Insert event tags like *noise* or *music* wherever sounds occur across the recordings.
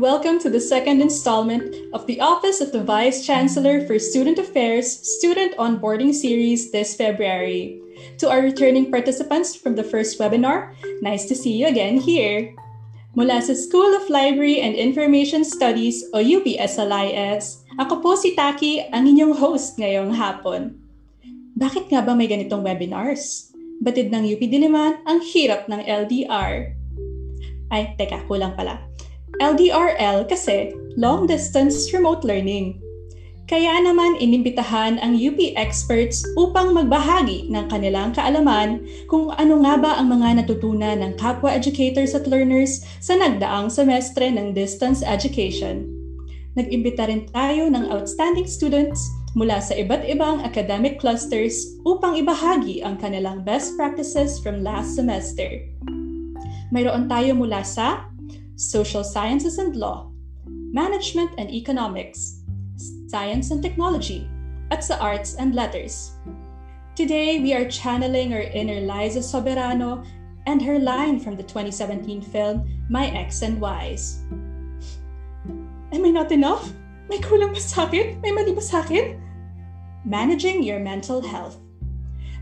Welcome to the second installment of the Office of the Vice Chancellor for Student Affairs Student Onboarding Series this February. To our returning participants from the first webinar, nice to see you again here. Mula sa School of Library and Information Studies o UPSLIS, ako po si Taki, ang inyong host ngayong hapon. Bakit nga ba may ganitong webinars? Batid ng UP Diliman ang hirap ng LDR. Ay, teka, kulang pala. LDRL kasi long distance remote learning. Kaya naman inimbitahan ang UP experts upang magbahagi ng kanilang kaalaman kung ano nga ba ang mga natutunan ng kapwa educators at learners sa nagdaang semestre ng distance education. Nag-imbita rin tayo ng outstanding students mula sa iba't ibang academic clusters upang ibahagi ang kanilang best practices from last semester. Mayroon tayo mula sa social sciences and law, management and economics, science and technology, at sa arts and letters. Today, we are channeling our inner Liza Soberano and her line from the 2017 film My X and Y's. Am I not enough? May kulang ba sa? May mali ba sa akin? Managing your mental health.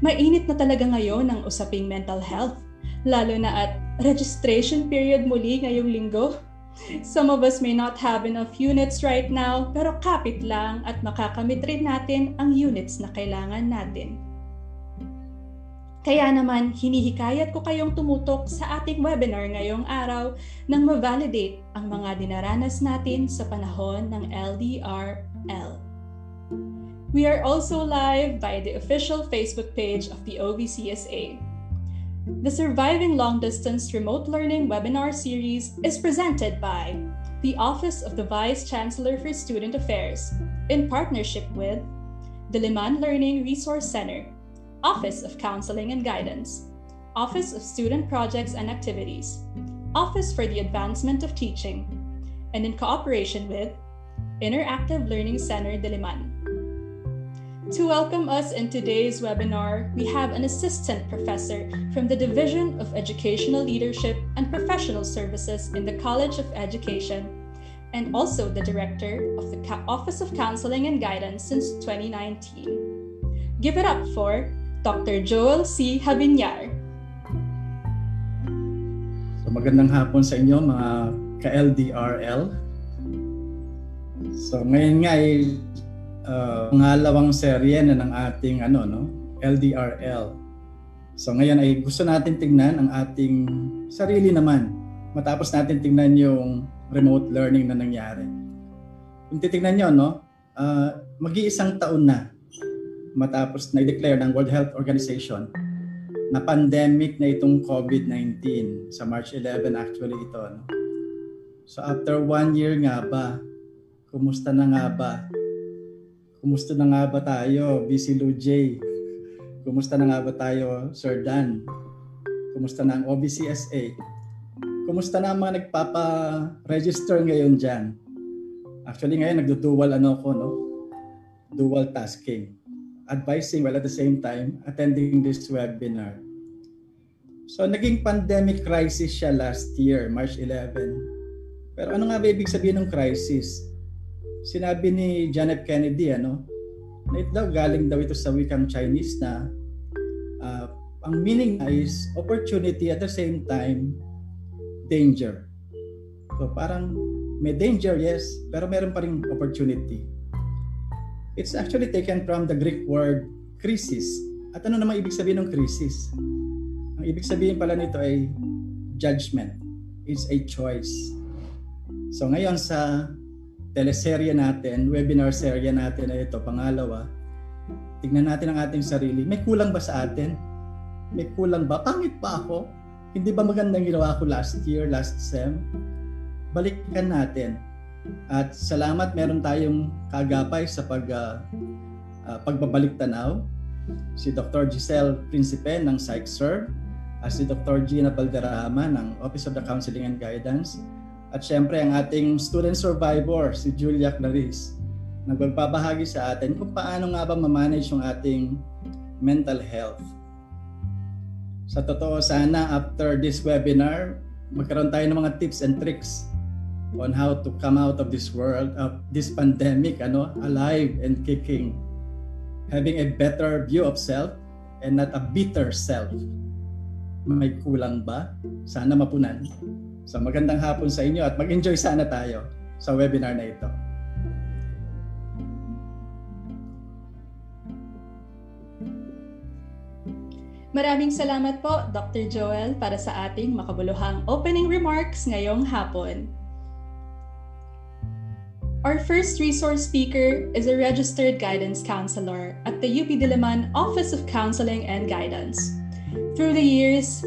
Mainit na talaga ngayon ang usaping mental health, lalo na at registration period muli ngayong linggo. Some of us may not have enough units right now, pero kapit lang at makakamit rin natin ang units na kailangan natin. Kaya naman, hinihikayat ko kayong tumutok sa ating webinar ngayong araw nang ma-validate ang mga dinaranas natin sa panahon ng LDRL. We are also live by the official Facebook page of the OVCSA. The Surviving Long Distance Remote Learning webinar series is presented by the Office of the Vice Chancellor for Student Affairs in partnership with Diliman Learning Resource Center, Office of Counseling and Guidance, Office of Student Projects and Activities, Office for the Advancement of Teaching, and in cooperation with Interactive Learning Center Diliman. To welcome us in today's webinar, we have an assistant professor from the Division of Educational Leadership and Professional Services in the College of Education, and also the director of the Office of Counseling and Guidance since 2019. Give it up for Dr. Joel C. Javiniar. So magandang hapon sa inyo mga ka-LDRL. So ngayon nga ay uh, pangalawang serye na ng ating ano no LDRL. So ngayon ay gusto natin tingnan ang ating sarili naman matapos natin tingnan yung remote learning na nangyari. Kung titingnan nyo, no, uh, mag-iisang taon na matapos na i-declare ng World Health Organization na pandemic na itong COVID-19 sa March 11 actually ito. No? So after one year nga ba, kumusta na nga ba Kumusta na nga ba tayo, BC Lou J? Kumusta na nga ba tayo, Sir Dan? Kumusta na ang OBCSA? Kumusta na ang mga nagpapa-register ngayon dyan? Actually ngayon nagdo-dual ano ko, no? Dual tasking. Advising while at the same time attending this webinar. So naging pandemic crisis siya last year, March 11. Pero ano nga ba ibig sabihin ng crisis? Sinabi ni John F. Kennedy ano na ito daw galing daw ito sa wikang Chinese na uh, ang meaning is opportunity at the same time danger. So parang may danger yes, pero meron pa ring opportunity. It's actually taken from the Greek word crisis. At ano naman ibig sabihin ng crisis? Ang ibig sabihin pala nito ay judgment. It's a choice. So ngayon sa teleserye natin, webinar serye natin na ito, pangalawa, tignan natin ang ating sarili. May kulang ba sa atin? May kulang ba? Pangit pa ako? Hindi ba magandang ginawa ko last year, last sem? Balikan natin. At salamat meron tayong kagapay sa pag uh, uh, pagbabalik tanaw. Si Dr. Giselle Principe ng PsychServe at si Dr. Gina Balderrama ng Office of the Counseling and Guidance at syempre ang ating student survivor, si Julia Clarice, nagbabahagi sa atin kung paano nga ba ma-manage yung ating mental health. Sa totoo, sana after this webinar, magkaroon tayo ng mga tips and tricks on how to come out of this world of this pandemic ano alive and kicking. Having a better view of self and not a bitter self. May kulang ba? Sana mapunan so magandang hapon sa inyo at mag-enjoy sana tayo sa webinar na ito Maraming salamat po, Dr. Joel, para sa ating makabuluhang opening remarks ngayong hapon. Our first resource speaker is a registered guidance counselor at the UP Diliman Office of Counseling and Guidance. Through the years,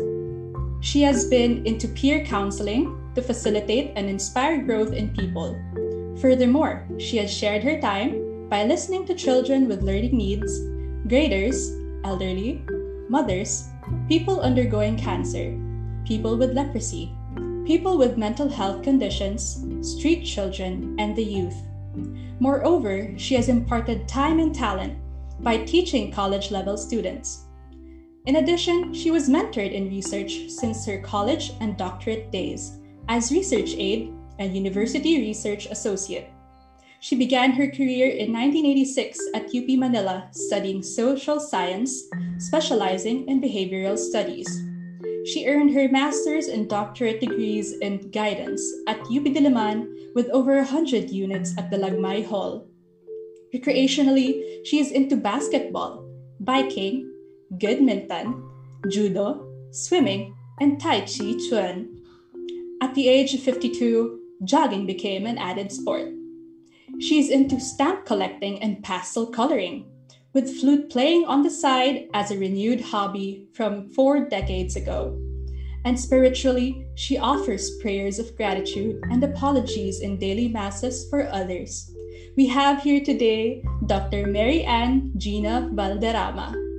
she has been into peer counseling to facilitate and inspire growth in people. Furthermore, she has shared her time by listening to children with learning needs, graders, elderly, mothers, people undergoing cancer, people with leprosy, people with mental health conditions, street children, and the youth. Moreover, she has imparted time and talent by teaching college level students. In addition, she was mentored in research since her college and doctorate days as research aide and university research associate. She began her career in 1986 at UP Manila studying social science, specializing in behavioral studies. She earned her master's and doctorate degrees in guidance at UP Diliman with over 100 units at the Lagmay Hall. Recreationally, she is into basketball, biking, badminton, judo, swimming, and Tai Chi Chuan. At the age of 52, jogging became an added sport. She's into stamp collecting and pastel coloring, with flute playing on the side as a renewed hobby from four decades ago. And spiritually, she offers prayers of gratitude and apologies in daily masses for others. We have here today Dr. Mary Ann Gina Valderrama.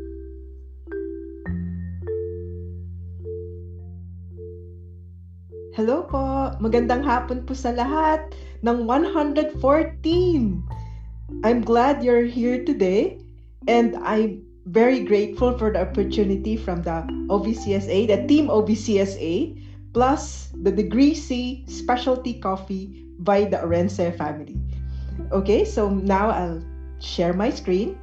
Hello po! Magandang hapon po sa lahat ng 114! I'm glad you're here today and I'm very grateful for the opportunity from the OVCSA, the team OVCSA, plus the Degree C specialty coffee by the Orense family. Okay, so now I'll share my screen.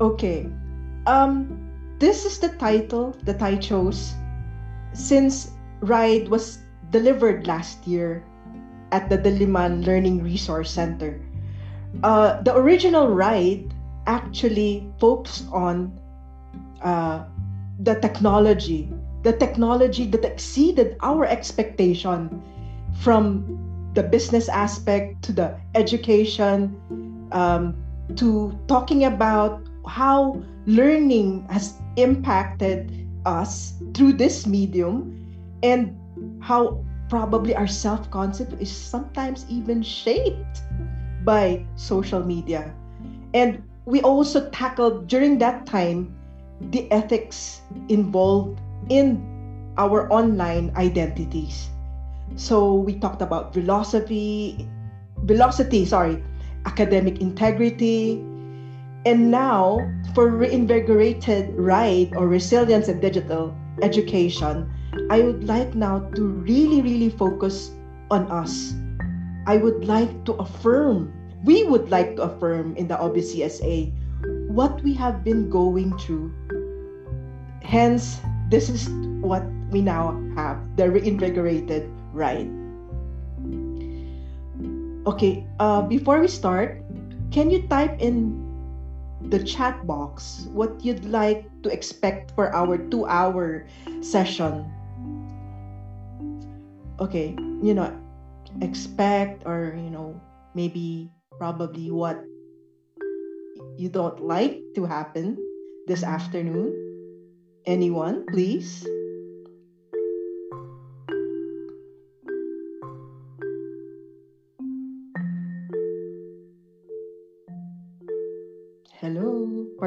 Okay. Um, this is the title that I chose since RIDE was delivered last year at the Diliman Learning Resource Center. Uh, the original RIDE actually focused on uh, the technology, the technology that exceeded our expectation from the business aspect to the education um, to talking about how learning has impacted us through this medium and how probably our self concept is sometimes even shaped by social media. And we also tackled during that time the ethics involved in our online identities. So we talked about philosophy, velocity, sorry, academic integrity, and now, for reinvigorated ride or resilience in digital education, I would like now to really, really focus on us. I would like to affirm, we would like to affirm in the OVCSA what we have been going through. Hence, this is what we now have the reinvigorated ride. Okay, uh, before we start, can you type in the chat box what you'd like to expect for our two hour session. Okay, you know, expect or, you know, maybe probably what you don't like to happen this afternoon. Anyone, please?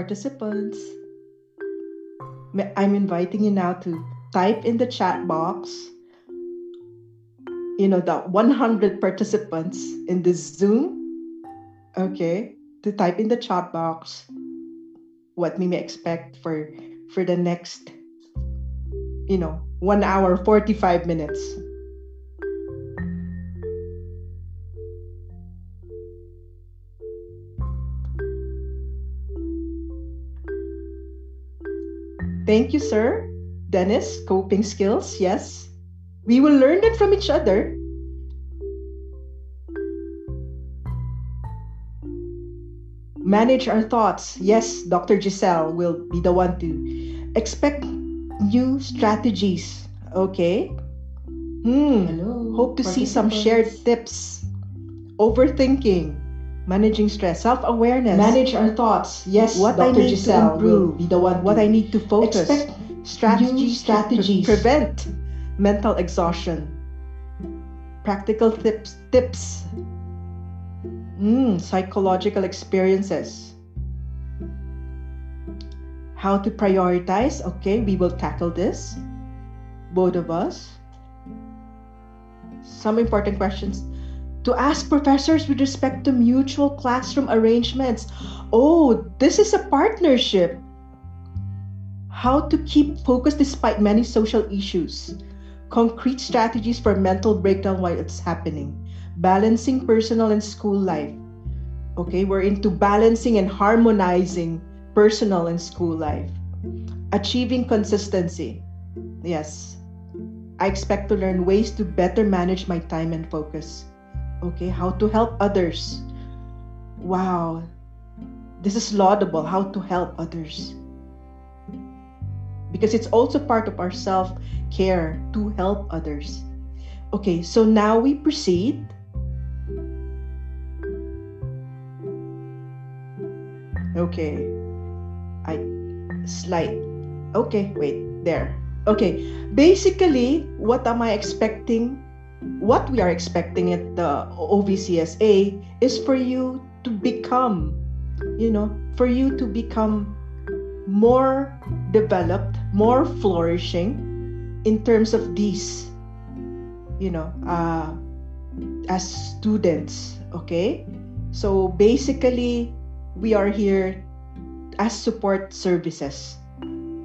Participants. I'm inviting you now to type in the chat box you know, the 100 participants in this Zoom, okay, to type in the chat box what we may expect for for the next, you know, one hour, 45 minutes. Thank you, sir. Dennis, coping skills, yes. We will learn it from each other. Manage our thoughts. Yes, Dr. Giselle will be the one to expect new strategies. Okay. Hmm. Hello. Hope to see some shared tips. Overthinking, managing stress, self-awareness. Manage our thoughts. Yes, what I Dr. need Giselle to improve, be the one what to I need to focus. expect strategies, strategies. to prevent mental exhaustion. Practical tips, tips. Mm, psychological experiences. How to prioritize. Okay, we will tackle this. Both of us. Some important questions to ask professors with respect to mutual classroom arrangements. Oh, this is a partnership how to keep focus despite many social issues, concrete strategies for mental breakdown while it's happening, balancing personal and school life. Okay, we're into balancing and harmonizing personal and school life, achieving consistency. Yes, I expect to learn ways to better manage my time and focus. Okay, how to help others. Wow, this is laudable how to help others because it's also part of our self care to help others. Okay, so now we proceed. Okay, I slide. Okay, wait, there. Okay, basically, what am I expecting? What we are expecting at the OVCSA is for you to become, you know, for you to become more developed, more flourishing in terms of these, you know, uh, as students. Okay, so basically, we are here as support services.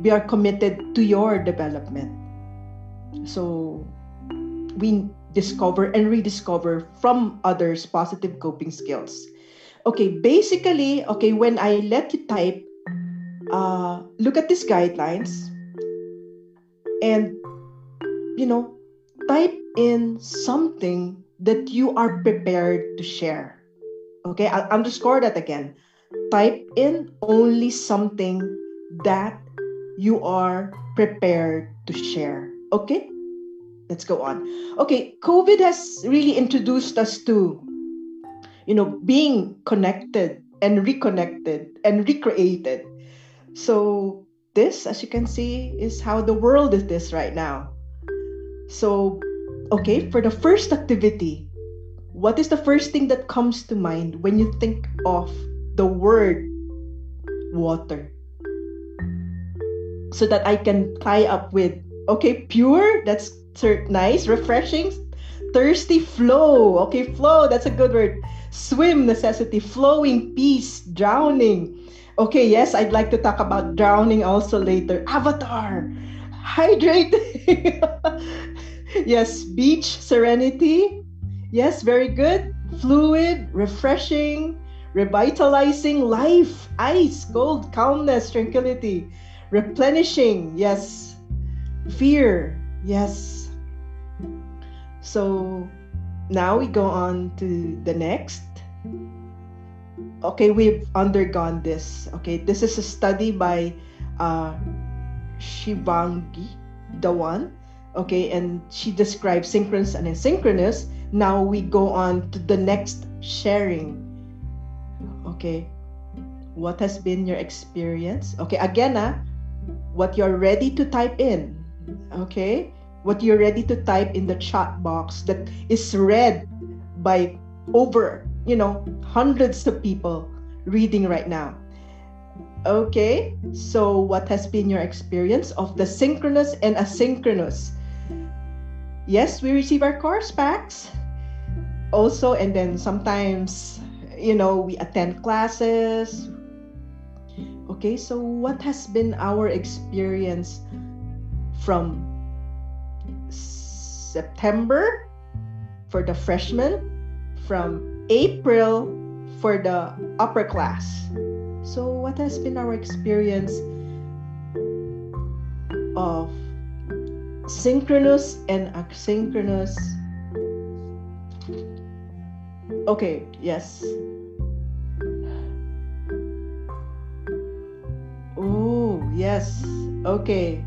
We are committed to your development. So we discover and rediscover from others positive coping skills. Okay, basically, okay, when I let you type uh, look at these guidelines and you know type in something that you are prepared to share. Okay i'll underscore that again. Type in only something that you are prepared to share. Okay let's go on okay covid has really introduced us to you know being connected and reconnected and recreated so, this, as you can see, is how the world is this right now. So, okay, for the first activity, what is the first thing that comes to mind when you think of the word water? So that I can tie up with, okay, pure, that's nice, refreshing, thirsty, flow, okay, flow, that's a good word. Swim, necessity, flowing, peace, drowning Okay, yes, I'd like to talk about drowning also later. Avatar, hydrate. *laughs* yes, beach, serenity. Yes, very good. Fluid, refreshing, revitalizing life, ice, cold, calmness, tranquility, replenishing. Yes, fear. Yes. So now we go on to the next okay, we've undergone this. Okay, this is a study by uh, Shivangi Dhawan. Okay, and she describes synchronous and asynchronous. Now we go on to the next sharing. Okay, what has been your experience? Okay, again, ah, what you're ready to type in. Okay, what you're ready to type in the chat box that is read by over you know, hundreds of people reading right now. Okay, so what has been your experience of the synchronous and asynchronous? yes, we receive our course packs also, and then sometimes, you know, we attend classes. Okay, so what has been our experience from September for the freshmen, from April for the upper class? So, what has been our experience of synchronous and asynchronous? Okay, yes. Oh, yes. Okay.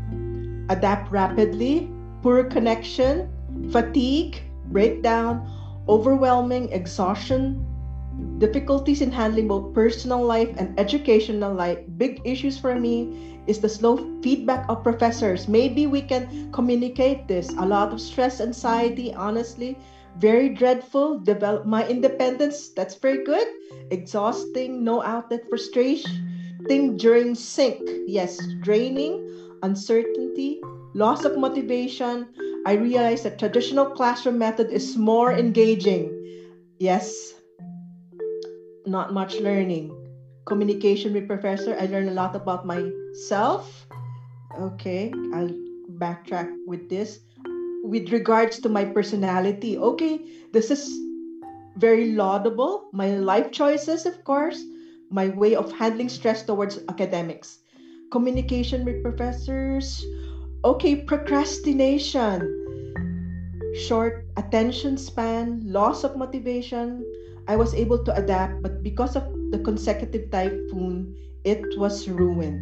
Adapt rapidly, poor connection, fatigue, breakdown, overwhelming exhaustion, difficulties in handling both personal life and educational life. Big issues for me is the slow feedback of professors. Maybe we can communicate this. A lot of stress, anxiety, honestly, very dreadful. Develop my independence. That's very good. Exhausting, no outlet, frustration Think during sync. Yes, draining, uncertainty, loss of motivation. I realized that traditional classroom method is more engaging. Yes, not much learning. Communication with professor. I learned a lot about myself. Okay, I'll backtrack with this. With regards to my personality, okay, this is very laudable. My life choices, of course, my way of handling stress towards academics. Communication with professors. Okay, procrastination. Short attention span, loss of motivation, I was able to adapt, but because of the consecutive typhoon, it was ruined.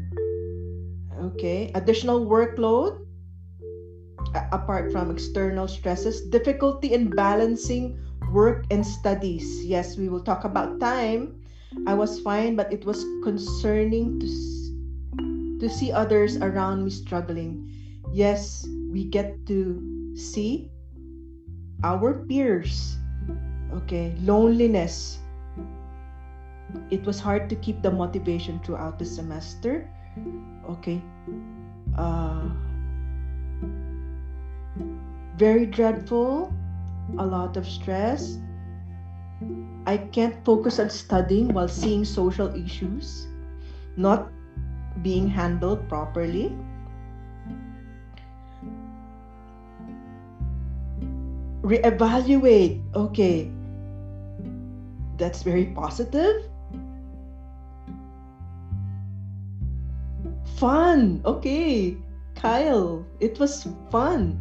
Okay, additional workload apart from external stresses, difficulty in balancing work and studies. Yes, we will talk about time. I was fine, but it was concerning to to see others around me struggling. Yes, we get to see our peers. Okay loneliness. It was hard to keep the motivation throughout the semester. Okay uh, very dreadful a lot of stress. I can't focus on studying while seeing social issues not being handled properly reevaluate okay that's very positive. Fun. Okay. Kyle, it was fun.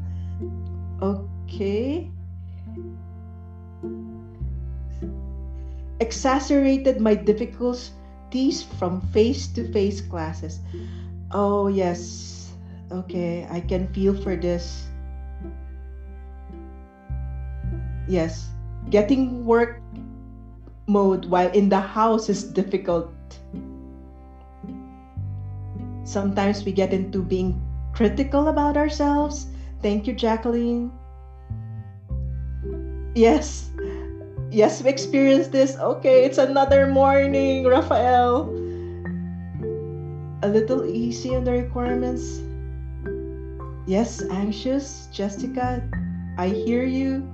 Okay. Exacerbated my difficulties from face to face classes. Oh, yes. Okay, I can feel for this. Yes, getting work mode while in the house is difficult. Sometimes we get into being critical about ourselves. Thank you, Jacqueline. Yes, yes, we experienced this. Okay, it's another morning, Raphael. A little easy on the requirements. Yes, anxious, Jessica. I hear you.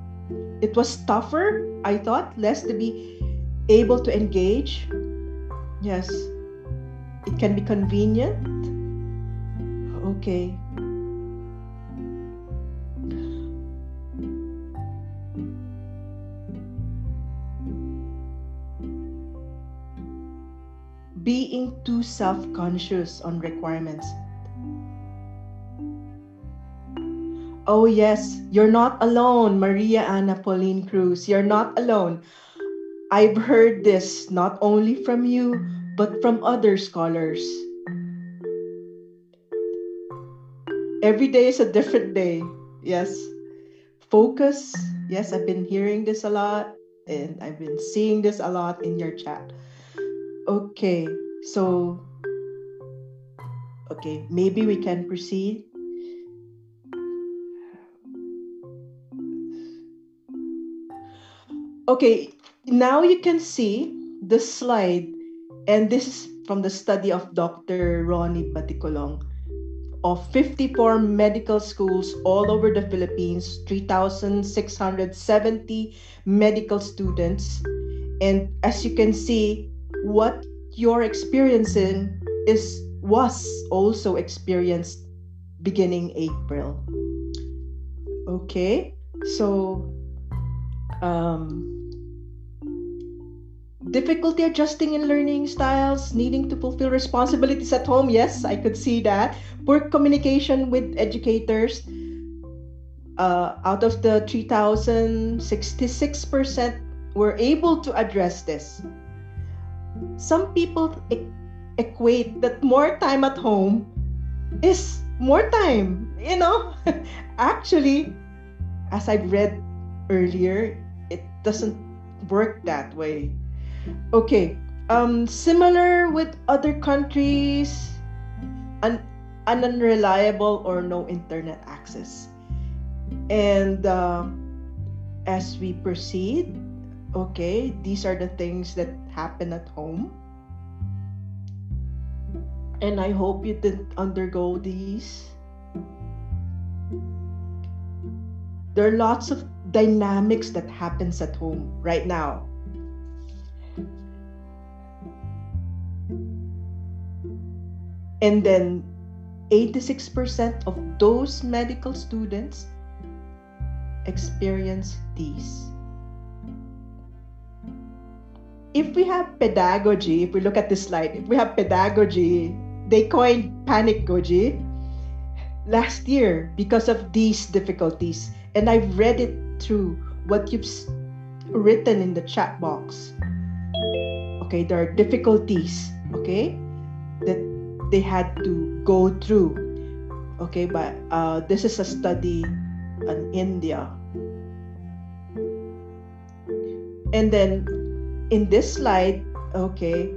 It was tougher, I thought, less to be able to engage. Yes, it can be convenient. Okay. Being too self conscious on requirements. Oh, yes, you're not alone, Maria Anna Pauline Cruz. You're not alone. I've heard this not only from you, but from other scholars. Every day is a different day. Yes. Focus. Yes, I've been hearing this a lot and I've been seeing this a lot in your chat. Okay, so, okay, maybe we can proceed. Okay, now you can see the slide, and this is from the study of Dr. Ronnie Baticulon. of 54 medical schools all over the Philippines, 3,670 medical students. And as you can see, what you're experiencing is was also experienced beginning April. Okay, so um, difficulty adjusting in learning styles, needing to fulfill responsibilities at home. Yes, I could see that. Poor communication with educators. Uh, out of the 3,066% were able to address this. Some people e- equate that more time at home is more time. You know, *laughs* actually, as I've read earlier, doesn't work that way Okay. Um, similar with other countries, an, an unreliable or no internet access. And uh, as we proceed, okay, these are the things that happen at home. And I hope you didn't undergo these. There are lots of dynamics that happens at home right now And then 86% of those medical students experience these. If we have pedagogy, if we look at this slide, if we have pedagogy, they coined panic-gogy last year because of these difficulties. And I've read it through what you've written in the chat box. Okay, there are difficulties, okay, that they had to go through. Okay, but uh, this is a study in India. And then in this slide, okay,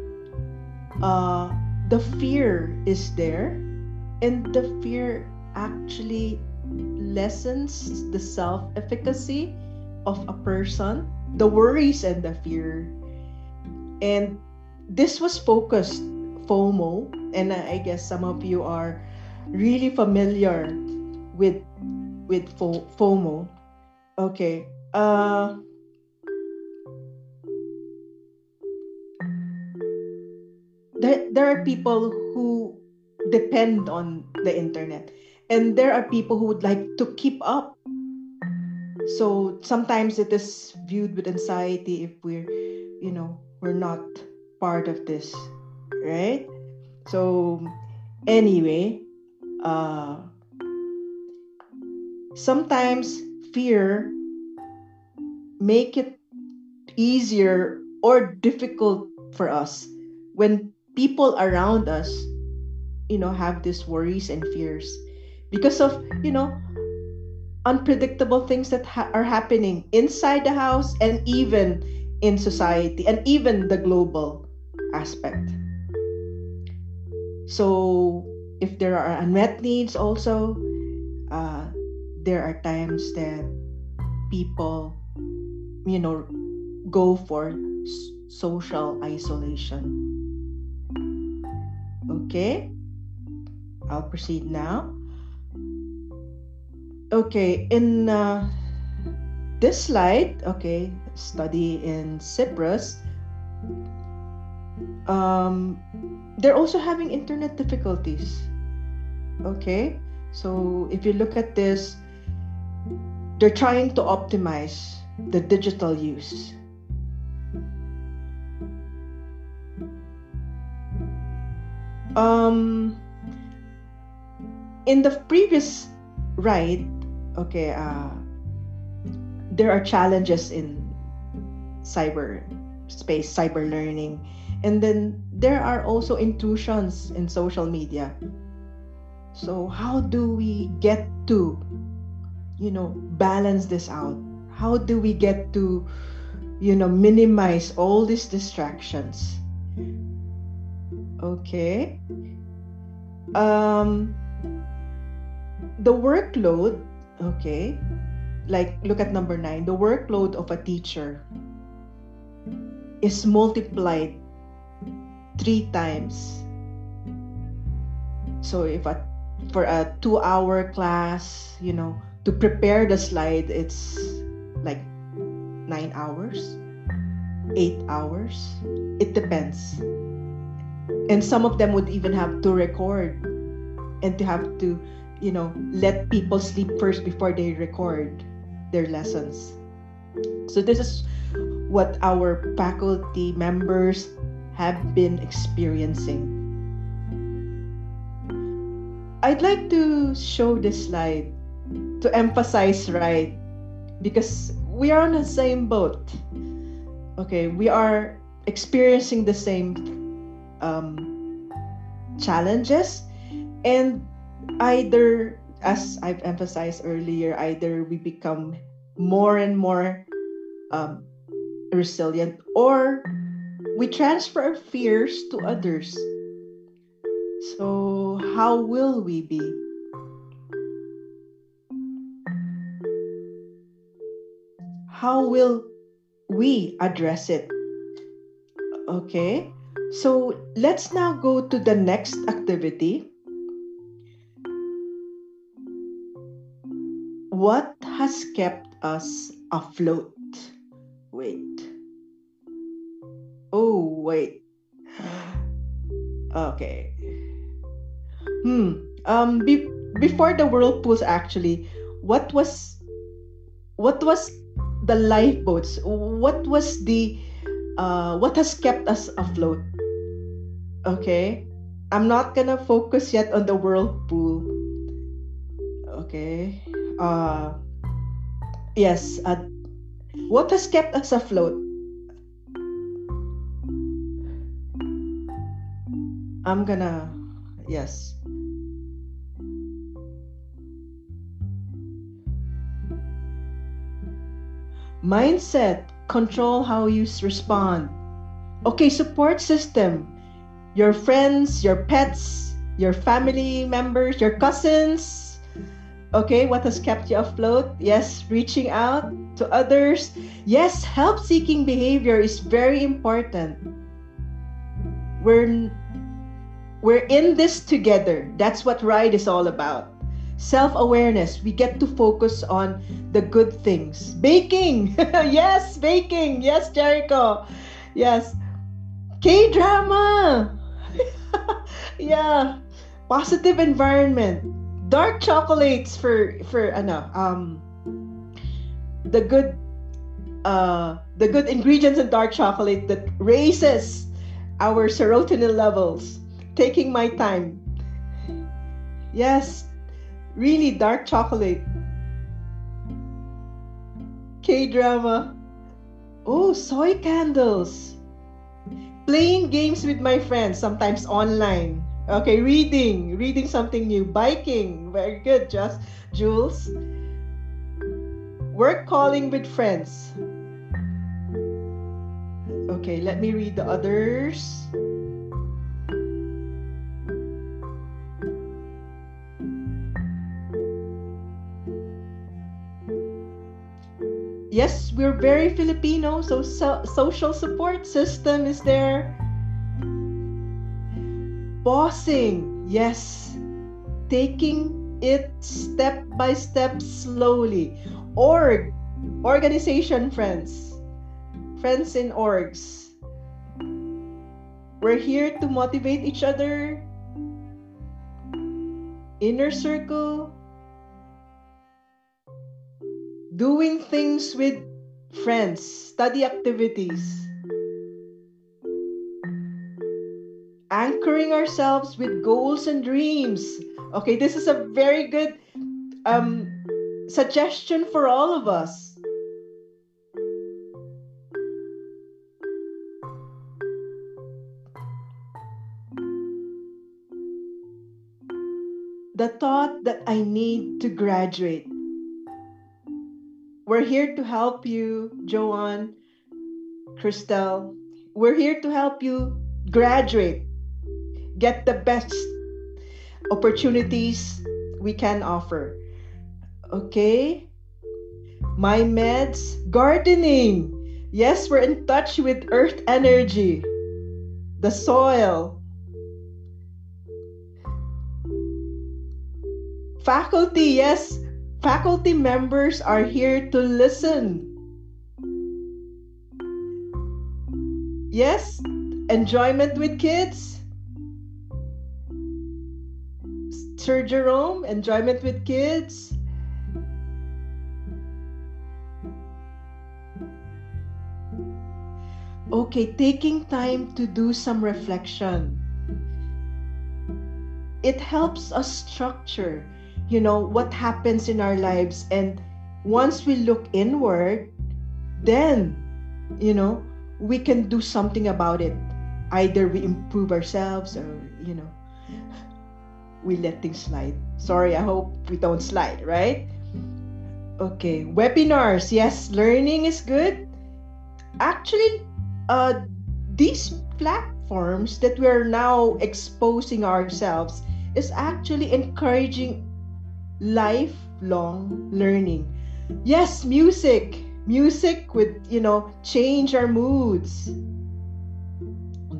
uh, the fear is there, and the fear actually lessens the self efficacy of a person, the worries and the fear. And this was focused FOMO, and I guess some of you are really familiar with with FOMO. Okay. Uh, there, there are people who depend on the internet and there are people who would like to keep up so sometimes it is viewed with anxiety if we're you know we're not part of this right? So anyway, uh, sometimes fear make it easier or difficult for us when people around us you know have these worries and fears because of you know unpredictable things that ha- are happening inside the house and even in society and even the global aspect so if there are unmet needs also, uh, there are times that people, you know, go for s- social isolation. Okay, I'll proceed now. Okay, in uh, this slide, okay, study in Cyprus. Um, they're also having internet difficulties. Okay, so if you look at this, they're trying to optimize the digital use. Um, in the previous ride, okay, uh, there are challenges in cyber space, cyber learning. And then there are also intrusions in social media. So how do we get to you know balance this out? How do we get to you know minimize all these distractions? Okay. Um the workload okay like look at number 9 the workload of a teacher is multiplied three times. So if a for a two hour class, you know, to prepare the slide, it's like nine hours, eight hours. It depends. And some of them would even have to record and to have to, you know, let people sleep first before they record their lessons. So this is what our faculty members have been experiencing. I'd like to show this slide to emphasize, right? Because we are on the same boat. Okay, we are experiencing the same um, challenges, and either, as I've emphasized earlier, either we become more and more um, resilient or we transfer our fears to others. So, how will we be? How will we address it? Okay, so let's now go to the next activity. What has kept us afloat? Wait. Oh, wait. *sighs* Okay. Hmm. Um. Be- before the whirlpools, actually, what was, what was the lifeboats? What was the, uh, what has kept us afloat? Okay. I'm not gonna focus yet on the whirlpool. Okay. Uh. Yes. Uh, what has kept us afloat? I'm gonna, yes. Mindset, control how you respond. Okay, support system. Your friends, your pets, your family members, your cousins. Okay, what has kept you afloat? Yes, reaching out to others. Yes, help seeking behavior is very important. We're we're in this together. That's what Ride is all about. Self awareness. We get to focus on the good things. Baking. *laughs* yes, baking. Yes, Jericho. Yes. K drama. *laughs* yeah. Positive environment. Dark chocolates for for ano um the good uh the good ingredients in dark chocolate that raises our serotonin levels taking my time. Yes, really dark chocolate. K drama. Oh, soy candles. Playing games with my friends, sometimes online. Okay, reading, reading something new. Biking, very good, just Jules. Work calling with friends. Okay, let me read the others. yes, we're very Filipino, so, so social support system is there. Bossing, yes, taking it step by step slowly. Org, organization friends, friends in orgs. We're here to motivate each other. Inner circle, doing things with friends, study activities, anchoring ourselves with goals and dreams. Okay, this is a very good um, suggestion for all of us. The thought that I need to graduate we're here to help you, Joanne, Christelle. We're here to help you graduate, get the best opportunities we can offer. Okay? My meds, gardening. Yes, we're in touch with earth energy, the soil. Faculty, yes. Faculty members are here to listen. Yes, enjoyment with kids. Sir Jerome, enjoyment with kids. Okay, taking time to do some reflection. It helps us structure, you know, what happens in our lives. And once we look inward, then, you know, we can do something about it. Either we improve ourselves or, you know, we let things slide. Sorry, I hope we don't slide, right? Okay, webinars. Yes, learning is good. Actually, uh, these platforms that we're now exposing ourselves is actually encouraging lifelong learning. Yes, music. Music would, you know, change our moods,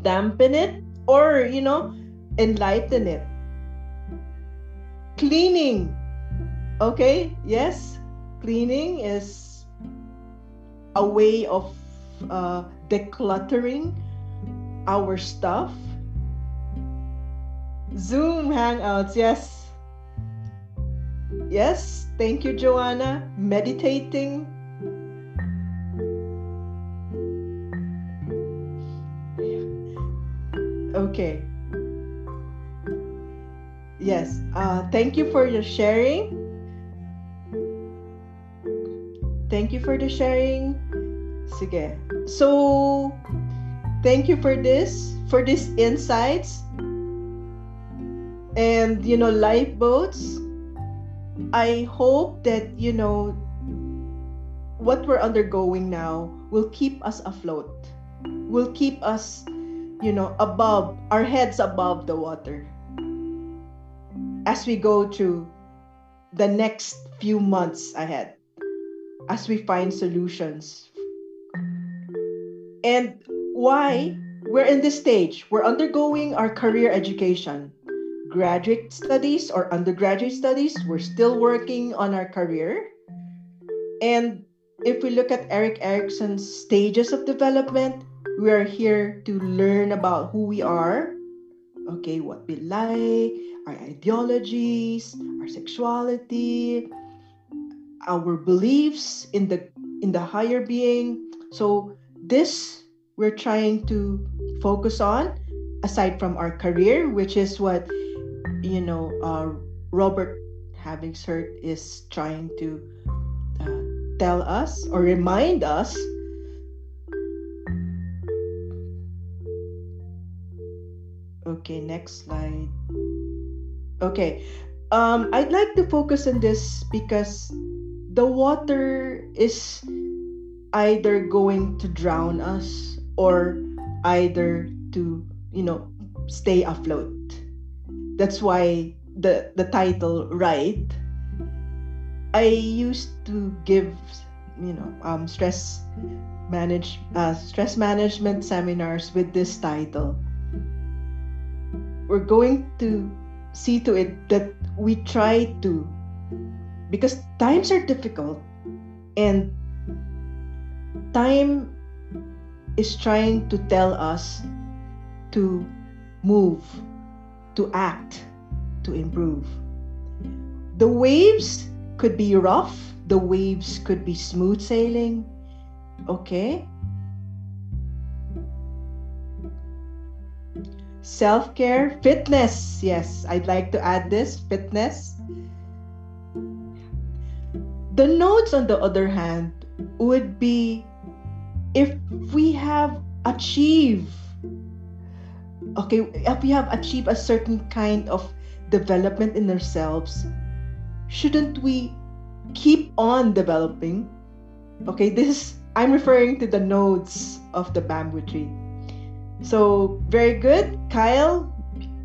dampen it, or, you know, enlighten it. Cleaning. Okay, yes, cleaning is a way of uh, decluttering our stuff. Zoom hangouts, yes. Yes, thank you, Joanna. Meditating. Okay. Yes, uh, thank you for your sharing. Thank you for the sharing. Sige. So, thank you for this, for these insights. And, you know, lifeboats. I hope that, you know, what we're undergoing now will keep us afloat, will keep us, you know, above, our heads above the water as we go through the next few months ahead, as we find solutions and why we're in this stage. We're undergoing our career education, graduate studies or undergraduate studies. We're still working on our career. And if we look at Erik Erikson's stages of development, we are here to learn about who we are, okay, what we like, our ideologies, our sexuality, our beliefs in the in the higher being. So this we're trying to focus on aside from our career which is what you know uh, robert Havighurst is trying to uh, tell us or remind us okay next slide okay. Um, i'd like to focus on this because the water is either going to drown us or either to you know stay afloat. That's why the the title right? I used to give you know um, stress manage uh, stress management seminars with this title. We're going to see to it that we try to because times are difficult and time is trying to tell us to move, to act, to improve. The waves could be rough, the waves could be smooth sailing. Okay? Self care, fitness. Yes, I'd like to add this fitness. The notes, on the other hand, would be if we have achieved okay if we have achieved a certain kind of development in ourselves shouldn't we keep on developing okay this i'm referring to the nodes of the bamboo tree so very good, Kyle.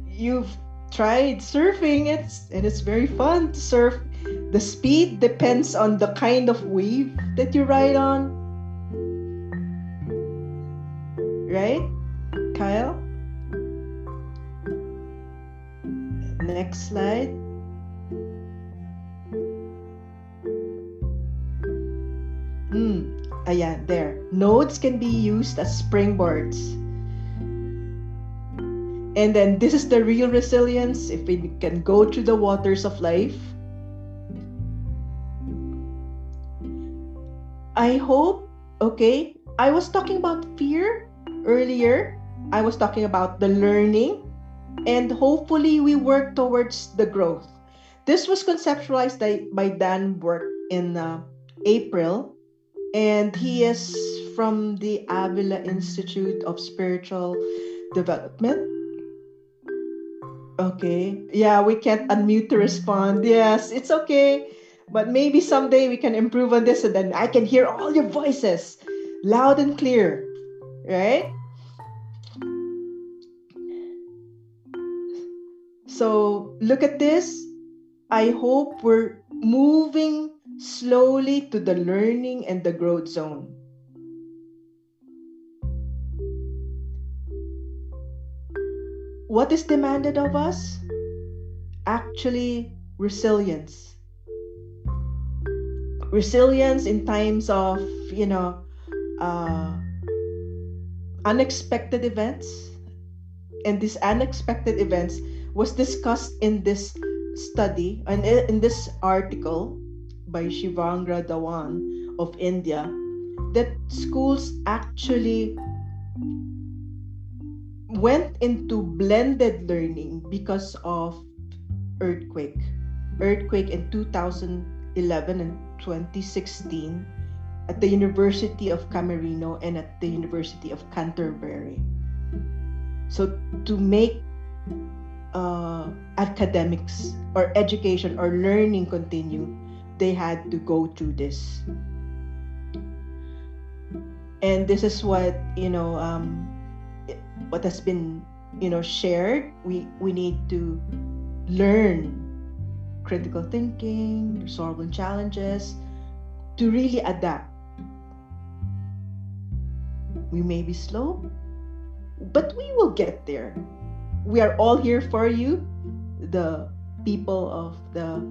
You've tried surfing. It's and it's very fun to surf. The speed depends on the kind of wave that you ride on. Right, Kyle? Next slide. Ah, mm, ayan, there. Nodes can be used as springboards and then this is the real resilience if we can go through the waters of life. I hope, okay, I was talking about fear earlier. I was talking about the learning, and hopefully, we work towards the growth. This was conceptualized by, Dan Burke in uh, April, and he is from the Avila Institute of Spiritual Development. Okay, yeah, we can't unmute to respond. Yes, it's okay. But maybe someday we can improve on this and then I can hear all your voices loud and clear. Right? So look at this. I hope we're moving slowly to the learning and the growth zone. What is demanded of us? Actually, resilience resilience in times of you know uh, unexpected events and these unexpected events was discussed in this study and in this article by Shivangi Dhawan of India that schools actually went into blended learning because of earthquake earthquake in 2011 and 2016 at the University of Camerino and at the University of Canterbury. So to make uh, academics or education or learning continue, they had to go through this. And this is what you know, um, what has been you know shared. We we need to learn critical thinking, solving challenges, to really adapt. We may be slow, but we will get there. We are all here for you, the people of the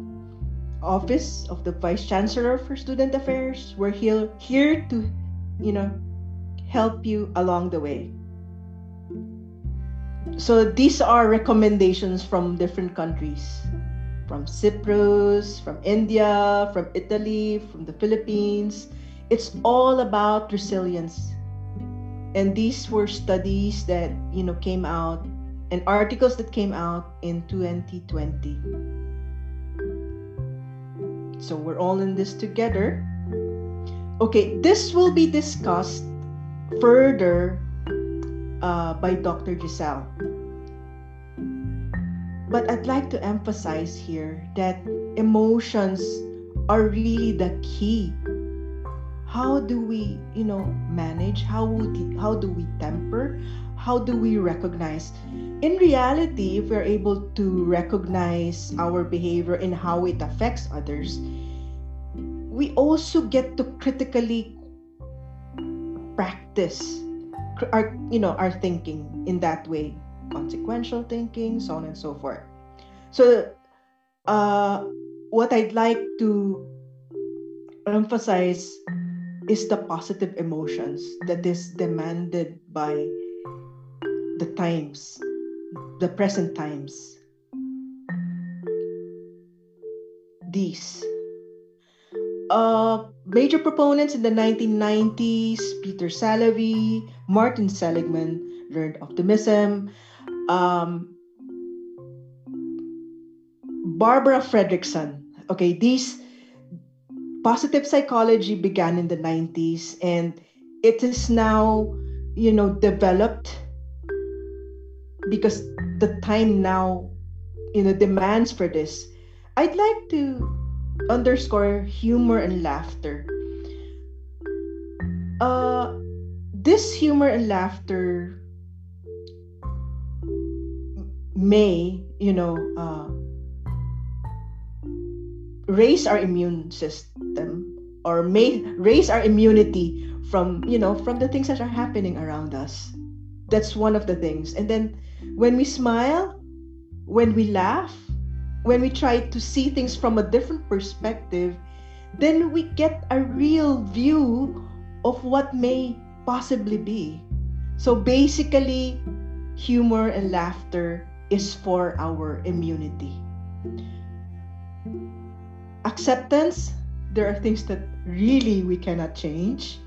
office of the vice chancellor for student affairs. We're here here to, you know, help you along the way. So these are recommendations from different countries from Cyprus, from India, from Italy, from the Philippines. It's all about resilience. And these were studies that, you know, came out and articles that came out in 2020. So we're all in this together. Okay, this will be discussed further uh, by Dr. Giselle. But I'd like to emphasize here that emotions are really the key. How do we, you know, manage? How would how do we temper? How do we recognize? In reality, if we're able to recognize our behavior and how it affects others, we also get to critically practice our you know our thinking in that way consequential thinking, so on and so forth. So, uh, what I'd like to emphasize is the positive emotions that is demanded by the times, the present times. These. Uh, major proponents in the 1990s, Peter Salovey, Martin Seligman, learned optimism, um, Barbara Fredrickson. Okay, these positive psychology began in the 90s and it is now, you know, developed because the time now, you know, demands for this. I'd like to underscore humor and laughter. Uh, this humor and laughter may, you know, uh, raise our immune system or may raise our immunity from, you know, from the things that are happening around us. That's one of the things. And then when we smile, when we laugh, when we try to see things from a different perspective, then we get a real view of what may possibly be. So basically, humor and laughter is for our immunity. Acceptance, there are things that really we cannot change.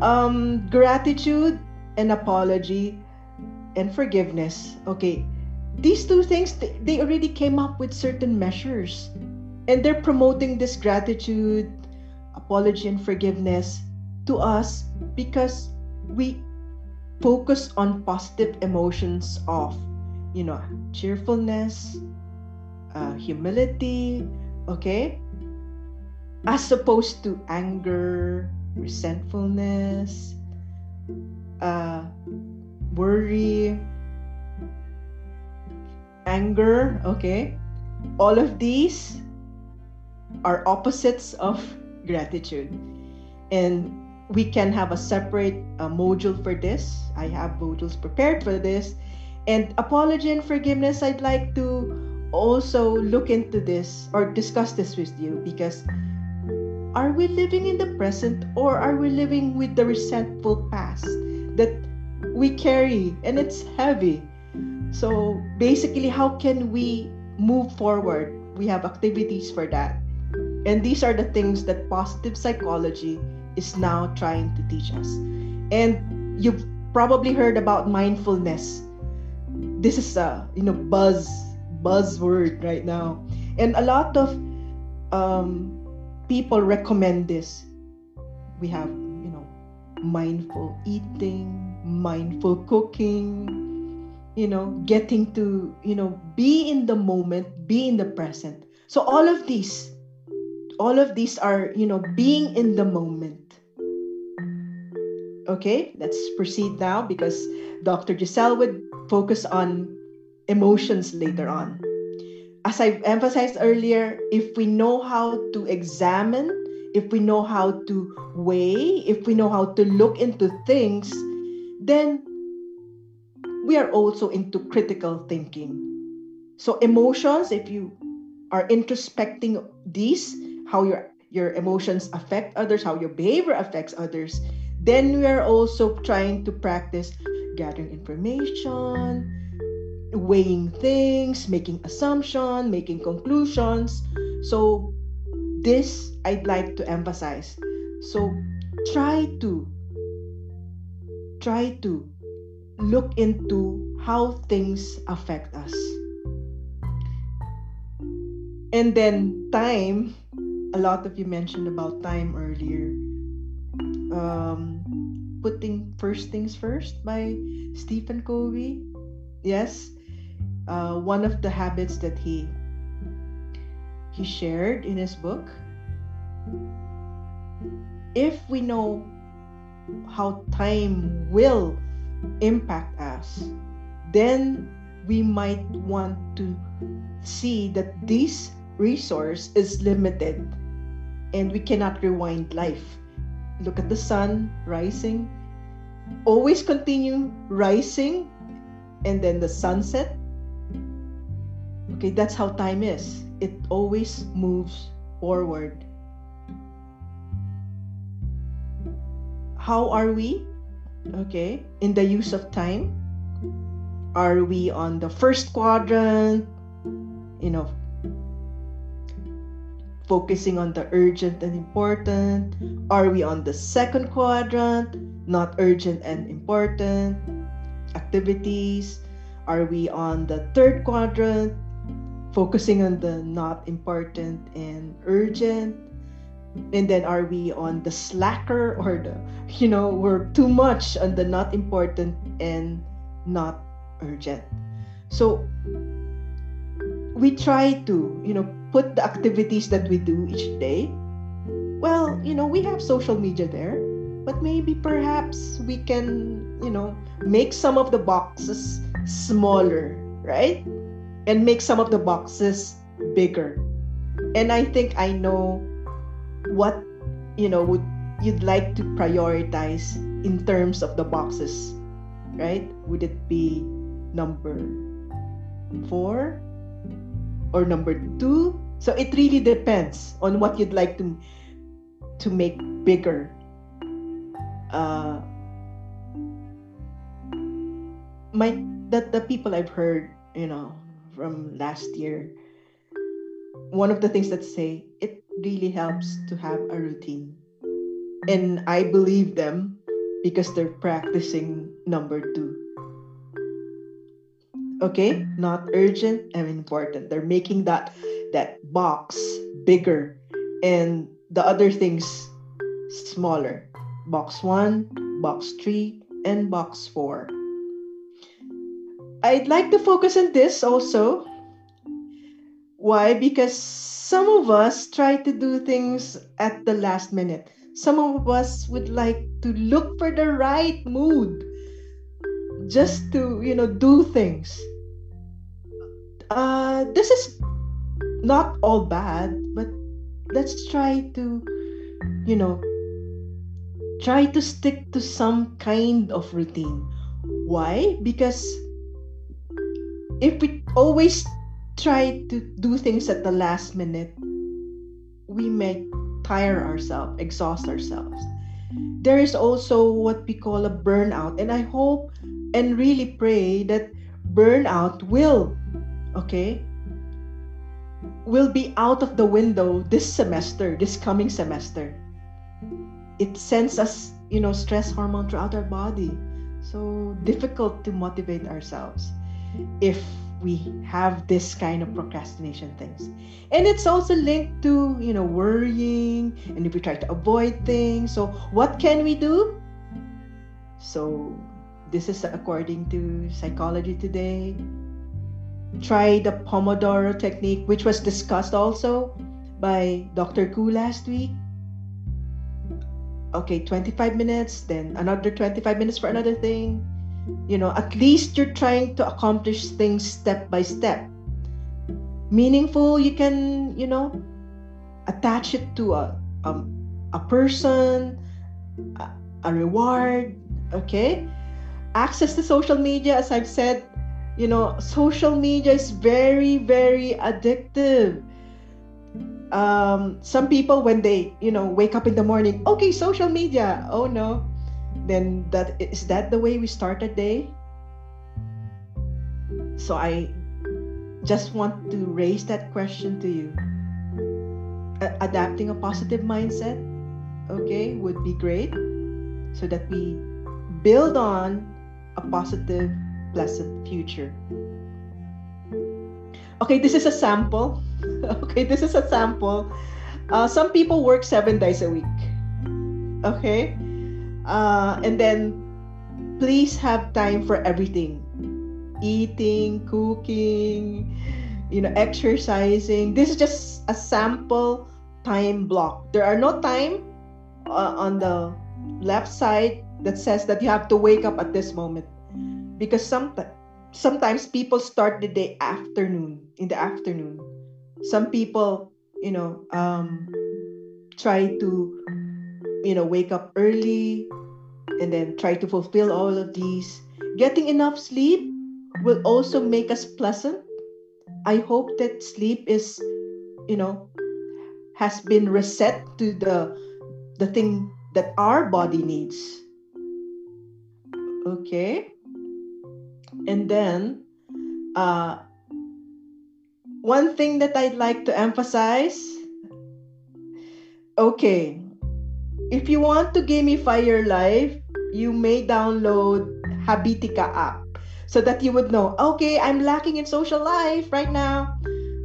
Um, gratitude and apology and forgiveness. Okay, these two things, they, already came up with certain measures. And they're promoting this gratitude, apology, and forgiveness to us because we focus on positive emotions of, you know, cheerfulness, uh, humility, okay? As opposed to anger, resentfulness, uh, worry, anger, okay? All of these are opposites of gratitude. And we can have a separate uh, module for this. I have modules prepared for this. And apology and forgiveness, I'd like to also look into this or discuss this with you because are we living in the present or are we living with the resentful past that we carry and it's heavy? So basically, how can we move forward? We have activities for that. And these are the things that positive psychology is now trying to teach us. And you've probably heard about mindfulness. This is a you know buzz buzzword right now, and a lot of um, people recommend this. We have you know mindful eating, mindful cooking, you know getting to you know be in the moment, be in the present. So all of these all of these are you know being in the moment okay let's proceed now because dr giselle would focus on emotions later on as i emphasized earlier if we know how to examine if we know how to weigh if we know how to look into things then we are also into critical thinking so emotions if you are introspecting these how your your emotions affect others, how your behavior affects others, then we are also trying to practice gathering information, weighing things, making assumption, making conclusions. So this I'd like to emphasize. So try to try to look into how things affect us. And then time a lot of you mentioned about time earlier. Um, putting first things first by Stephen Covey. Yes, uh, one of the habits that he he shared in his book. If we know how time will impact us, then we might want to see that this resource is limited and we cannot rewind life. Look at the sun rising, always continue rising, and then the sunset. Okay, that's how time is. It always moves forward. How are we? Okay, in the use of time? Are we on the first quadrant? You know, focusing on the urgent and important? Are we on the second quadrant, not urgent and important activities? Are we on the third quadrant, focusing on the not important and urgent? And then are we on the slacker or the, you know, we're too much on the not important and not urgent? So we try to, you know, put the activities that we do each day. Well, you know, we have social media there, but maybe perhaps we can, you know, make some of the boxes smaller, right? And make some of the boxes bigger. And I think I know what, you know, would you'd like to prioritize in terms of the boxes, right? Would it be number four or number two so it really depends on what you'd like to to make bigger. uh, my the, the people I've heard, you know, from last year, one of the things that say it really helps to have a routine. And I believe them because they're practicing number two. Okay, not urgent and important. They're making that that box bigger and the other things smaller. Box one, box three, and box four. I'd like to focus on this also. Why? Because some of us try to do things at the last minute. Some of us would like to look for the right mood just to, you know, do things. Uh, this is not all bad, but let's try to, you know, try to stick to some kind of routine. Why? Because if we always try to do things at the last minute, we may tire ourselves, exhaust ourselves. There is also what we call a burnout, and I hope and really pray that burnout will, okay, will be out of the window this semester, this coming semester. It sends us, you know, stress hormone throughout our body. So difficult to motivate ourselves if we have this kind of procrastination things. And it's also linked to, you know, worrying and if we try to avoid things. So what can we do? So this is according to psychology today try the Pomodoro technique, which was discussed also by Dr. Koo last week. Okay, 25 minutes, then another 25 minutes for another thing. You know, at least you're trying to accomplish things step by step. Meaningful, you can, you know, attach it to a, a, a person, a, a reward, okay? Access to social media, as I've said, you know social media is very very addictive um, some people when they you know wake up in the morning okay social media oh no then that is that the way we start a day so i just want to raise that question to you a- adapting a positive mindset okay would be great so that we build on a positive pleasant future. Okay, this is a sample. *laughs* okay, this is a sample. Uh, some people work seven days a week. Okay, uh, and then please have time for everything eating, cooking, you know, exercising. This is just a sample time block. There are no time uh, on the left side that says that you have to wake up at this moment because sometimes sometimes people start the day afternoon in the afternoon some people you know um, try to you know wake up early and then try to fulfill all of these. Getting enough sleep will also make us pleasant. I hope that sleep is you know has been reset to the the thing that our body needs. Okay. And then, uh, one thing that I'd like to emphasize. Okay, if you want to gamify your life, you may download Habitica app so that you would know, okay, I'm lacking in social life right now.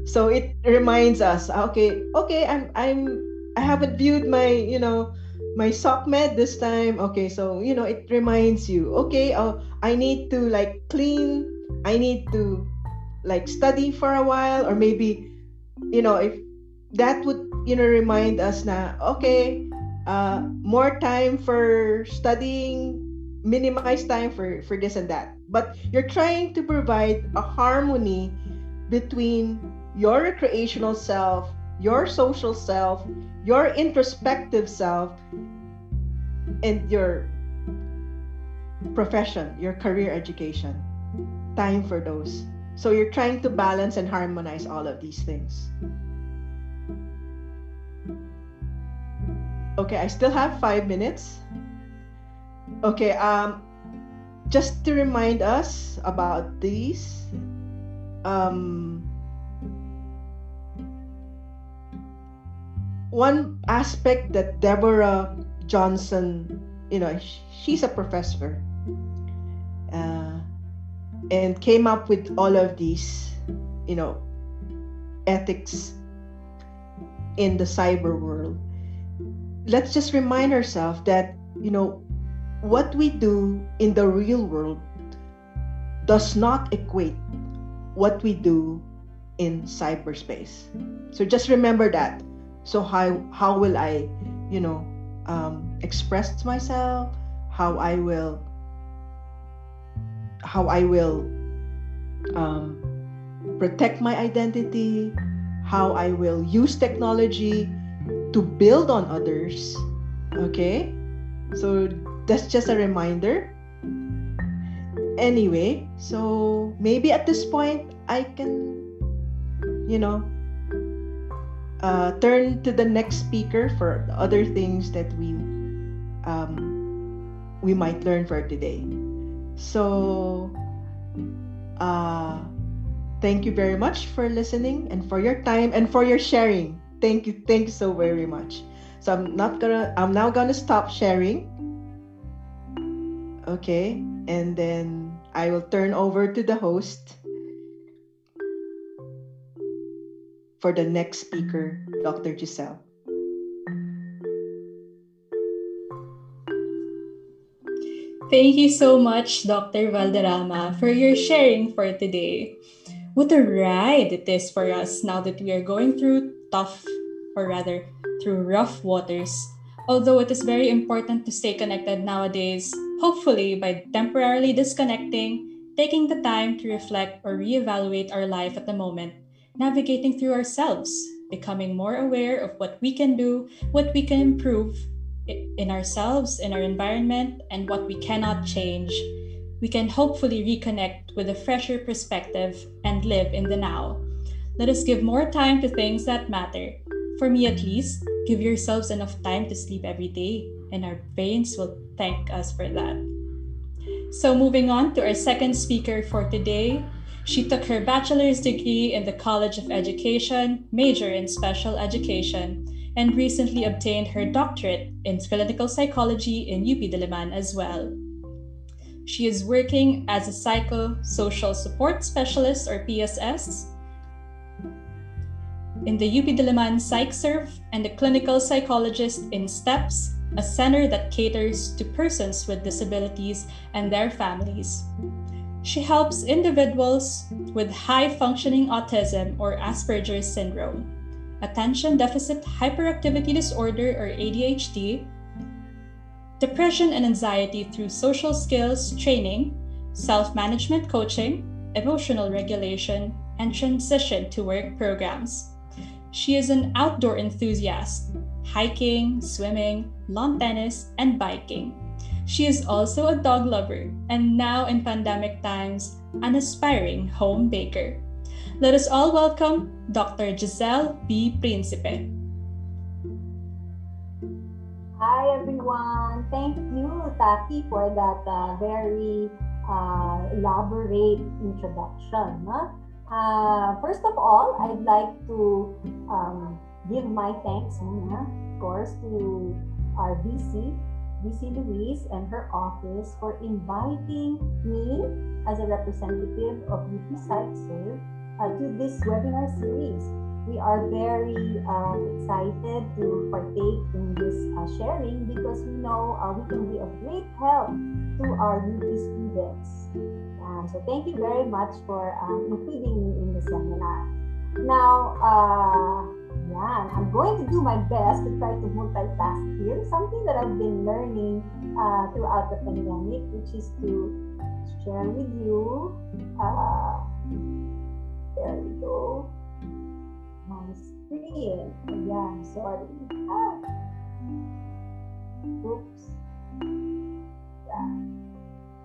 So it reminds us, okay, okay, I'm I'm I haven't viewed my, you know, my SOCMED this time. Okay, so you know, it reminds you, okay, oh, I need to like clean, I need to like study for a while, or maybe, you know, if that would, you know, remind us na, okay, uh, more time for studying, minimize time for, for this and that. But you're trying to provide a harmony between your recreational self your social self, your introspective self, and your profession, your career education. Time for those. So you're trying to balance and harmonize all of these things. Okay, I still have five minutes. Okay, um, just to remind us about these, um, one aspect that Deborah Johnson, you know, she's a professor, uh, and came up with all of these, you know, ethics in the cyber world. Let's just remind ourselves that, you know, what we do in the real world does not equate what we do in cyberspace. So just remember that. So how how will I, you know, um, express myself? How I will how I will um, protect my identity? How I will use technology to build on others? Okay, so that's just a reminder. Anyway, so maybe at this point I can, you know, uh, turn to the next speaker for other things that we um, we might learn for today. So, uh, thank you very much for listening and for your time and for your sharing. Thank you, thank you so very much. So I'm not gonna. I'm now gonna stop sharing Okay, and then I will turn over to the host for the next speaker, Dr. Giselle. Thank you so much, Dr. Valderrama, for your sharing for today. What a ride it is for us now that we are going through tough, or rather, through rough waters. Although it is very important to stay connected nowadays, hopefully by temporarily disconnecting, taking the time to reflect or reevaluate our life at the moment, navigating through ourselves, becoming more aware of what we can do, what we can improve in ourselves, in our environment, and what we cannot change, we can hopefully reconnect with a fresher perspective and live in the now. Let us give more time to things that matter. For me, at least, give yourselves enough time to sleep every day and our brains will thank us for that. So, moving on to our second speaker for today, she took her bachelor's degree in the College of Education, major in special education, and recently obtained her doctorate in clinical psychology in UP Diliman as well. She is working as a psychosocial support specialist or PSS in the UP Diliman PsychServe and a clinical psychologist in STEPS a center that caters to persons with disabilities and their families. She helps individuals with high functioning autism or Asperger's syndrome, attention deficit hyperactivity disorder or ADHD, depression and anxiety through social skills training, self management coaching, emotional regulation, and transition to work programs. She is an outdoor enthusiast hiking, swimming, lawn tennis, and biking. She is also a dog lover and now in pandemic times, an aspiring home baker. Let us all welcome Dr. Giselle B. Principe. Hi everyone. Thank you, Taki, for that uh, very uh, elaborate introduction. Huh? Uh, first of all, I'd like to um, give my thanks of course, to our VC, VC Louise and her office for inviting me as a representative of UP PsychServe uh, to this webinar series. We are very uh, excited to partake in this uh, sharing because we know uh, we can be of great help to our UP students. So thank you very much for um, including me in the seminar. Now, uh, yan. I'm going to do my best to try to multitask here. Something that I've been learning uh, throughout the pandemic, which is to share with you. Uh, there we go. My screen. Yeah, I'm sorry. Ah. Oops. Yeah.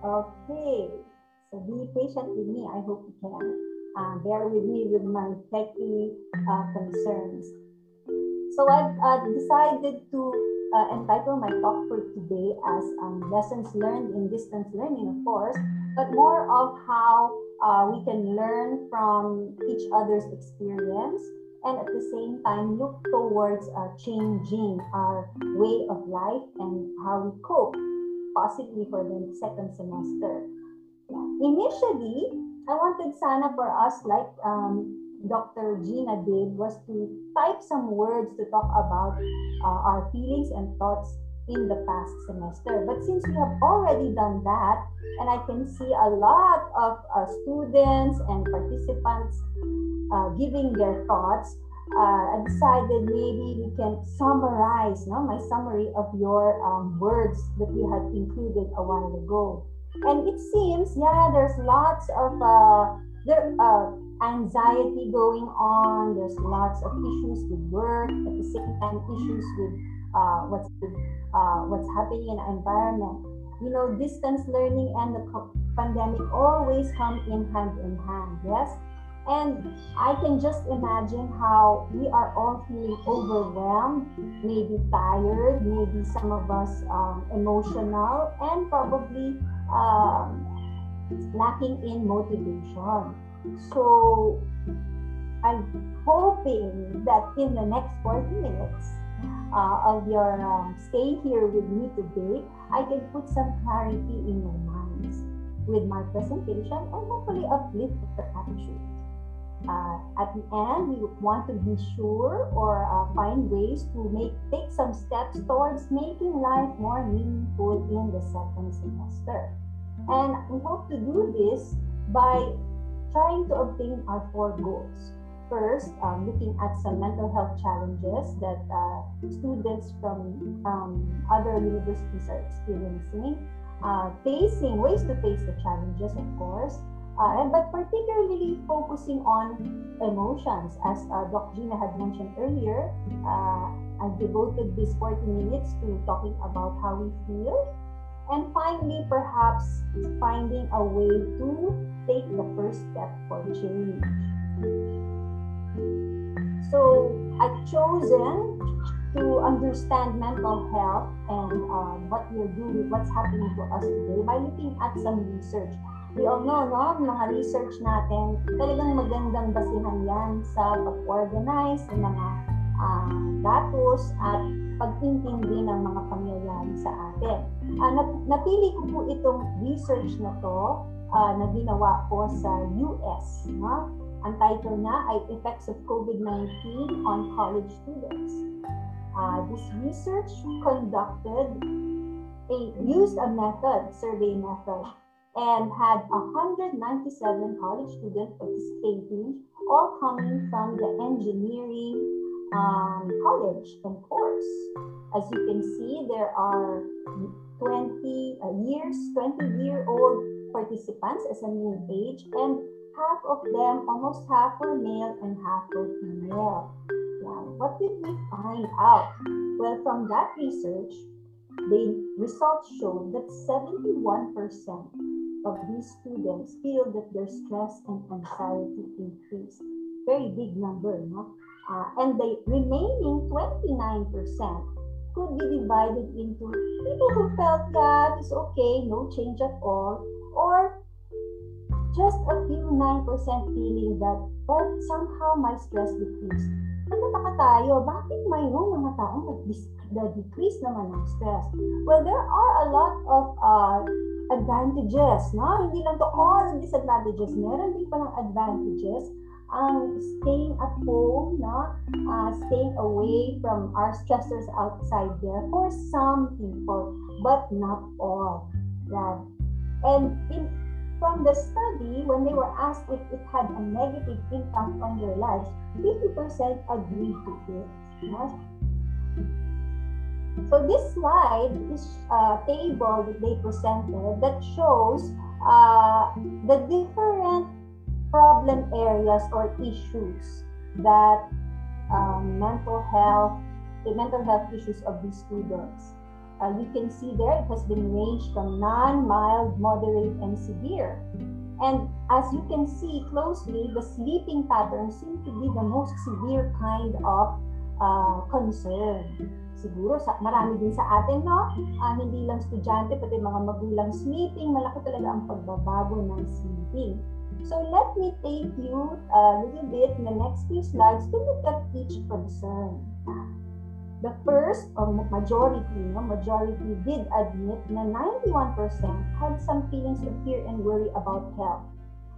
Okay. So be patient with me. I hope you can uh, bear with me with my techie uh, concerns. So I've uh, decided to uh, entitle my talk for today as um, lessons learned in distance learning, of course, but more of how uh, we can learn from each other's experience and at the same time look towards uh, changing our way of life and how we cope, possibly for the second semester. Initially, I wanted sana for us, like um, Dr. Gina did, was to type some words to talk about uh, our feelings and thoughts in the past semester. But since we have already done that, and I can see a lot of uh, students and participants uh, giving their thoughts, uh, I decided maybe we can summarize no, my summary of your um, words that you had included a while ago. And it seems, yeah, there's lots of uh, there, uh, anxiety going on. There's lots of issues with work, at the same time, issues with uh, what's uh, what's happening in our environment. You know, distance learning and the pandemic always come in hand in hand. Yes, and I can just imagine how we are all feeling overwhelmed, maybe tired, maybe some of us um, emotional, and probably um, lacking in motivation. So I'm hoping that in the next 40 minutes uh, of your um, stay here with me today, I can put some clarity in your minds with my presentation and hopefully uplift your attitude uh, at the end, we want to be sure or uh, find ways to make take some steps towards making life more meaningful in the second semester. And we hope to do this by trying to obtain our four goals. First, um, looking at some mental health challenges that uh, students from um, other universities are experiencing. Uh, facing ways to face the challenges, of course, uh, but particularly focusing on emotions. As uh, Doc Gina had mentioned earlier, uh, I devoted these 40 minutes to talking about how we feel. And finally, perhaps finding a way to take the first step for change. So I've chosen to understand mental health and um, what we're doing, what's happening to us today by looking at some research we all know, no, mga research natin, talagang magandang basihan yan sa pag-organize ng mga uh, datos at pagtintindi ng mga pangyayari sa atin. Uh, napili ko po itong research na to uh, na ginawa ko sa US. No? Ang title niya ay Effects of COVID-19 on College Students. Uh, this research conducted a used a method, survey method, and had 197 college students participating, all coming from the engineering um, college and course. As you can see, there are 20 uh, years, 20 year old participants as a mean age, and half of them, almost half were male and half were female. Now, what did we find out? Well, from that research, the results showed that 71% of these students feel that their stress and anxiety increased. Very big number, no? Uh, and the remaining 29% could be divided into people who felt that it's okay, no change at all, or just a few 9% feeling that, but somehow my stress decreased. Nagtataka tayo, bakit mayroong mga taong nag-decrease naman ng stress? Well, there are a lot of uh, advantages, no? Hindi lang to all disadvantages. Meron din palang advantages ang staying at home, no? Uh, staying away from our stressors outside there for some people, but not all. Right? And in, from the study, when they were asked if it had a negative impact on their lives, 50% agreed to it. No? So this slide is a table that they presented that shows uh, the different problem areas or issues that um, mental health, the mental health issues of these students. Uh, you can see there it has been ranged from non-mild, moderate, and severe. And as you can see closely, the sleeping patterns seem to be the most severe kind of uh, concern. Siguro sa, marami din sa atin, no? Uh, hindi lang estudyante, pati mga magulang sleeping, malaki talaga ang pagbabago ng sleeping. So let me take you a little bit in the next few slides to look at each concern. The first, or majority, no, majority did admit na 91% had some feelings of fear and worry about health.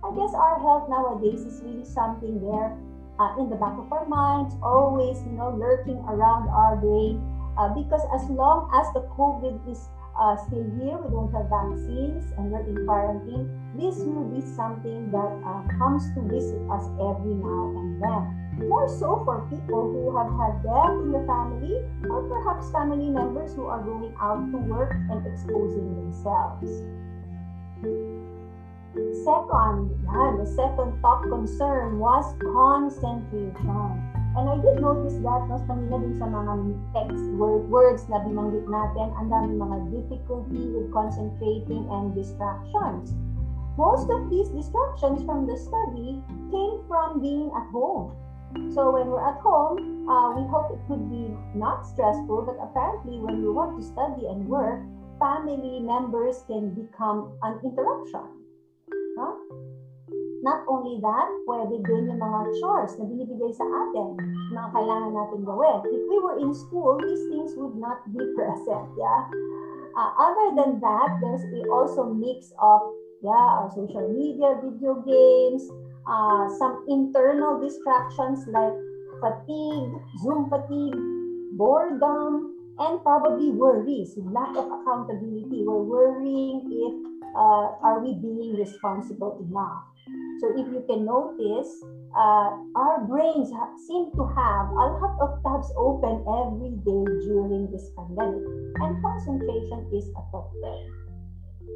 I guess our health nowadays is really something there uh, in the back of our minds, always, you know, lurking around our brain. Uh, because as long as the COVID is uh, still here, we don't have vaccines, and we're in quarantine, this will be something that uh, comes to visit us every now and then more so for people who have had death in the family or perhaps family members who are going out to work and exposing themselves. Second, yan, the second top concern was concentration. And I did notice that mas kanina din sa mga text word, words na binanggit natin, ang dami mga difficulty with concentrating and distractions. Most of these distractions from the study came from being at home so when we're at home, uh, we hope it could be not stressful, but apparently when we want to study and work, family members can become an interruption. Huh? Not only that, pwede din yung mga chores na binibigay sa atin, mga kailangan natin gawin. If we were in school, these things would not be *laughs* present. Yeah. Uh, other than that, there's also mix of yeah, social media, video games, uh, some internal distractions like fatigue, Zoom fatigue, boredom, and probably worries, lack of accountability. We're worrying if uh, are we being responsible enough. So if you can notice, uh, our brains seem to have a lot of tabs open every day during this pandemic, and concentration is affected.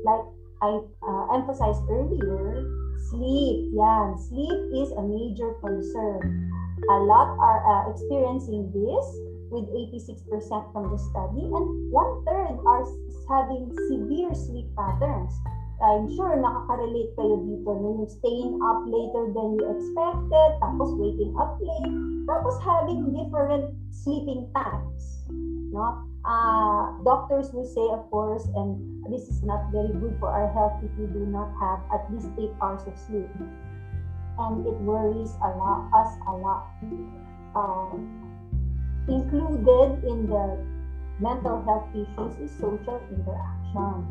Like I uh, emphasized earlier, Sleep, yan. Sleep is a major concern. A lot are uh, experiencing this with 86% from the study and one-third are having severe sleep patterns. I'm sure nakaka-relate kayo dito no? yung staying up later than you expected, tapos waking up late, tapos having different sleeping times. No? Uh, doctors will say, of course, and this is not very good for our health if we do not have at least eight hours of sleep. And it worries a lot, us a lot. Uh, included in the mental health issues is social interaction.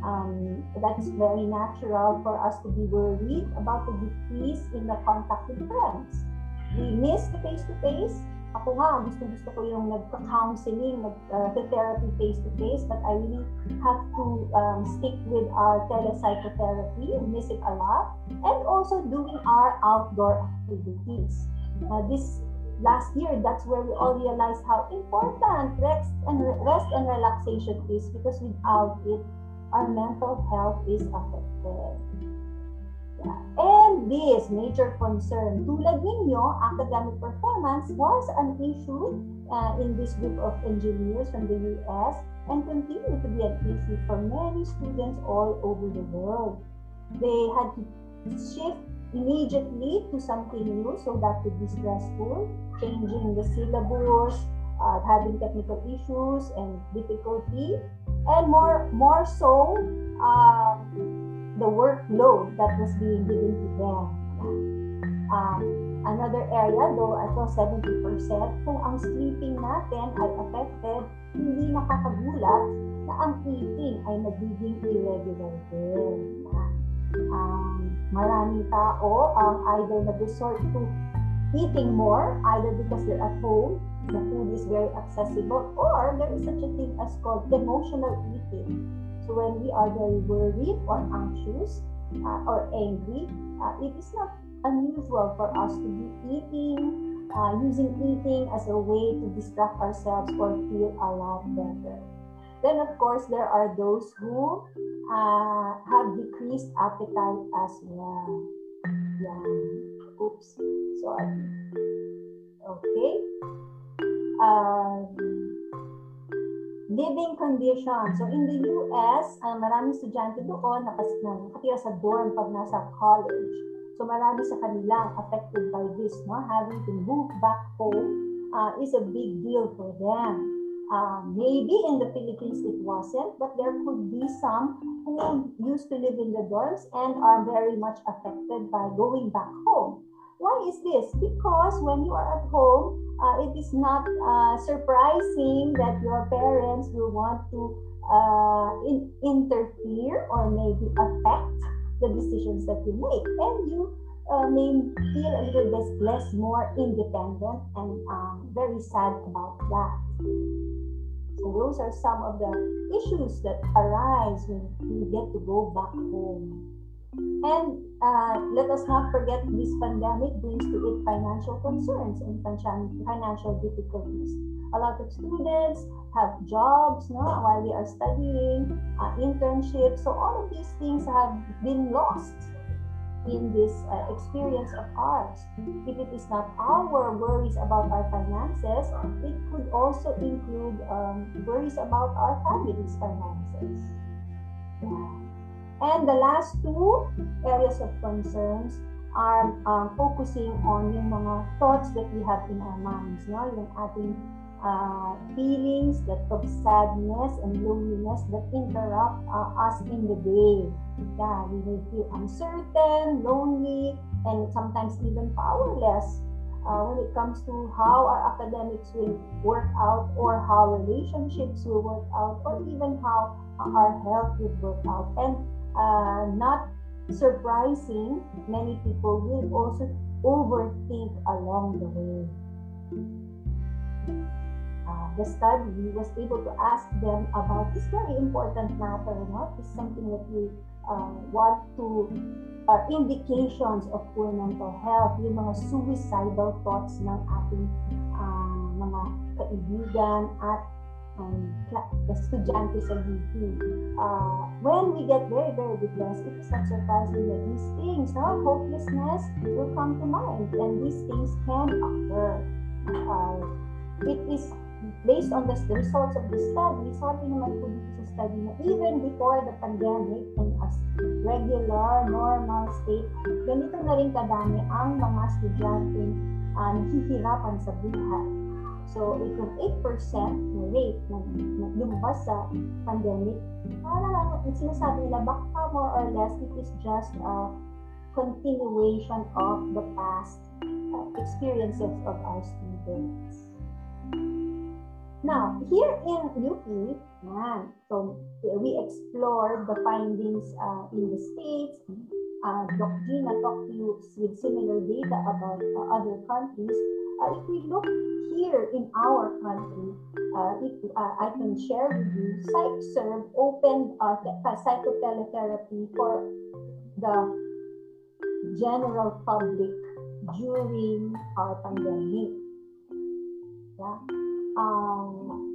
Um, that is very natural for us to be worried about the decrease in the contact with friends. We miss the face-to-face, ako nga, gusto gusto ko yung nagka-counseling, nag-therapy uh, face-to-face, but I really have to um, stick with our telepsychotherapy, miss it a lot, and also doing our outdoor activities. Uh, this last year, that's where we all realized how important rest and rest and relaxation is because without it, our mental health is affected. And this major concern, tulad ninyo, academic performance was an issue uh, in this group of engineers from the US and continue to be an issue for many students all over the world. They had to shift immediately to something new, so that could be stressful, changing the syllabus, uh, having technical issues and difficulty, and more more so, uh, the workload that was being given to them. Um, another area, though ito 70%, kung ang sleeping natin ay affected, hindi nakakagulat na ang eating ay nagiging irregular din. Um, maraming tao ang either nag-resort to eating more, either because they're at home, the food is very accessible, or there is such a thing as called emotional eating when we are very worried or anxious uh, or angry, uh, it is not unusual for us to be eating, uh, using eating as a way to distract ourselves or feel a lot better. Then, of course, there are those who uh, have decreased appetite as well. Yeah. Oops. Sorry. Living conditions. So in the US, uh, maraming estudyante doon nakas nakatira sa dorm pag nasa college. So marami sa kanila affected by this, no? having to move back home uh, is a big deal for them. Uh, maybe in the Philippines it wasn't, but there could be some who used to live in the dorms and are very much affected by going back home. Why is this? Because when you are at home, uh, it is not uh, surprising that your parents will want to uh, in, interfere or maybe affect the decisions that you make. And you uh, may feel a little bit less, more independent and um, very sad about that. So those are some of the issues that arise when you get to go back home. And uh, let us not forget this pandemic brings to it financial concerns and financial difficulties. A lot of students have jobs no, while they are studying, uh, internships. So all of these things have been lost in this uh, experience of ours. If it is not our worries about our finances, it could also include um, worries about our family's finances. Yeah. And the last two areas of concerns are uh, focusing on yung mga thoughts that we have in our minds, no? yung ating uh, feelings that of sadness and loneliness that interrupt uh, us in the day. Yeah, we may feel uncertain, lonely, and sometimes even powerless uh, when it comes to how our academics will work out or how relationships will work out or even how our health will work out. And uh, not surprising, many people will also overthink along the way. Uh, the study was able to ask them about this very important matter, no? It's something that we uh, want to uh, indications of poor mental health, yung mga suicidal thoughts ng ating uh, mga kaibigan at um, the estudyante sa UP. Uh, when we get very, very depressed, it is not surprising that these things, no, hopelessness will come to mind and these things can occur. Uh, it is based on the results of the study, sabi naman po dito sa study na even before the pandemic and as regular, normal state, ganito na rin kadami ang mga estudyante uh, nahihirapan sa buhay. So, itong 8% na rate na, lumabas sa pandemic, parang sinasabi nila, baka more or less, it is just a continuation of the past uh, experiences of our students. Now, here in UP, man, so we explored the findings uh, in the States. Uh, Gina talked to you with similar data about uh, other countries. Uh, if we look here in our country, uh, if, uh, I can share with you, PsychServe opened uh, psychotherapy for the general public during our pandemic. Yeah. Um,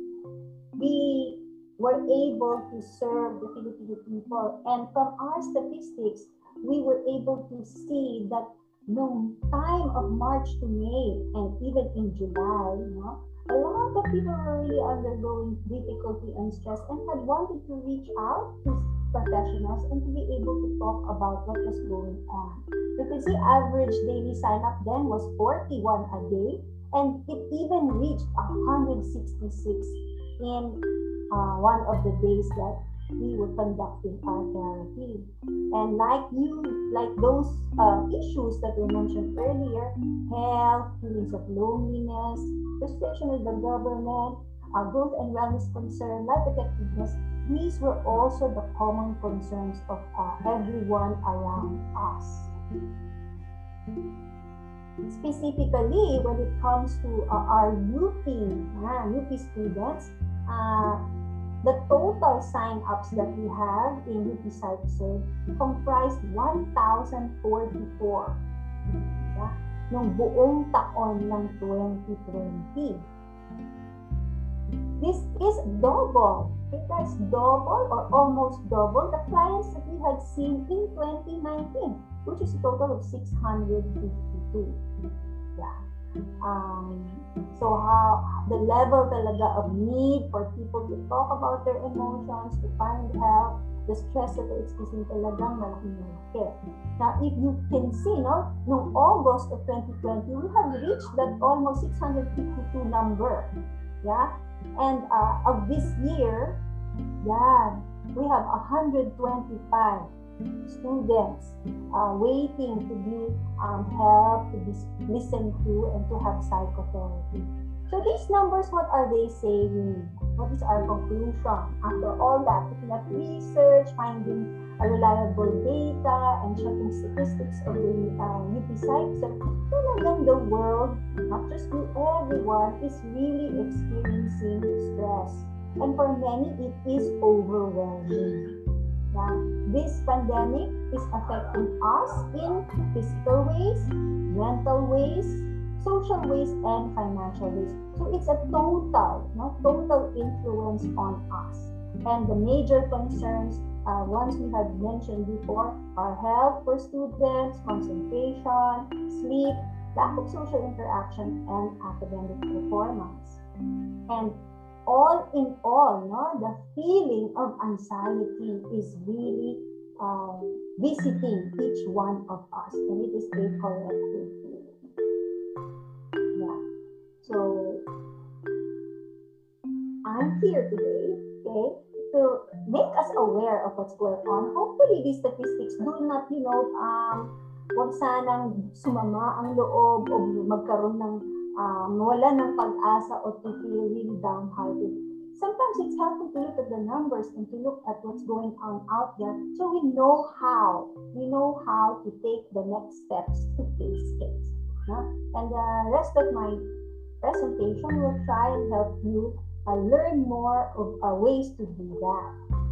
we were able to serve the Filipino people, and from our statistics, we were able to see that no time of March to May and even in July, a lot of people were really undergoing difficulty and stress and had wanted to reach out to professionals and to be able to talk about what was going on. You can see average daily sign up then was 41 a day and it even reached 166 in uh, one of the days that we were conducting our therapy. And like you, like those um, issues that we mentioned earlier, health, feelings of loneliness, frustration with the government, uh, growth and wellness concern, life effectiveness, these were also the common concerns of uh, everyone around us. Specifically, when it comes to uh, our UP, uh, UP students, uh, the total sign-ups that we have in UP PsychServe comprised 1,044 yeah, nung buong taon ng 2020. This is double. It is double or almost double the clients that we had seen in 2019, which is a total of 652. Um, so how the level talaga of need for people to talk about their emotions, to find help, the stress that they're experiencing talagang malaki malaki. Now, if you can see, no, no August of 2020, we have reached that almost 652 number. Yeah? And uh, of this year, yeah, we have 125 students uh, waiting to be um, helped, to be listened to, and to have psychotherapy. So these numbers, what are they saying? What is our conclusion? After all that, looking at research, finding reliable data, and checking statistics of the uh, UP Psych, so talagang the world, not just you, everyone, is really experiencing stress. And for many, it is overwhelming. This pandemic is affecting us in physical ways, mental ways, social ways, and financial ways. So it's a total, no, total influence on us. And the major concerns, uh, ones we have mentioned before, are health for students, concentration, sleep, lack of social interaction, and academic performance. And all in all, no, the feeling of anxiety is really uh, visiting each one of us, and it is a collective feeling. So I'm here today, okay, to make us aware of what's going on. Hopefully, these statistics do not, you know, um, huwag sanang sumama ang loob o magkaroon ng um, wala ng pag-asa o to feel really downhearted. Sometimes it's helpful to look at the numbers and to look at what's going on out there so we know how. We know how to take the next steps to face it. No? And the rest of my presentation will try and help you uh, learn more of uh, ways to do that.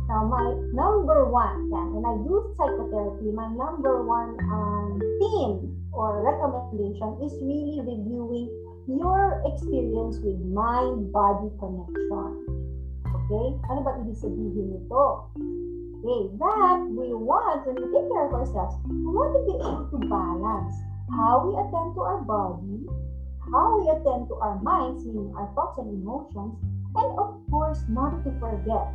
Now, my number one, yeah, when I do psychotherapy, my number one um, theme or recommendation is really reviewing your experience with mind-body connection. Okay? Ano ba ibig sabihin nito? Okay, that we want, when we take care of ourselves, we want to be able to balance how we attend to our body how we attend to our minds, meaning our thoughts and emotions, and of course, not to forget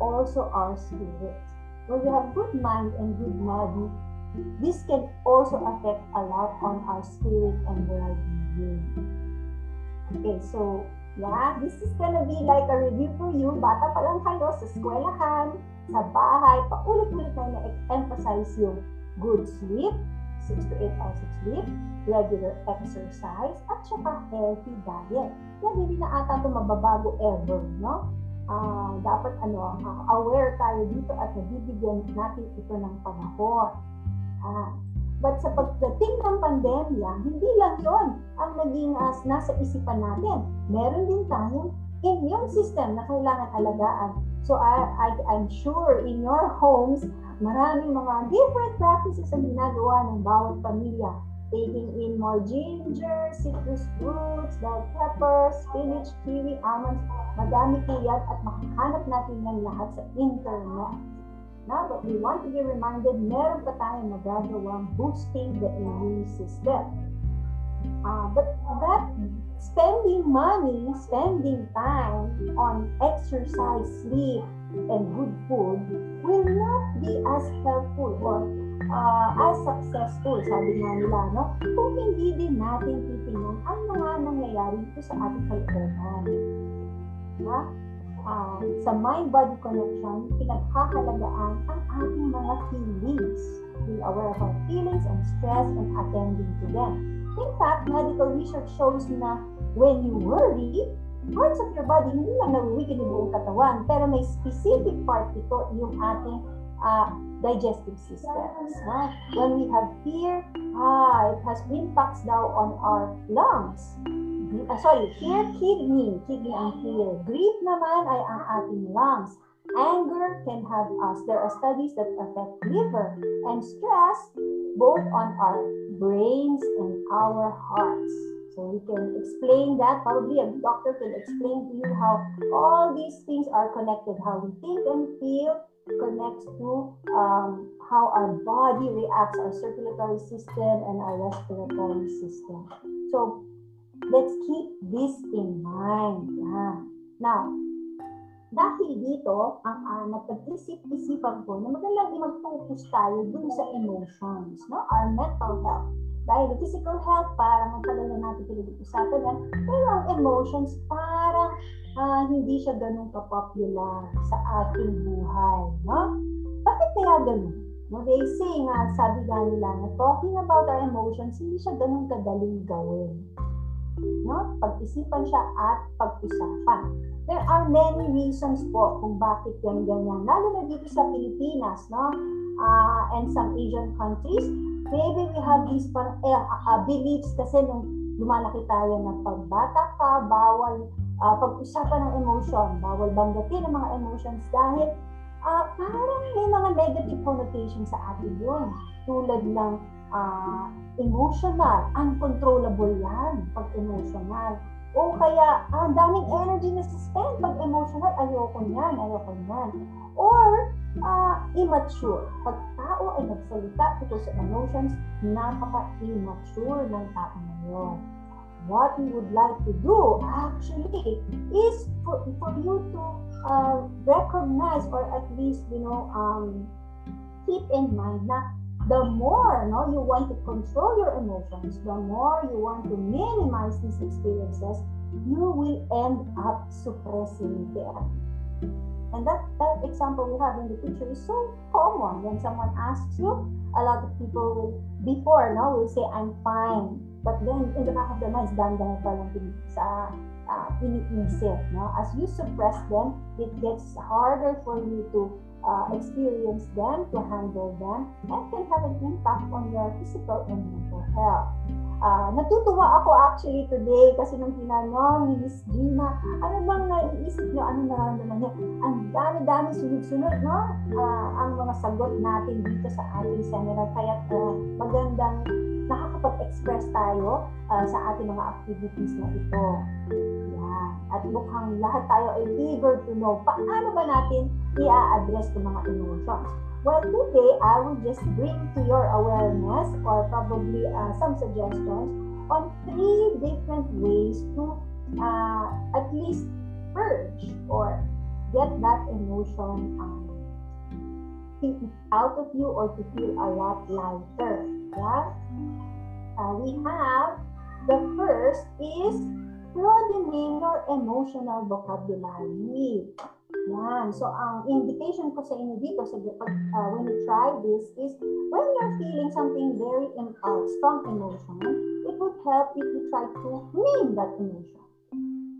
also our spirit. When we have good mind and good body, this can also affect a lot on our spirit and well-being. Okay, so yeah, this is gonna be like a review for you. Bata pa lang kayo sa eskwelahan, sa bahay, paulit-ulit na na-emphasize yung good sleep, 6 to 8 hours of sleep, regular exercise, at saka healthy diet. Yan, hindi na ata ito mababago ever, no? Uh, dapat ano, uh, aware tayo dito at nabibigyan natin ito ng panahon. Uh, but sa pagdating ng pandemya, hindi lang yon ang naging uh, nasa isipan natin. Meron din tayong immune system na kailangan alagaan. So I, I, I'm sure in your homes, maraming mga different practices ang ginagawa ng bawat pamilya taking in more ginger, citrus fruits, bell peppers, spinach, kiwi, almonds. Madami yan at makahanap natin yan lahat sa internet. Now, but we want to be reminded, meron pa tayong nagagawang boosting the immune system. Uh, but that spending money, spending time on exercise, sleep, and good food will not be as helpful or uh, as successful, sabi nga nila, no? kung hindi din natin titingnan ang mga nangyayari dito sa ating kalooban. Ha? Uh, sa mind-body connection, pinaghahalagaan ang ating mga feelings. Be aware of our feelings and stress and attending to them. In fact, medical research shows na when you worry, parts of your body hindi lang nawiwigil yung buong katawan, pero may specific part ito yung ating uh, digestive systems. No? When we have fear, ah, it has impacts now on our lungs. Uh, sorry, fear, kidney, kidney ang fear. Grief naman ay ang ating lungs. Anger can have us. There are studies that affect liver and stress both on our brains and our hearts. So we can explain that. Probably a doctor can explain to you how all these things are connected, how we think and feel, connects to um, how our body reacts, our circulatory system and our respiratory system. So let's keep this in mind. Yeah. Now, dahil dito, ang uh, napag-isip-isipan ko na magandang mag-focus tayo dun sa emotions, no? our mental health. Dahil the physical health, parang matagal na natin pinag-usapan yan, pero ang emotions, parang uh, hindi siya ganun ka-popular sa ating buhay. No? Bakit kaya ganun? No, they say nga, sabi nga nila, na talking about our emotions, hindi siya ganun kadaling gawin. No? Pag-isipan siya at pag-usapan. There are many reasons po kung bakit yan ganyan. Lalo na dito sa Pilipinas, no? Uh, and some Asian countries, maybe we have these uh, uh, beliefs kasi nung lumalaki tayo na pagbata ka, bawal uh, pag-usapan ng emotion, bawal banggatin ang mga emotions dahil uh, parang may mga negative connotation sa atin yun. Tulad ng uh, emotional, uncontrollable yan pag emotional o kaya, ah, ang daming energy na suspend pag emotional, ayoko niyan, ayoko niyan. Or, uh, immature. Pag tao ay nagsalita tungkol sa emotions, napaka-immature ng tao na yun. What we would like to do, actually, is for, for you to uh, recognize or at least, you know, um, keep in mind na the more no, you want to control your emotions, the more you want to minimize these experiences, you will end up suppressing them. And that, that example we have in the picture is so common. When someone asks you, a lot of people will, before, no, will say, I'm fine. But then, in the back of their minds, dandan pa lang sa uh, iniisip. No? As you suppress them, it gets harder for you to uh, experience them, to handle them, and can have an impact on your physical and mental health. Uh, natutuwa ako actually today kasi nung tinanong ni Miss Gina, ano bang naiisip niyo, ano nararamdaman niya? Ang dami-dami sunod-sunod, no? Uh, ang mga sagot natin dito sa ating seminar. Kaya uh, magandang nakakapag-express tayo uh, sa ating mga activities na ito. Yan. At mukhang lahat tayo ay eager to know paano ba natin i-address itong mga emotions. Well, today I will just bring to your awareness or probably uh, some suggestions on three different ways to uh, at least purge or get that emotion um, out of you or to feel a lot lighter. Yeah? Uh, we have the first is broadening your emotional vocabulary. Yan. So, ang invitation ko sa inyo dito, sa, uh, when you try this, is when you're feeling something very uh, strong emotion, it would help if you try to name that emotion.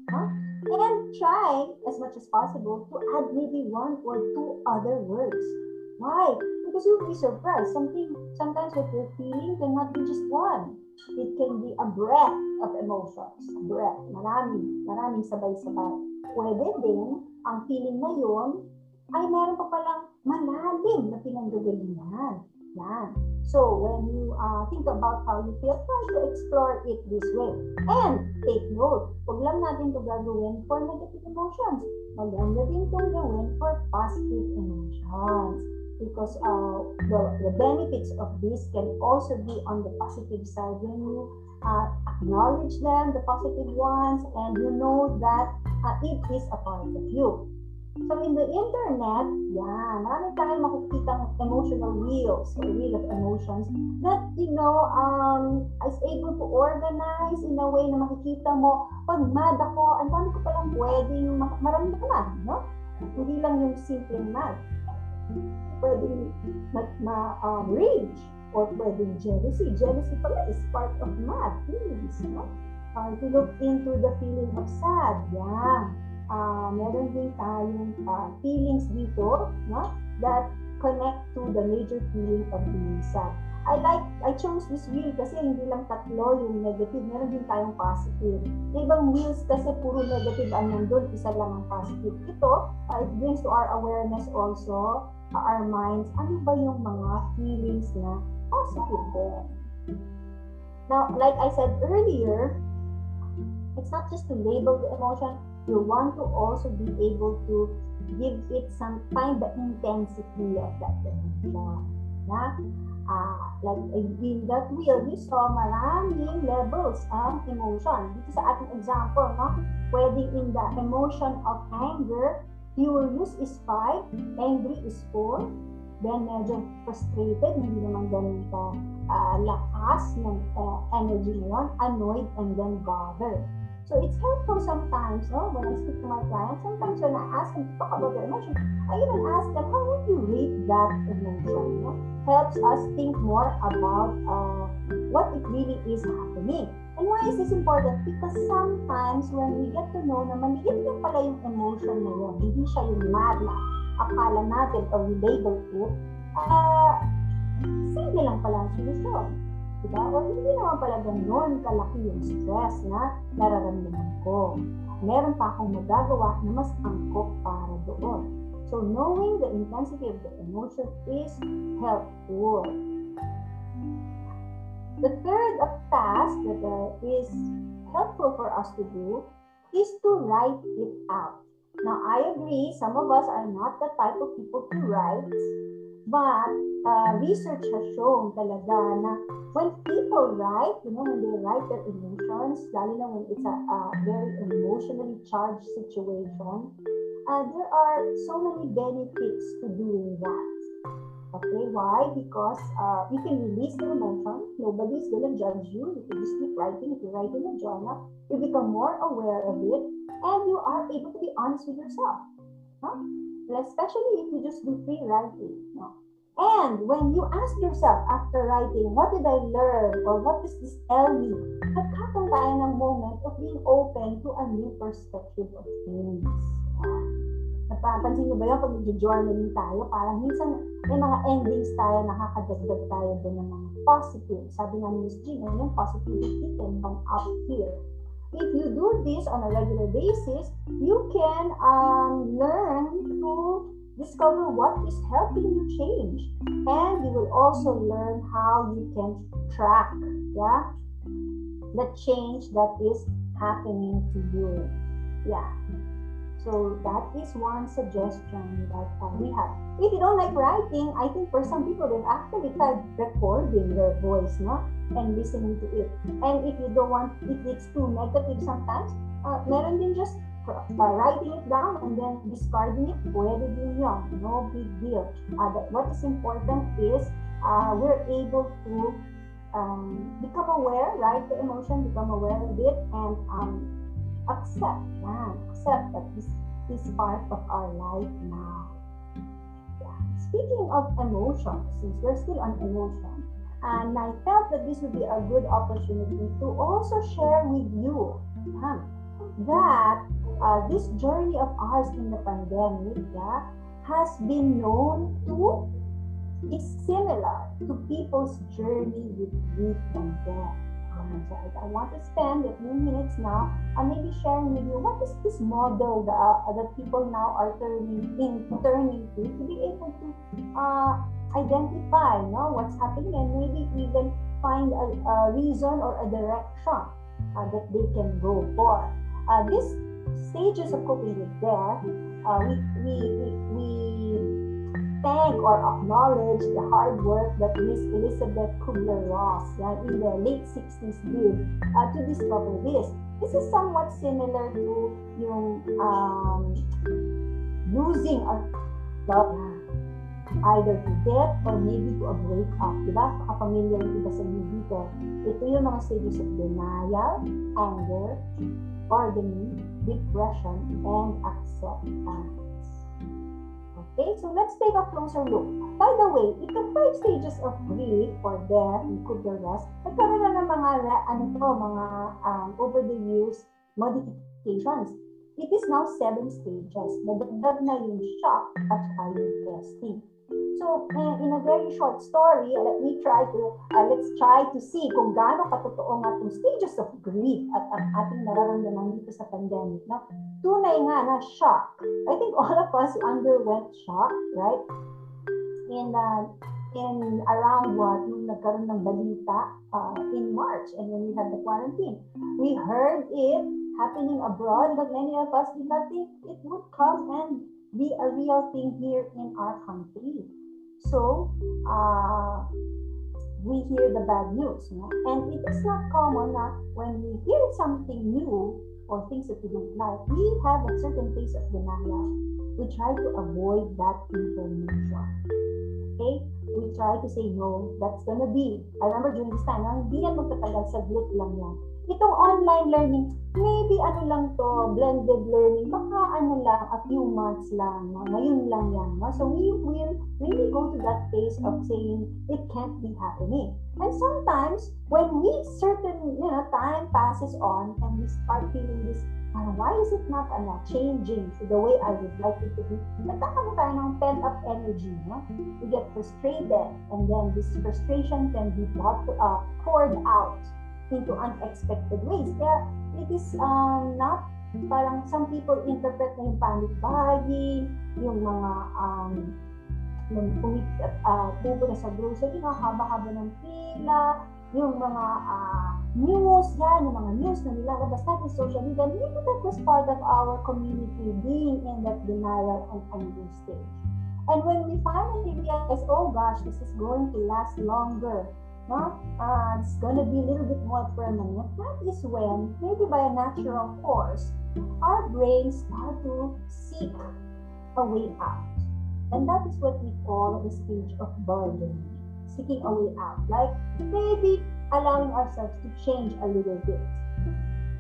Huh? And try, as much as possible, to add maybe one or two other words. Why? Because you'll be surprised. Something, sometimes what you're feeling cannot be just one. It can be a breath of emotions. Breath. Marami. Maraming sabay-sabay. Pwede din ang feeling na yun ay meron pa palang malalim na pinanggagalingan. Yan. So, when you uh, think about how you feel, try to explore it this way. And take note, huwag lang natin ito gagawin for negative emotions. Maganda din itong gawin for positive emotions. Because uh, the, the benefits of this can also be on the positive side when you uh, acknowledge them, the positive ones, and you know that uh, it is a part of you. So in the internet, yan, marami tayong makikita emotional wheels or wheel of emotions that, you know, um, is able to organize in a way na makikita mo, pag mad ako, ang dami ko palang pwedeng maramdaman, no? Hindi lang yung simple mad. Pwedeng ma, ma um, rage or pwedeng jealousy. Jealousy pala is part of mad feelings, no? Uh, to look into the feeling of sad, yan uh, meron din tayong uh, feelings dito no? that connect to the major feeling of being sad. I like, I chose this wheel kasi hindi lang tatlo yung negative, meron din tayong positive. Yung ibang wheels kasi puro negative ang nandun, isa lang ang positive. Ito, uh, it brings to our awareness also, our minds, ano ba yung mga feelings na positive there. Now, like I said earlier, it's not just to label the emotion, you want to also be able to give it some find the intensity of that emotion. Na? Uh, like in that wheel, you saw maraming levels of emotion. Dito sa ating example, no? pwede in the emotion of anger, Furious is 5, angry is 4, then medyo frustrated, hindi naman ganun ka uh, lakas ng uh, energy na yun, annoyed, and then bothered. So it's helpful sometimes, no? When I speak to my clients, sometimes when I ask them to talk about their emotion, I even ask them, how would you rate that emotion? No? Helps us think more about uh, what it really is happening. And why is this important? Because sometimes when we get to know na maliit na pala yung emotion na yun, hindi siya yung mad na akala natin or we label it, uh, simple lang pala ang solusyon. Diba? O hindi naman pala ganun kalaki yung stress na nararamdaman ko. Meron pa akong magagawa na mas angkop para doon. So knowing the intensity of the emotion is helpful. The third task that uh, is helpful for us to do is to write it out. Now, I agree, some of us are not the type of people to write, but uh, research has shown talaga na when people write, you know, when they write their emotions, lalo na when it's a, a very emotionally charged situation, uh, there are so many benefits to doing that. Okay, why? Because uh, you can release the emotion. Nobody's gonna judge you. You can just keep writing. If you write in a journal, you become more aware of it, and you are able to be honest with yourself. Huh? especially if you just do free writing. No? And when you ask yourself after writing, what did I learn or what does this tell me? Nagkakaroon tayo ng moment of being open to a new perspective of things. Napapansin niyo ba yun pag nag-journaling tayo? Parang minsan may mga endings tayo, nakakadagdag tayo doon ng mga positive. Sabi nga ni Ms. Gina, yung positivity can come up here. If you do this on a regular basis, you can um, learn to discover what is helping you change and you will also learn how you can track yeah the change that is happening to you yeah so that is one suggestion that uh, we have if you don't like writing i think for some people they've actually tried recording their voice no and listening to it and if you don't want if it's too negative sometimes uh, meron din just uh, writing it down and then discarding it, pwede din yun. No big deal. Uh, but what is important is uh, we're able to um, become aware, right? The emotion, become aware of it, and um, accept, yeah, accept that this is part of our life now. Yeah. Speaking of emotions, since we're still on emotion, and I felt that this would be a good opportunity to also share with you yeah, that uh, this journey of ours in the pandemic yeah, has been known to be similar to people's journey with grief and death. I, want to spend a few minutes now and maybe sharing with you what is this model that, uh, that people now are turning in turning to to be able to uh, identify you know, what's happening and maybe even find a, a reason or a direction uh, that they can go for. Uh, this stages of coping with death, uh, we, we, we, we thank or acknowledge the hard work that Miss Elizabeth Kubler-Ross yeah, in the late 60s did uh, to discover this. This is somewhat similar to yung um, losing a love either to death or maybe to a breakup. Diba? Kakapamilya rin iba sa dito. Ito yung mga stages of denial, anger, bargaining, depression, and acceptance. Okay, so let's take a closer look. By the way, itong five stages of grief or death Kubler-Ross, nagkaroon na ng mga, ano to, mga um, over the years modifications. It is now seven stages. Nadagdag na yung shock at saka yung testing. So, in a very short story, let me try to, uh, let's try to see kung gaano katotoo nga itong stages of grief at ang ating nararamdaman dito sa pandemic. No? Tunay nga na shock. I think all of us underwent shock, right? In, uh, in around what, nung nagkaroon ng balita uh, in March and when we had the quarantine. We heard it happening abroad, but many of us did not think it would come and be a real thing here in our country. So, uh, we hear the bad news. No? And it is not common that when we hear something new, or things that we don't like, we have a certain phase of denial. We try to avoid that information. Okay? We try to say, no, that's gonna be. I remember during this time, ah, hindi yan magtatagal, saglit lang yan. Itong online learning, maybe ano lang to, blended learning, baka ano lang, a few months lang, no? ngayon lang yan. No? So we will really go to that phase of saying, it can't be happening. And sometimes, when we certain, you know, time passes on and we start feeling this, uh, why is it not ano, changing to the way I would like it to be? Nagkakaroon tayo ng pent-up energy. No? We get frustrated and then this frustration can be brought, uh, poured out into unexpected ways. Kaya it is um, not parang some people interpret na yung panic buying, yung mga um, yung uh, pupunta sa grocery, no, haba-haba ng pila, yung mga uh, news, yan, yung mga news na nilalabas natin sa social media, maybe that was part of our community being in that denial and anger stage. And when we finally realize, oh gosh, this is going to last longer, no? Uh, it's going to be a little bit more permanent. That is when, maybe by a natural course, our brains start to seek a way out. And that is what we call the stage of bargaining, seeking a way out. Like maybe allowing ourselves to change a little bit,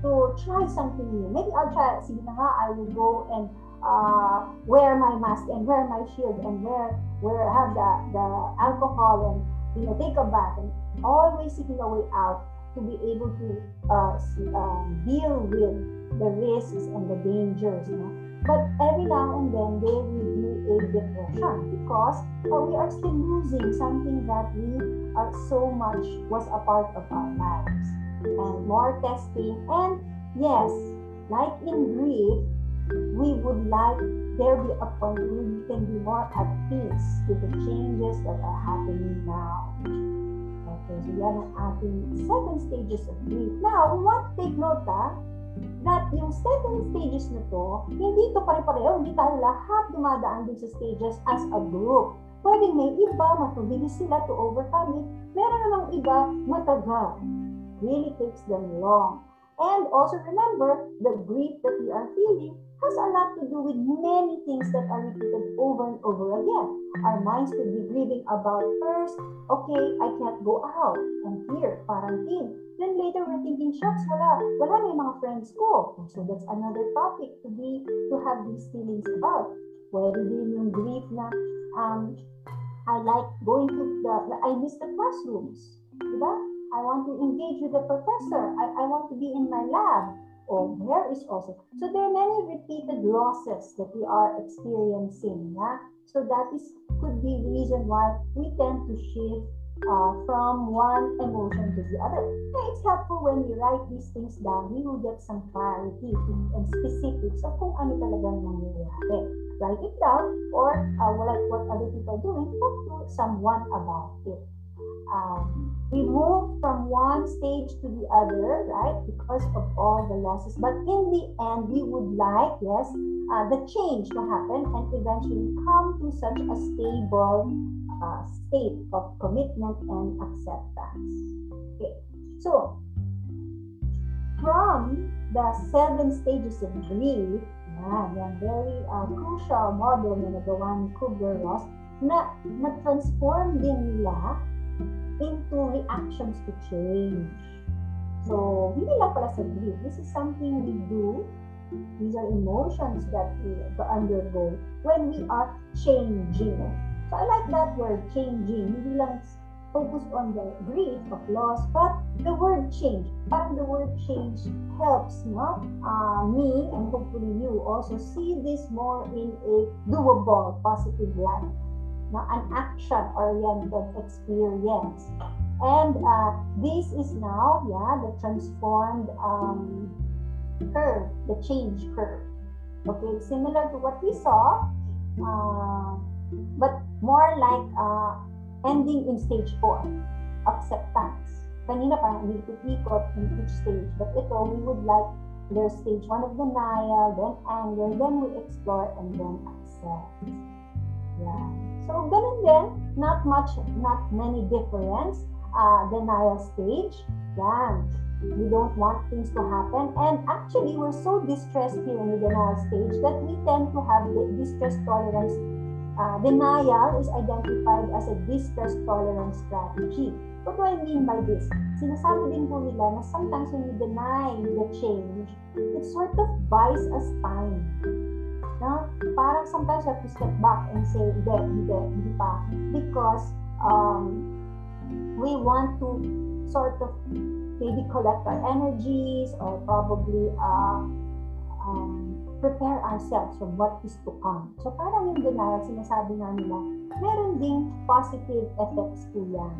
to try something new. Maybe I'll try, sige I will go and uh, wear my mask and wear my shield and wear, wear have the, the alcohol and you know, take a bath and always seeking a way out to be able to uh, uh, deal with the risks and the dangers. You know? But every now and then there will be a depression because uh, we are still losing something that we are so much was a part of our lives. And more testing. And yes, like in grief, we would like there be a point we can be more at peace with the changes that are happening now. Okay, so yan ang ating seven stages of grief. Now, to take note ha, that yung seven stages na to, hindi to pare-pareho, hindi tayo lahat dumadaan din sa stages as a group. Pwede may iba, matubilis sila to overcome it. Meron namang iba, matagal. Really takes them long. And also remember, the grief that we are feeling has a lot to do with many things that are repeated over and over again. Our minds could be grieving about first, okay, I can't go out. And here, quarantine. Then later we're thinking, shucks, wala, wala na mga friends ko. So that's another topic to be, to have these feelings about. Pwede din yung grief na, um, I like going to the, I miss the classrooms. Diba? I want to engage with the professor. I, I want to be in my lab. Oh, there is also. So there are many repeated losses that we are experiencing. Yeah? So that is could be reason why we tend to shift uh, from one emotion to the other. It's helpful when we write these things down. We will get some clarity and specifics of kung ano talagang nangyayari. Write it down or uh, like what other people are doing, talk to someone about it um, we move from one stage to the other, right, because of all the losses. But in the end, we would like, yes, uh, the change to happen and eventually come to such a stable uh, state of commitment and acceptance. Okay, so from the seven stages of grief, yan, yan very uh, crucial model na nagawa ni Kubler-Ross na na-transform din nila into reactions to change. So, hindi lang pala sa grief. This is something we do. These are emotions that we undergo when we are changing. So, I like that word, changing. Hindi lang focus on the grief of loss, but the word change. Parang the word change helps no? Uh, me and hopefully you also see this more in a doable, positive light an action-oriented experience. And uh, this is now, yeah, the transformed um, curve, the change curve. Okay, similar to what we saw, uh, but more like uh, ending in stage 4, acceptance. Kanina parang ikot in each stage, but ito, we would like there's stage 1 of denial, then anger, then we explore, and then accept. Yeah. So, ganun din, not much, not many difference. Uh, denial stage, yan. We don't want things to happen. And actually, we're so distressed here in the denial stage that we tend to have the distress tolerance. Uh, denial is identified as a distress tolerance strategy. What do I mean by this? Sinasabi din po nila na sometimes when we deny the change, it sort of buys us time. Na? Parang sometimes you have to step back and say, hindi, hindi, hindi pa. Because um, we want to sort of maybe collect our energies or probably uh, um, prepare ourselves for what is to come. So parang yung denial, sinasabi nga nila, meron ding positive effects po yan.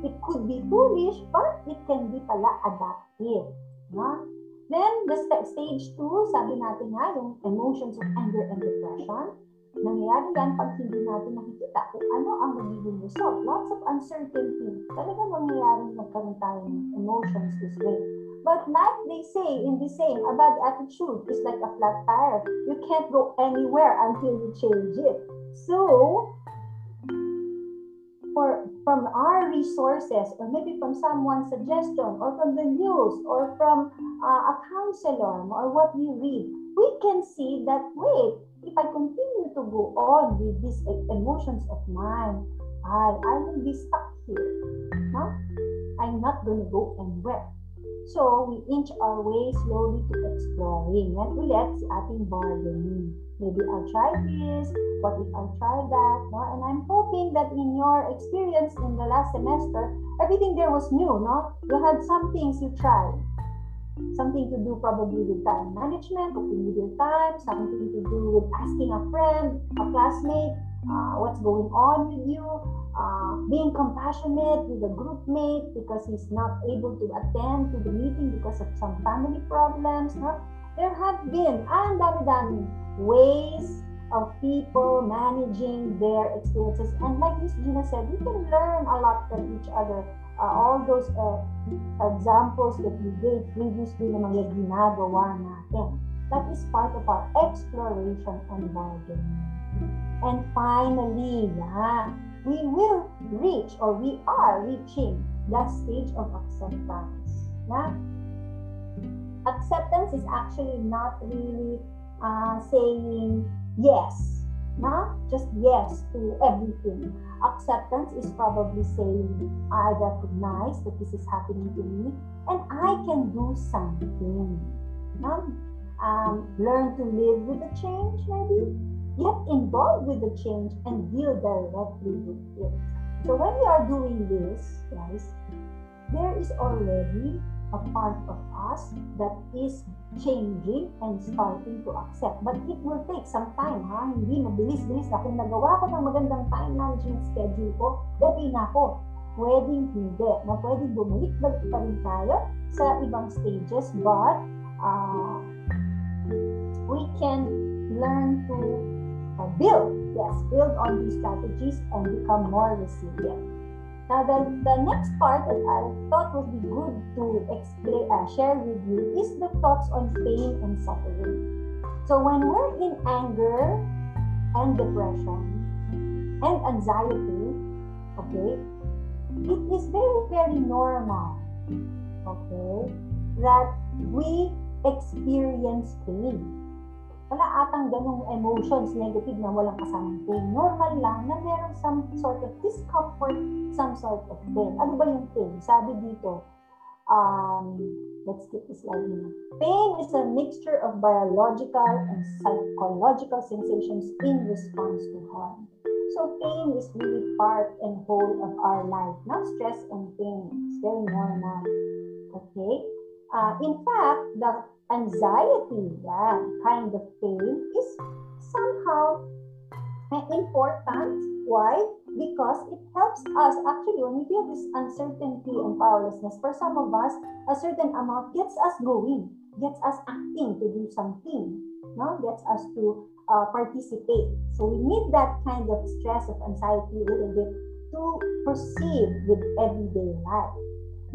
It could be foolish, but it can be pala adaptive. Na? Then, the st- stage 2, sabi natin nga, yung emotions of anger and depression. Nangyayari yan pag hindi natin nakikita kung ano ang magiging result. Lots of uncertainty. Talaga mangyayari magkaroon tayo ng emotions this way. But like they say in the saying, a bad attitude is like a flat tire. You can't go anywhere until you change it. So, for from our resources or maybe from someone's suggestion or from the news or from uh, a counselor or what we read, we can see that wait, if I continue to go on with these emotions of mine, I, I will be stuck here. No? I'm not going to go anywhere. So, we inch our way slowly to exploring. And ulit si ating bargaining. Maybe I'll try this. What if I'll try that? No? And I'm hoping that in your experience in the last semester, everything there was new. No? You had some things you tried. Something to do probably with time management, coping with your time, something to do with asking a friend, a classmate, uh, what's going on with you, uh, being compassionate with a group mate because he's not able to attend to the meeting because of some family problems. No? There have been, and dami-dami, ways of people managing their experiences. And like Miss Gina said, we can learn a lot from each other. Uh, all those uh, examples that we gave previously na mga ginagawa natin. That is part of our exploration and bargaining. And finally, yeah, we will reach or we are reaching that stage of acceptance. Yeah? Acceptance is actually not really uh, saying yes, not just yes to everything. Acceptance is probably saying, I recognize that this is happening to me and I can do something. No? Um, learn to live with the change, maybe get involved with the change and deal directly with it. So when we are doing this, guys, there is already a part of us that is changing and starting to accept. But it will take some time, ha? Hindi mabilis-bilis na. Kung nagawa ko ng magandang time management schedule ko, okay na ako. Pwedeng hindi. Na pwedeng bumalik-balik pa rin tayo sa ibang stages, but uh, we can learn to build, yes, build on these strategies and become more resilient. Now, the, the next part that I thought would be good to explain, uh, share with you is the thoughts on pain and suffering. So, when we're in anger and depression and anxiety, okay, it is very, very normal, okay, that we experience pain wala atang ganong emotions negative na walang kasamang pain. Normal lang na meron some sort of discomfort, some sort of pain. Ano ba yung pain? Sabi dito, um, let's skip this slide muna. Pain is a mixture of biological and psychological sensations in response to harm. So pain is really part and whole of our life, not stress and pain. It's very normal. Okay? Uh, in fact, the anxiety, yeah, kind of pain is somehow important. Why? Because it helps us actually when we feel this uncertainty and powerlessness. For some of us, a certain amount gets us going, gets us acting to do something, no? gets us to uh, participate. So we need that kind of stress of anxiety a little bit to proceed with everyday life.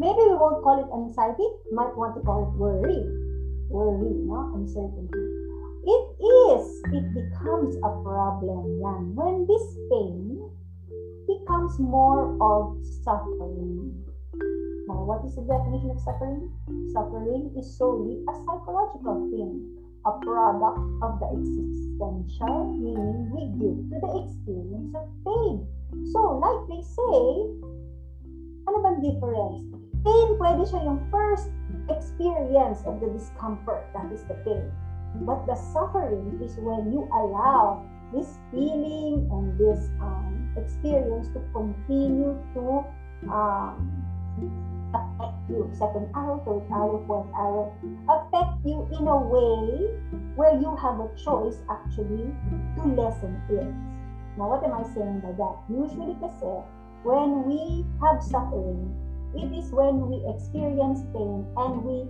Maybe we won't call it anxiety, might want to call it worry worry, no? uncertainty. It is, it becomes a problem yan. When this pain becomes more of suffering. Now, what is the definition of suffering? suffering is solely a psychological thing, a product of the existential meaning we give to the experience of pain. So, like they say, ano bang difference? Pain, pwede siya yung first experience of the discomfort, that is the pain. But the suffering is when you allow this feeling and this um, experience to continue to um, affect you. Second arrow, third arrow, fourth arrow, affect you in a way where you have a choice actually to lessen it. Now, what am I saying by that? Usually kasi, when we have suffering, it is when we experience pain and we,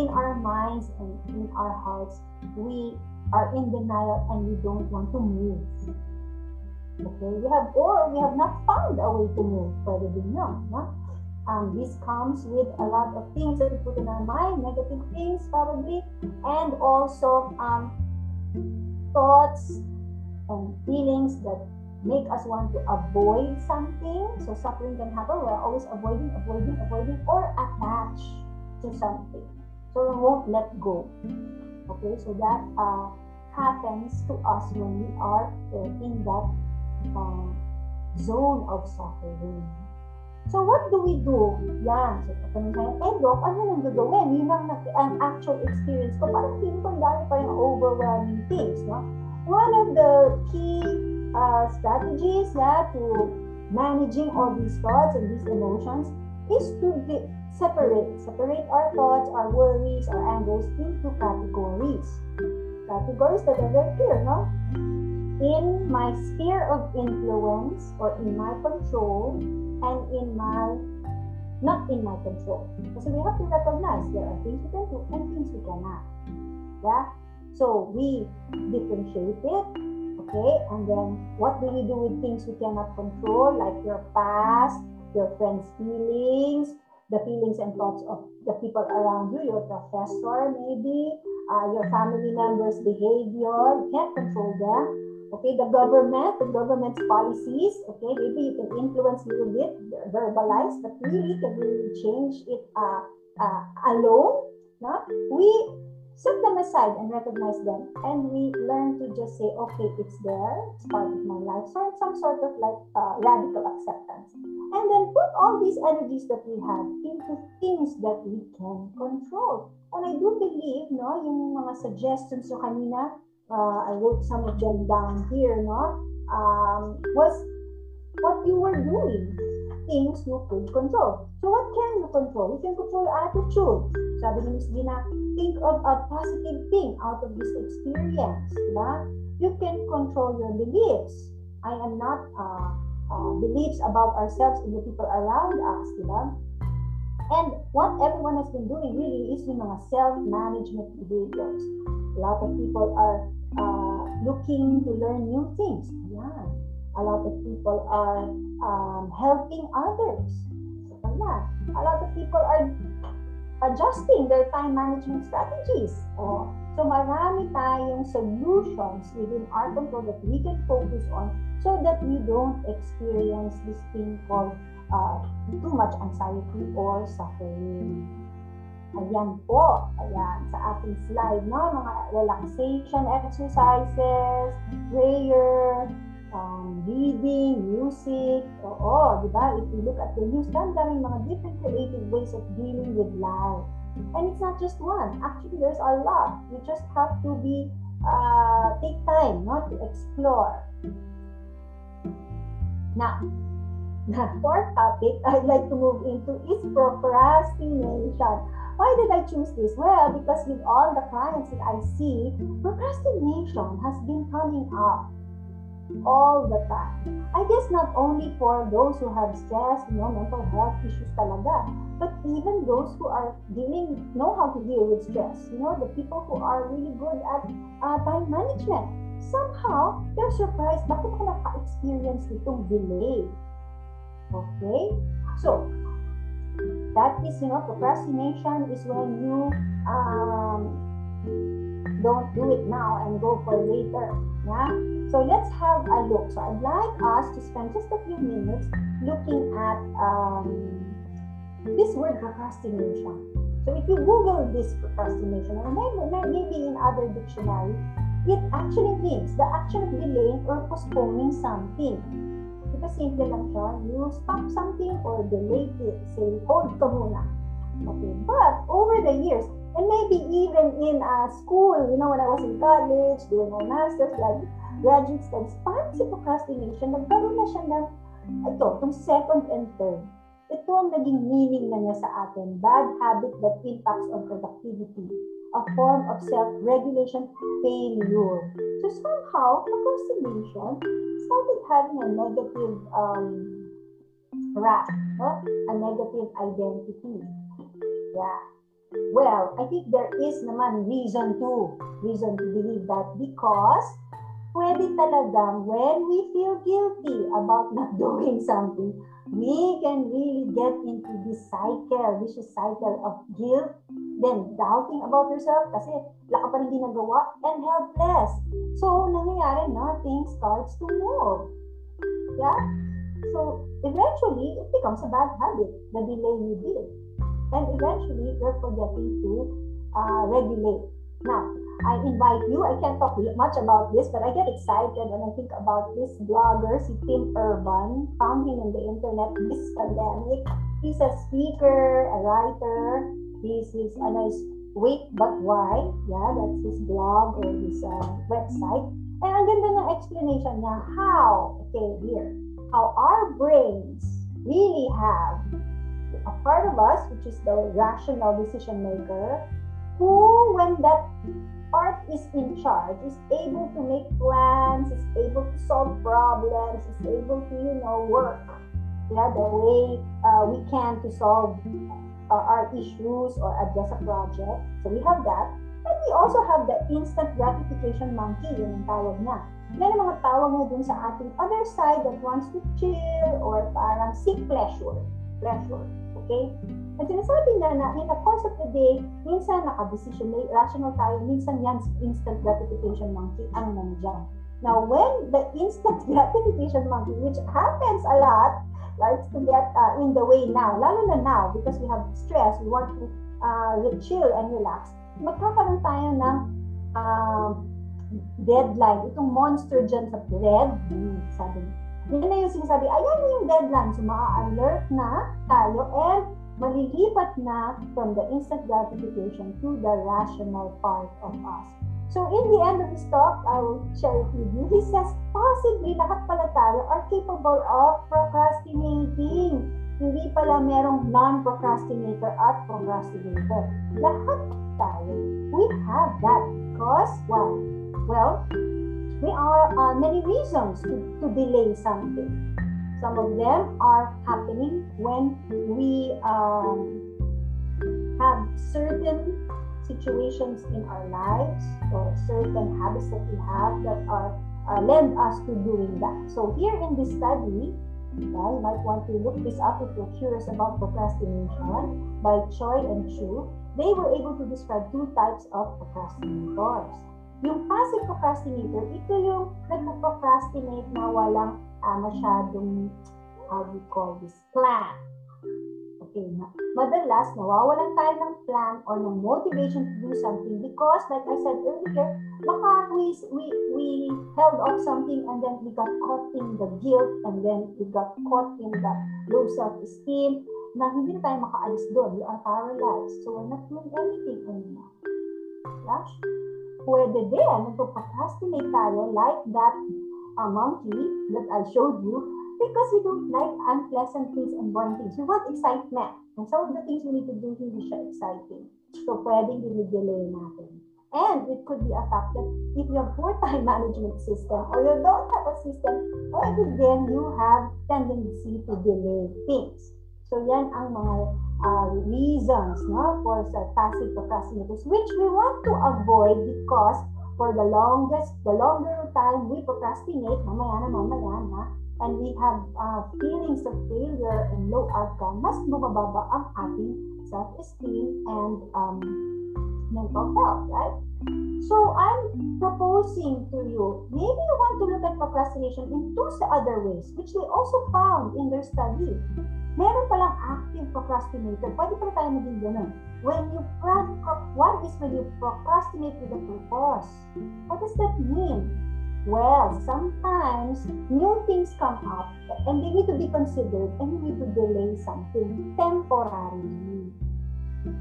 in our minds and in our hearts, we are in denial and we don't want to move. Okay, we have or we have not found a way to move. Din yun, no? Um, this comes with a lot of things that we put in our mind, negative things probably, and also um, thoughts and feelings that make us want to avoid something. So suffering can happen. We're always avoiding, avoiding, avoiding, or attach to something. So we won't let go. Okay, so that uh, happens to us when we are in that uh, zone of suffering. So what do we do? Yan. So tatanong tayo, eh Doc, ano nang gagawin? Yun ang actual experience ko. Parang feeling ko dami pa yung overwhelming things. No? One of the key uh, strategies na to managing all these thoughts and these emotions is to separate. Separate our thoughts, our worries, our angers into categories. Categories that are very clear, no? In my sphere of influence or in my control and in my not in my control. So we have to recognize there are things we can do and things we cannot. Yeah? So we differentiate it, okay? And then what do we do with things we cannot control, like your past, your friends' feelings, the feelings and thoughts of the people around you, your professor maybe, uh, your family members' behavior. You can't control them. Okay, the government, the government's policies, okay, maybe you can influence a little bit, verbalize, but really can really change it uh, uh, alone. No? We set them aside and recognize them, and we learn to just say, okay, it's there, it's part of my life. So it's some sort of like uh, radical acceptance. And then put all these energies that we have into things that we can control. And I do believe, no, yung mga suggestions nyo kanina, uh, I wrote some of them down here, no, um, was what you were doing, things you could control. So what can you control? You can control your attitude. Sabi ni Ms. Gina, think of a positive thing out of this experience. Diba? You can control your beliefs. I am not uh, uh, beliefs about ourselves and the people around us. Diba? And what everyone has been doing really is yung mga self-management behaviors. A lot of people are uh, looking to learn new things. Ayan. A lot of people are um, helping others. So, ayan. A lot of people are adjusting their time management strategies. Oh, so marami tayong solutions within our control that we can focus on so that we don't experience this thing called uh, too much anxiety or suffering. Ayan po. Ayan, sa ating slide, no? Mga relaxation exercises, prayer, um, reading, music. Oo, di ba? If you look at the news, dami daming mga different creative ways of dealing with life. And it's not just one. Actually, there's a lot. You just have to be, uh, take time, not To explore. Now, the fourth topic I'd like to move into is procrastination. Why did I choose this? Well, because with all the clients that I see, procrastination has been coming up all the time. I guess not only for those who have stress, you know, mental health issues talaga, but even those who are dealing, know how to deal with stress. You know, the people who are really good at uh, time management. Somehow, they're surprised, bakit ako naka-experience nitong delay? Okay? So, that is, you know, procrastination is when you um, don't do it now and go for later. Yeah? So let's have a look. So I'd like us to spend just a few minutes looking at um, this word procrastination. So if you Google this procrastination, or maybe, in other dictionary, it actually means the action of delaying or postponing something. Diba simple lang siya? You stop something or delay it. Say, hold ka muna. Okay, but over the years, and maybe even in uh, school, you know, when I was in college, doing my master's, like graduate studies, parang si procrastination, nagkaroon na siya ng, ito, itong second and third. Ito ang naging meaning na niya sa atin, bad habit that impacts on productivity a form of self-regulation failure. So somehow, procrastination started having a negative um, rap, no? a negative identity. Yeah. Well, I think there is naman reason to, reason to believe that because pwede talagang when we feel guilty about not *laughs* doing something, we can really get into this cycle, vicious cycle of guilt, then doubting about yourself kasi wala ka pa rin ginagawa, and helpless. So, nangyayari na, things starts to move. Yeah? So, eventually, it becomes a bad habit, the delay you did. And eventually, you're forgetting to uh, regulate. Now, I invite you, I can't talk much about this, but I get excited when I think about this blogger, si Tim Urban, found him in the internet this pandemic. He's a speaker, a writer. He's, he's a nice Wait But Why. Yeah, that's his blog or his uh, website. And ang ganda ng explanation niya how, okay, here, how our brains really have a part of us, which is the rational decision maker, who, when that part is in charge, is able to make plans, is able to solve problems, is able to, you know, work yeah, the way uh, we can to solve uh, our issues or address a project. So we have that. And we also have the instant gratification monkey, yun ang tawag na. Ang mga tawag mo dun sa ating other side that wants to chill or parang seek pleasure. Pleasure. Okay? At sinasabi na na in the course of the day, minsan nakadesisyon, may rational tayo, minsan yan instant gratification monkey ang nandiyan. Now, when the instant *laughs* gratification monkey, which happens a lot, likes to get uh, in the way now, lalo na now, because we have stress, we want to uh, chill and relax, magkakaroon tayo ng uh, deadline. Itong monster dyan sa red, sabi yan na yung sinasabi, ayan na yung deadline. So, maa-alert na tayo and malilipat na from the instant gratification to the rational part of us. So in the end of this talk, I will share it with you. He says, possibly lahat pala tayo are capable of procrastinating. Hindi pala merong non-procrastinator at procrastinator. Lahat tayo, we have that. Because, why? Well, there are uh, many reasons to, to delay something. Some of them are happening when we um, have certain situations in our lives or certain habits that we have that are uh, lend us to doing that. So here in this study, yeah, you might want to look this up if you're curious about procrastination by Choi and Chu. They were able to describe two types of procrastinators. Yung passive procrastinator, ito yung nagpo-procrastinate na walang uh, masyadong, how do you call this, plan. Okay, na, madalas nawawalan tayo ng plan or ng motivation to do something because, like I said earlier, baka we, we, we held off something and then we got caught in the guilt and then we got caught in the low self-esteem na hindi na tayo makaalis doon. We are paralyzed. So we're not doing anything anymore. Gosh. Pwede din, nagpo-procrastinate tayo like that uh, monkey that I showed you because we don't like unpleasant things and boring things. We want excitement. And some of the things we need to do hindi siya exciting. So pwedeng dinidelayan natin. And it could be a fact that if you have poor time *laughs* management system or you don't have a system, pwede then you have tendency to delay things. So yan ang mga uh, reasons no, for passive procrastinators which we want to avoid because for the longest, the longer time we procrastinate, mamaya na mamaya na, and we have uh, feelings of failure and low outcome, mas bumababa ang ating self-esteem and um, mental health, right? So I'm proposing to you, maybe you want to look at procrastination in two other ways, which they also found in their study. Meron palang active procrastinator. Pwede pala tayo maging ganun. When you pro- what is when you procrastinate with a purpose? What does that mean? Well, sometimes new things come up and they need to be considered and you need to delay something temporarily.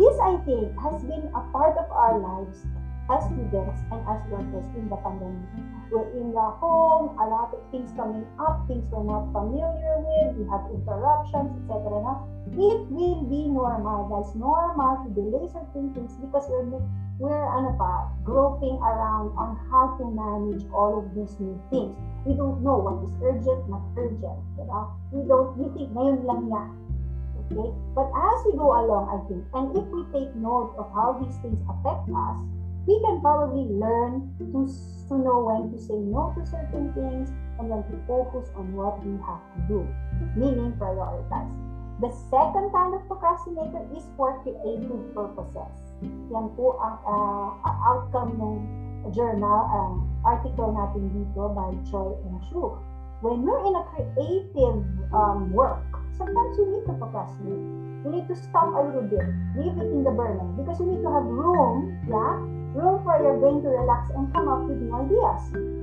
This, I think, has been a part of our lives as students and as workers in the pandemic. We're in the home, a lot of things coming up, things we're not familiar with, we have interruptions, etc. It will be normal. That's normal to delay certain things because we're we're ano pa, groping around on how to manage all of these new things. We don't know what is urgent, not urgent. Diba? We don't, we think ngayon lang yan. Okay? But as we go along, I think, and if we take note of how these things affect us, we can probably learn to, to know when to say no to certain things and when to focus on what we have to do, meaning prioritize. The second kind of procrastinator is for creative purposes. Yan po ang uh, outcome ng journal, um, article natin dito by Choi and Shu. When you're in a creative um, work, sometimes you need to procrastinate. You need to stop a little bit, leave it in the burner because you need to have room, yeah, room for your brain to relax and come up with new ideas.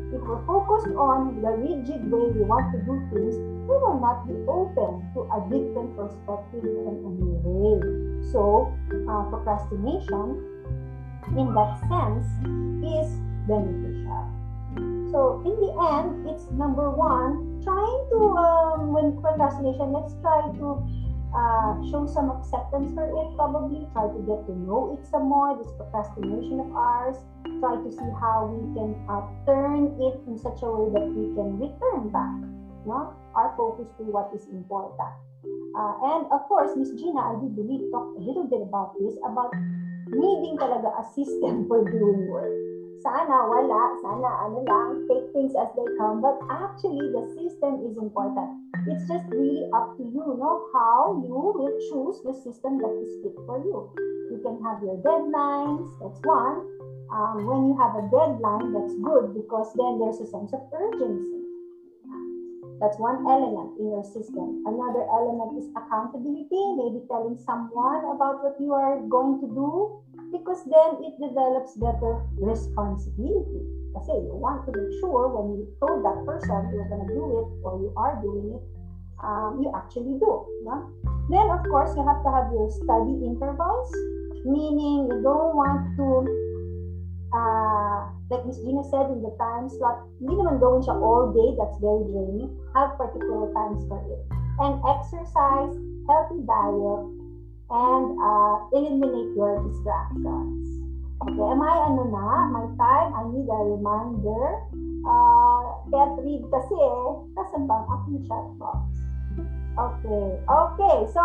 If we're focused on the rigid way we want to do things, we will not be open to a different perspective and a new way. So, uh, procrastination, in that sense, is beneficial. So, in the end, it's number one, trying to, um, when procrastination, let's try to uh, show some acceptance for it probably. Try to get to know it some more this procrastination of ours. Try to see how we can uh, turn it in such a way that we can return back no? our focus to what is important. Uh, and of course miss gina i do believe talk a little bit about this about needing talaga a system *laughs* for doing work sana wala, sana ano lang, take things as they come. But actually, the system is important. It's just really up to you, know, how you will choose the system that is fit for you. You can have your deadlines, that's one. Um, when you have a deadline, that's good because then there's a sense of urgency. That's one element in your system. Another element is accountability, maybe telling someone about what you are going to do because then it develops better responsibility. Kasi you want to make sure when you told that person you're to do it or you are doing it, um, you actually do. No? Then, of course, you have to have your study intervals, meaning you don't want to uh, like Miss Gina said in the time slot, hindi naman gawin siya all day, that's very draining. Have particular times for it. And exercise, healthy diet, and uh, eliminate your distractions. Okay, am I ano na? My time, I need a reminder. Uh, can't read kasi eh. Kasan bang aking chat box? Okay, okay. So,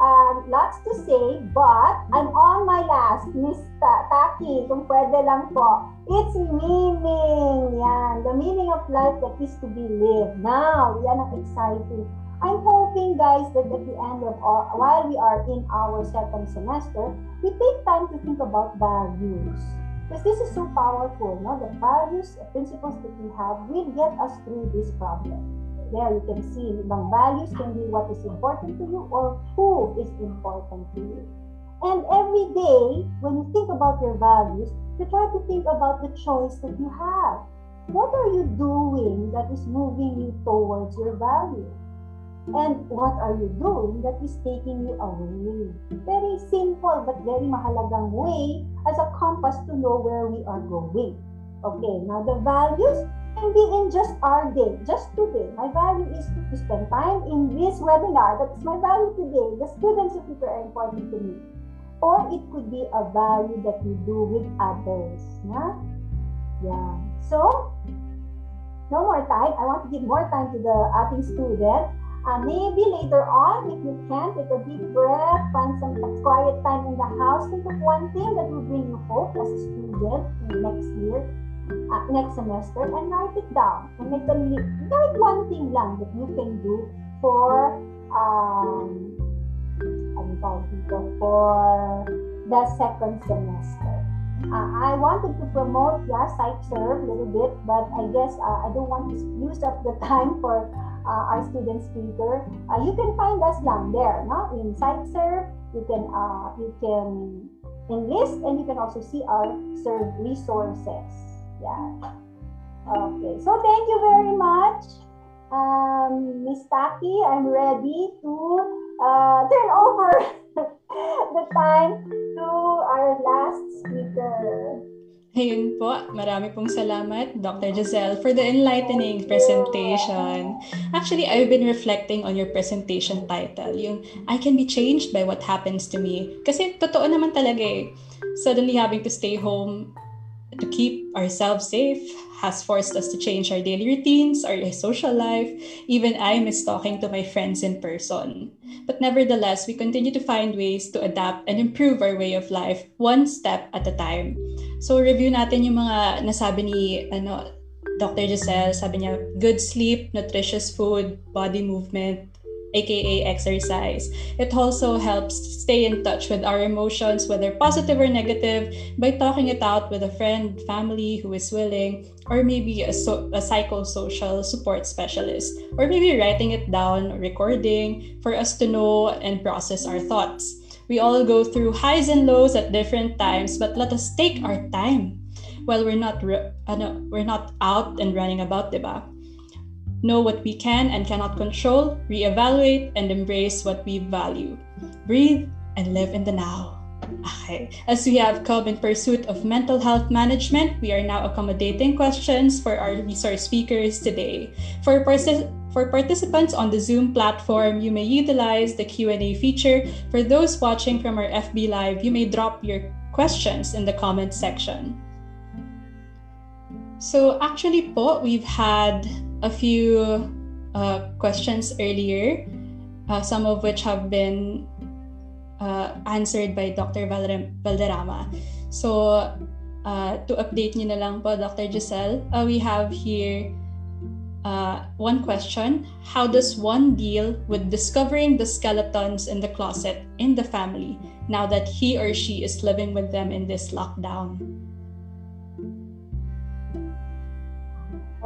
um, lots to say, but I'm on my last, Miss Ta Taki, kung pwede lang po. It's meaning. Yan. The meaning of life that is to be lived. Now, yan ang exciting. I'm hoping, guys, that at the end of all, while we are in our second semester, we take time to think about values. Because this is so powerful, no? The values, the principles that we have will get us through this problem. There you can see ibang values can be what is important to you or who is important to you. And every day, when you think about your values, you try to think about the choice that you have. What are you doing that is moving you towards your value? And what are you doing that is taking you away? Very simple but very mahalagang way as a compass to know where we are going. Okay, now the values can be in just our day, just today. My value is to spend time in this webinar. That's my value today. The students of people are important to me. Or it could be a value that we do with others. Yeah? Yeah. So, no more time. I want to give more time to the ating student. Uh, maybe later on, if you can, take a deep breath, find some quiet time in the house. Think of one thing that will bring you hope as a student in next year uh, next semester and write it down and make a list. Write one thing lang that you can do for um, for the second semester. Uh, I wanted to promote, yeah, PsycServ a little bit, but I guess uh, I don't want to use up the *laughs* time for uh, our student speaker, uh, you can find us lang there, no? In SiteServe, you can uh, you can enlist and you can also see our serve resources. Yeah. Okay. So thank you very much, um, Miss Taki. I'm ready to uh, turn over *laughs* the time to our last speaker. Ayun po, marami pong salamat, Dr. Giselle, for the enlightening presentation. Actually, I've been reflecting on your presentation title, yung I can be changed by what happens to me. Kasi totoo naman talaga eh. Suddenly having to stay home to keep ourselves safe has forced us to change our daily routines, our social life. Even I miss talking to my friends in person. But nevertheless, we continue to find ways to adapt and improve our way of life one step at a time. So review natin yung mga nasabi ni ano Dr. Giselle, sabi niya good sleep, nutritious food, body movement, aka exercise. It also helps stay in touch with our emotions, whether positive or negative, by talking it out with a friend, family who is willing, or maybe a, so, a psychosocial support specialist, or maybe writing it down, recording, for us to know and process our thoughts. We all go through highs and lows at different times, but let us take our time while we're not re- ano, we're not out and running about, diba? Know what we can and cannot control, reevaluate, and embrace what we value. Breathe and live in the now. Okay. As we have come in pursuit of mental health management, we are now accommodating questions for our resource speakers today. For partic- for participants on the Zoom platform, you may utilize the Q&A feature. For those watching from our FB Live, you may drop your questions in the comment section. So actually po, we've had a few uh, questions earlier, uh, some of which have been uh, answered by Dr. Valderrama. So uh, to update nyo na lang po, Dr. Giselle, uh, we have here uh, one question How does one deal with discovering the skeletons in the closet in the family now that he or she is living with them in this lockdown?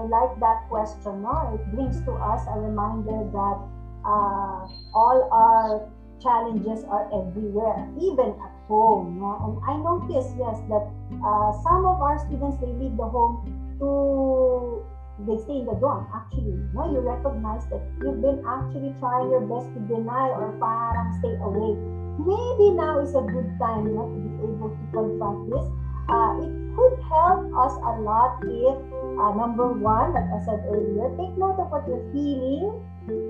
Like that question. No? It brings to us a reminder that uh, all our challenges are everywhere, even at home. No? And I notice, yes, that uh, some of our students they leave the home to they stay in the dorm actually no you recognize that you've been actually trying your best to deny or parang stay away maybe now is a good time know, to be able to confront this uh, it could help us a lot if uh, number one like i said earlier take note of what you're feeling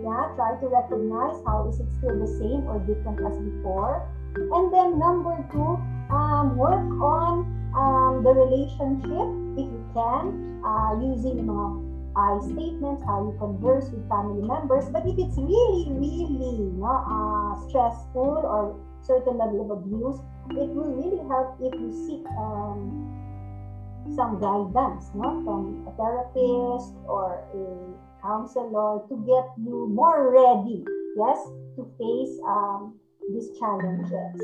yeah try to recognize how is it still the same or different as before and then number two um, work on um, the relationship if you can uh, using mga I statements, how you converse with family members. But if it's really, really no, uh, stressful or certain level of abuse, it will really help if you seek um, some guidance no, from a therapist or a counselor to get you more ready, yes, to face um, these challenges.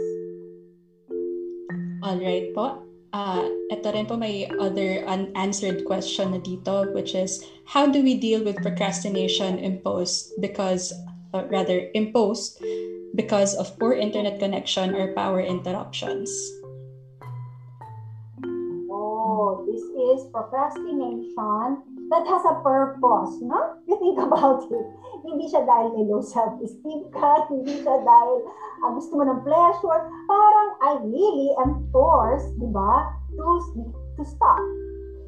All right po. uh, ito rin po may other unanswered question na dito, which is, how do we deal with procrastination imposed because, uh, rather, imposed because of poor internet connection or power interruptions? This is procrastination that has a purpose, no? You think about it. Hindi siya dahil may low self-esteem ka, *laughs* hindi siya dahil uh, gusto mo ng pleasure. Parang I really am forced, di ba, to, to stop.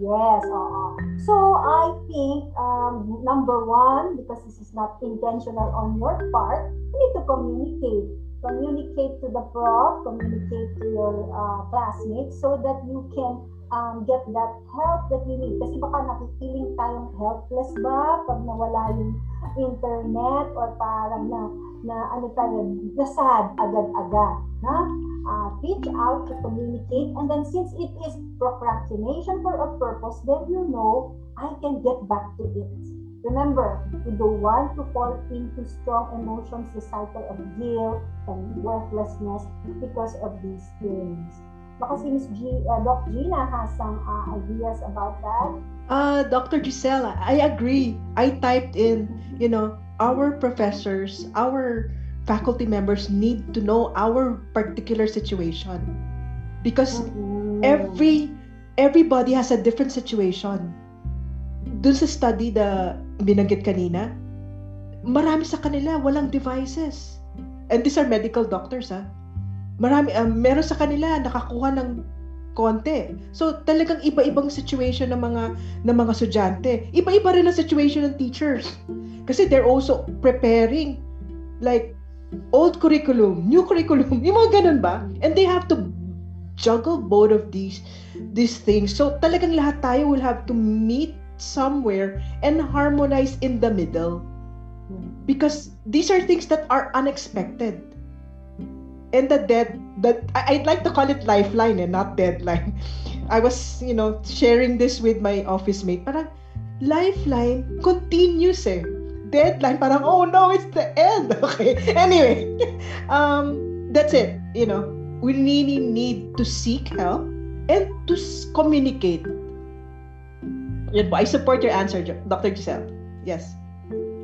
Yes, oo. So, I think, um, number one, because this is not intentional on your part, you need to communicate. Communicate to the prof, communicate to your uh, classmates so that you can um, get that help that you need. Kasi baka nakikiling tayong helpless ba pag nawala yung internet or parang na, na ano tayo, nasad agad-agad. Ha? Uh, reach out to communicate and then since it is procrastination for a purpose, then you know I can get back to it. Remember, we don't want to fall into strong emotions, the cycle of guilt and worthlessness because of these things. Baka si Ms. G, uh, Doc Gina has some uh, ideas about that. Uh, Dr. Gisela, I agree. I typed in, you know, our professors, our faculty members need to know our particular situation because Mhm. every everybody has a different situation. Dun sa study na binanggit kanina, marami sa kanila walang devices. And these are medical doctors, ha? Marami, um, meron sa kanila nakakuha ng konti. So, talagang iba-ibang situation ng mga ng mga estudyante. Iba-iba rin ang situation ng teachers. Kasi they're also preparing like old curriculum, new curriculum, *laughs* yung mga ganun ba? And they have to juggle both of these these things. So talagang lahat tayo will have to meet somewhere and harmonize in the middle. Because these are things that are unexpected. And the dead that I'd like to call it lifeline and not deadline. I was, you know, sharing this with my office mate. Parang lifeline continues eh. Deadline parang oh no, it's the end. *laughs* Okay. Anyway, *laughs* um that's it, you know. We really need to seek help and to communicate. I support your answer, Dr. Giselle. Yes.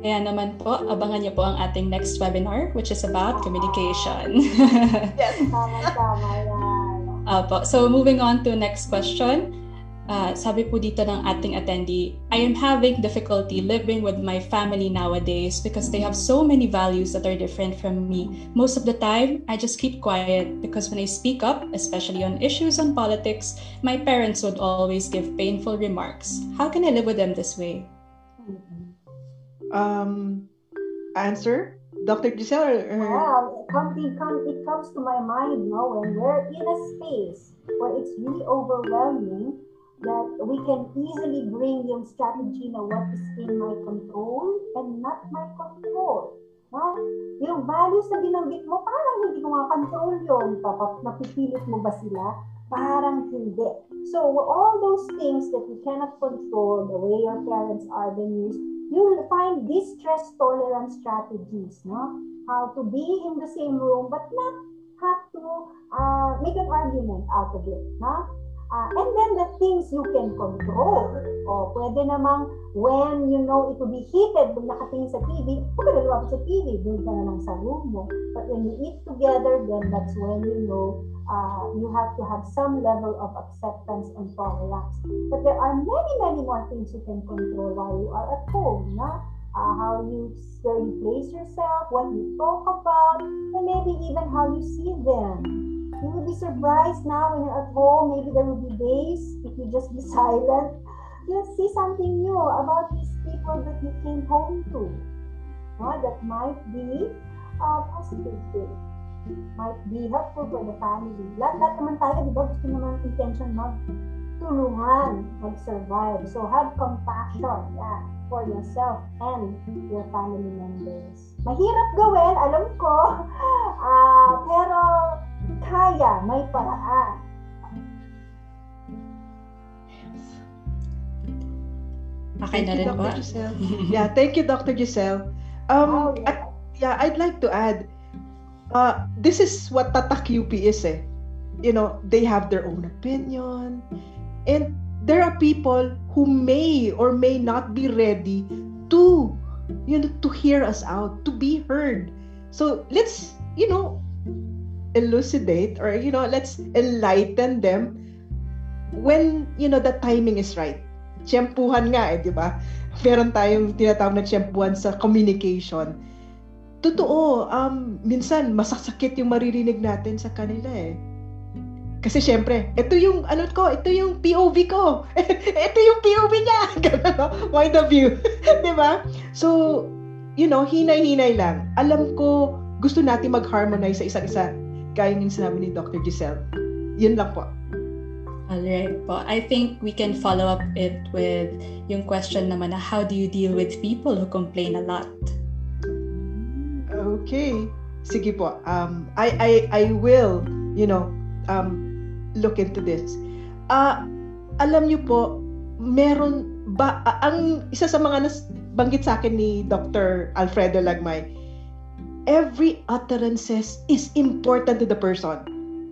Kaya naman po, abangan niyo po ang ating next webinar which is about communication. *laughs* Yes. Tama-tama yan. Apo. So moving on to next question. Uh, sabi po dito ng ating attendee, I am having difficulty living with my family nowadays because they have so many values that are different from me. Most of the time, I just keep quiet because when I speak up, especially on issues on politics, my parents would always give painful remarks. How can I live with them this way? Um, answer, Dr. Giselle. Or, Well, it, come, it, come, it comes to my mind, no, when we're in a space where it's really overwhelming, that we can easily bring yung strategy na what is in my control and not my control. No? Yung values na binanggit mo, parang hindi ko nga control yun. Tapos napipilit mo ba sila? Parang hindi. So, all those things that we cannot control, the way your parents are being used, you'll find these stress tolerance strategies, no? How to be in the same room but not have to uh, make an argument out of it, no? Uh, and then the things you can control. O, pwede namang when you know it will be heated pag nakatingin sa TV, huwag ka na lumapit sa TV, doon ka na lang sa room mo. But when you eat together, then that's when you know uh, you have to have some level of acceptance and tolerance. But there are many, many more things you can control while you are at home, na? Uh, how you where you place yourself, what you talk about, and maybe even how you see them. You will be surprised now when you're at home. Maybe there will be days if you just be *laughs* silent. You'll see something new about these people that you came home to. No? That might be a positive thing. Might be helpful for the family. Lahat, lahat naman tayo, di ba? Gusto naman intention mag tulungan, mag-survive. So have compassion yeah, for yourself and your family members. Mahirap gawin, alam ko. *laughs* Ah, pero kaya, may paraan. Okay na Thank you, rin po. Giselle. *laughs* yeah, thank you, Dr. Giselle. Um, Oh, I- yeah, I'd like to add, uh, this is what Tatak UP is eh. You know, they have their own opinion. And there are people who may or may not be ready to, you know, to hear us out, to be heard. So let's, you know, elucidate or, you know, let's enlighten them when, you know, the timing is right. Tiyempuhan nga eh, di ba? Meron tayong tinatawag na tiyempuhan sa communication. Totoo, um, minsan masasakit yung maririnig natin sa kanila eh. Kasi syempre, ito yung ano ko, ito yung POV ko. *laughs* ito yung POV niya. *laughs* Point of view. *laughs* di ba? So, you know, hinay-hinay lang. Alam ko, gusto natin mag-harmonize sa isa't isa. Gaya yung sinabi ni Dr. Giselle. Yun lang po. Alright po. I think we can follow up it with yung question naman na how do you deal with people who complain a lot? Okay. Sige po. Um, I, I, I will, you know, um, look into this. Ah, alam niyo po, meron ba, ang isa sa mga nas, banggit sa akin ni Dr. Alfredo Lagmay, every utterances is important to the person.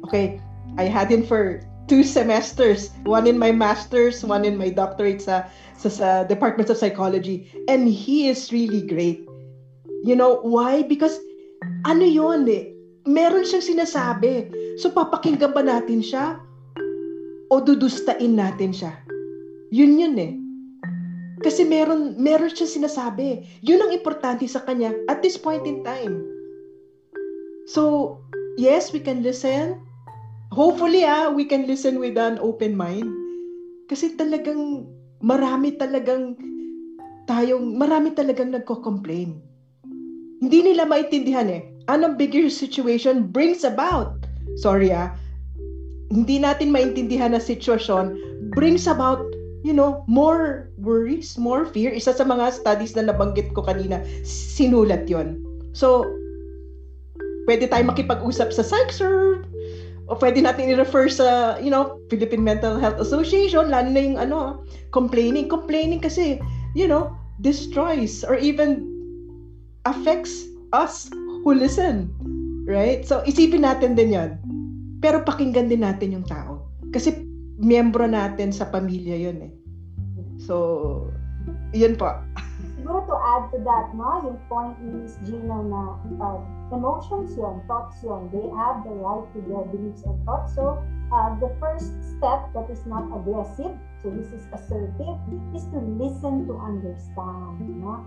Okay? I had him for two semesters, one in my master's, one in my doctorate sa, sa, sa Department of Psychology. And he is really great. You know, why? Because ano yon eh, meron siyang sinasabi. So papakinggan ba natin siya? O dudustain natin siya? Yun yun eh. Kasi meron, meron siya sinasabi. Yun ang importante sa kanya at this point in time. So, yes, we can listen. Hopefully, ah, we can listen with an open mind. Kasi talagang marami talagang tayong, marami talagang nagko-complain. Hindi nila maintindihan eh. Bigger situation brings about? Sorry ah. Hindi natin maintindihan na sitwasyon brings about you know, more worries, more fear. Isa sa mga studies na nabanggit ko kanina, sinulat yon. So, pwede tayo makipag-usap sa PsychServe, o pwede natin i-refer sa, you know, Philippine Mental Health Association, lalo na yung, ano, complaining. Complaining kasi, you know, destroys or even affects us who listen. Right? So, isipin natin din yan. Pero pakinggan din natin yung tao. Kasi miyembro natin sa pamilya yun eh. So, yun po. Siguro to add to that, no, yung point ni Ms. Gina na uh, emotions yun, thoughts yun, they have the right to their beliefs and thoughts. So, uh, the first step that is not aggressive, so this is assertive, is to listen to understand. No?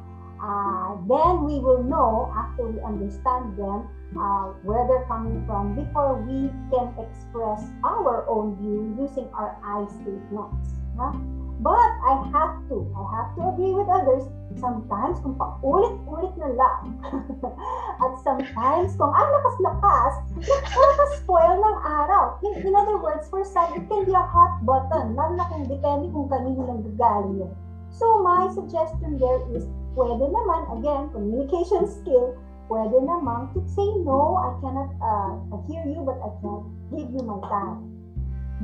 Uh, then we will know after we understand them uh, where they're coming from before we can express our own view using our I statements. No? But I have to, I have to agree with others. Sometimes, kung paulit-ulit na lang. *laughs* At sometimes, kung ang lakas-lakas, nakaka-spoil ng araw. In, in other words, for some, it can be a hot button. Lalo na kung depende kung kanino lang gagaling yun. So, my suggestion there is, pwede naman, again, communication skill, pwede naman to say, no, I cannot uh, hear you, but I can't give you my time.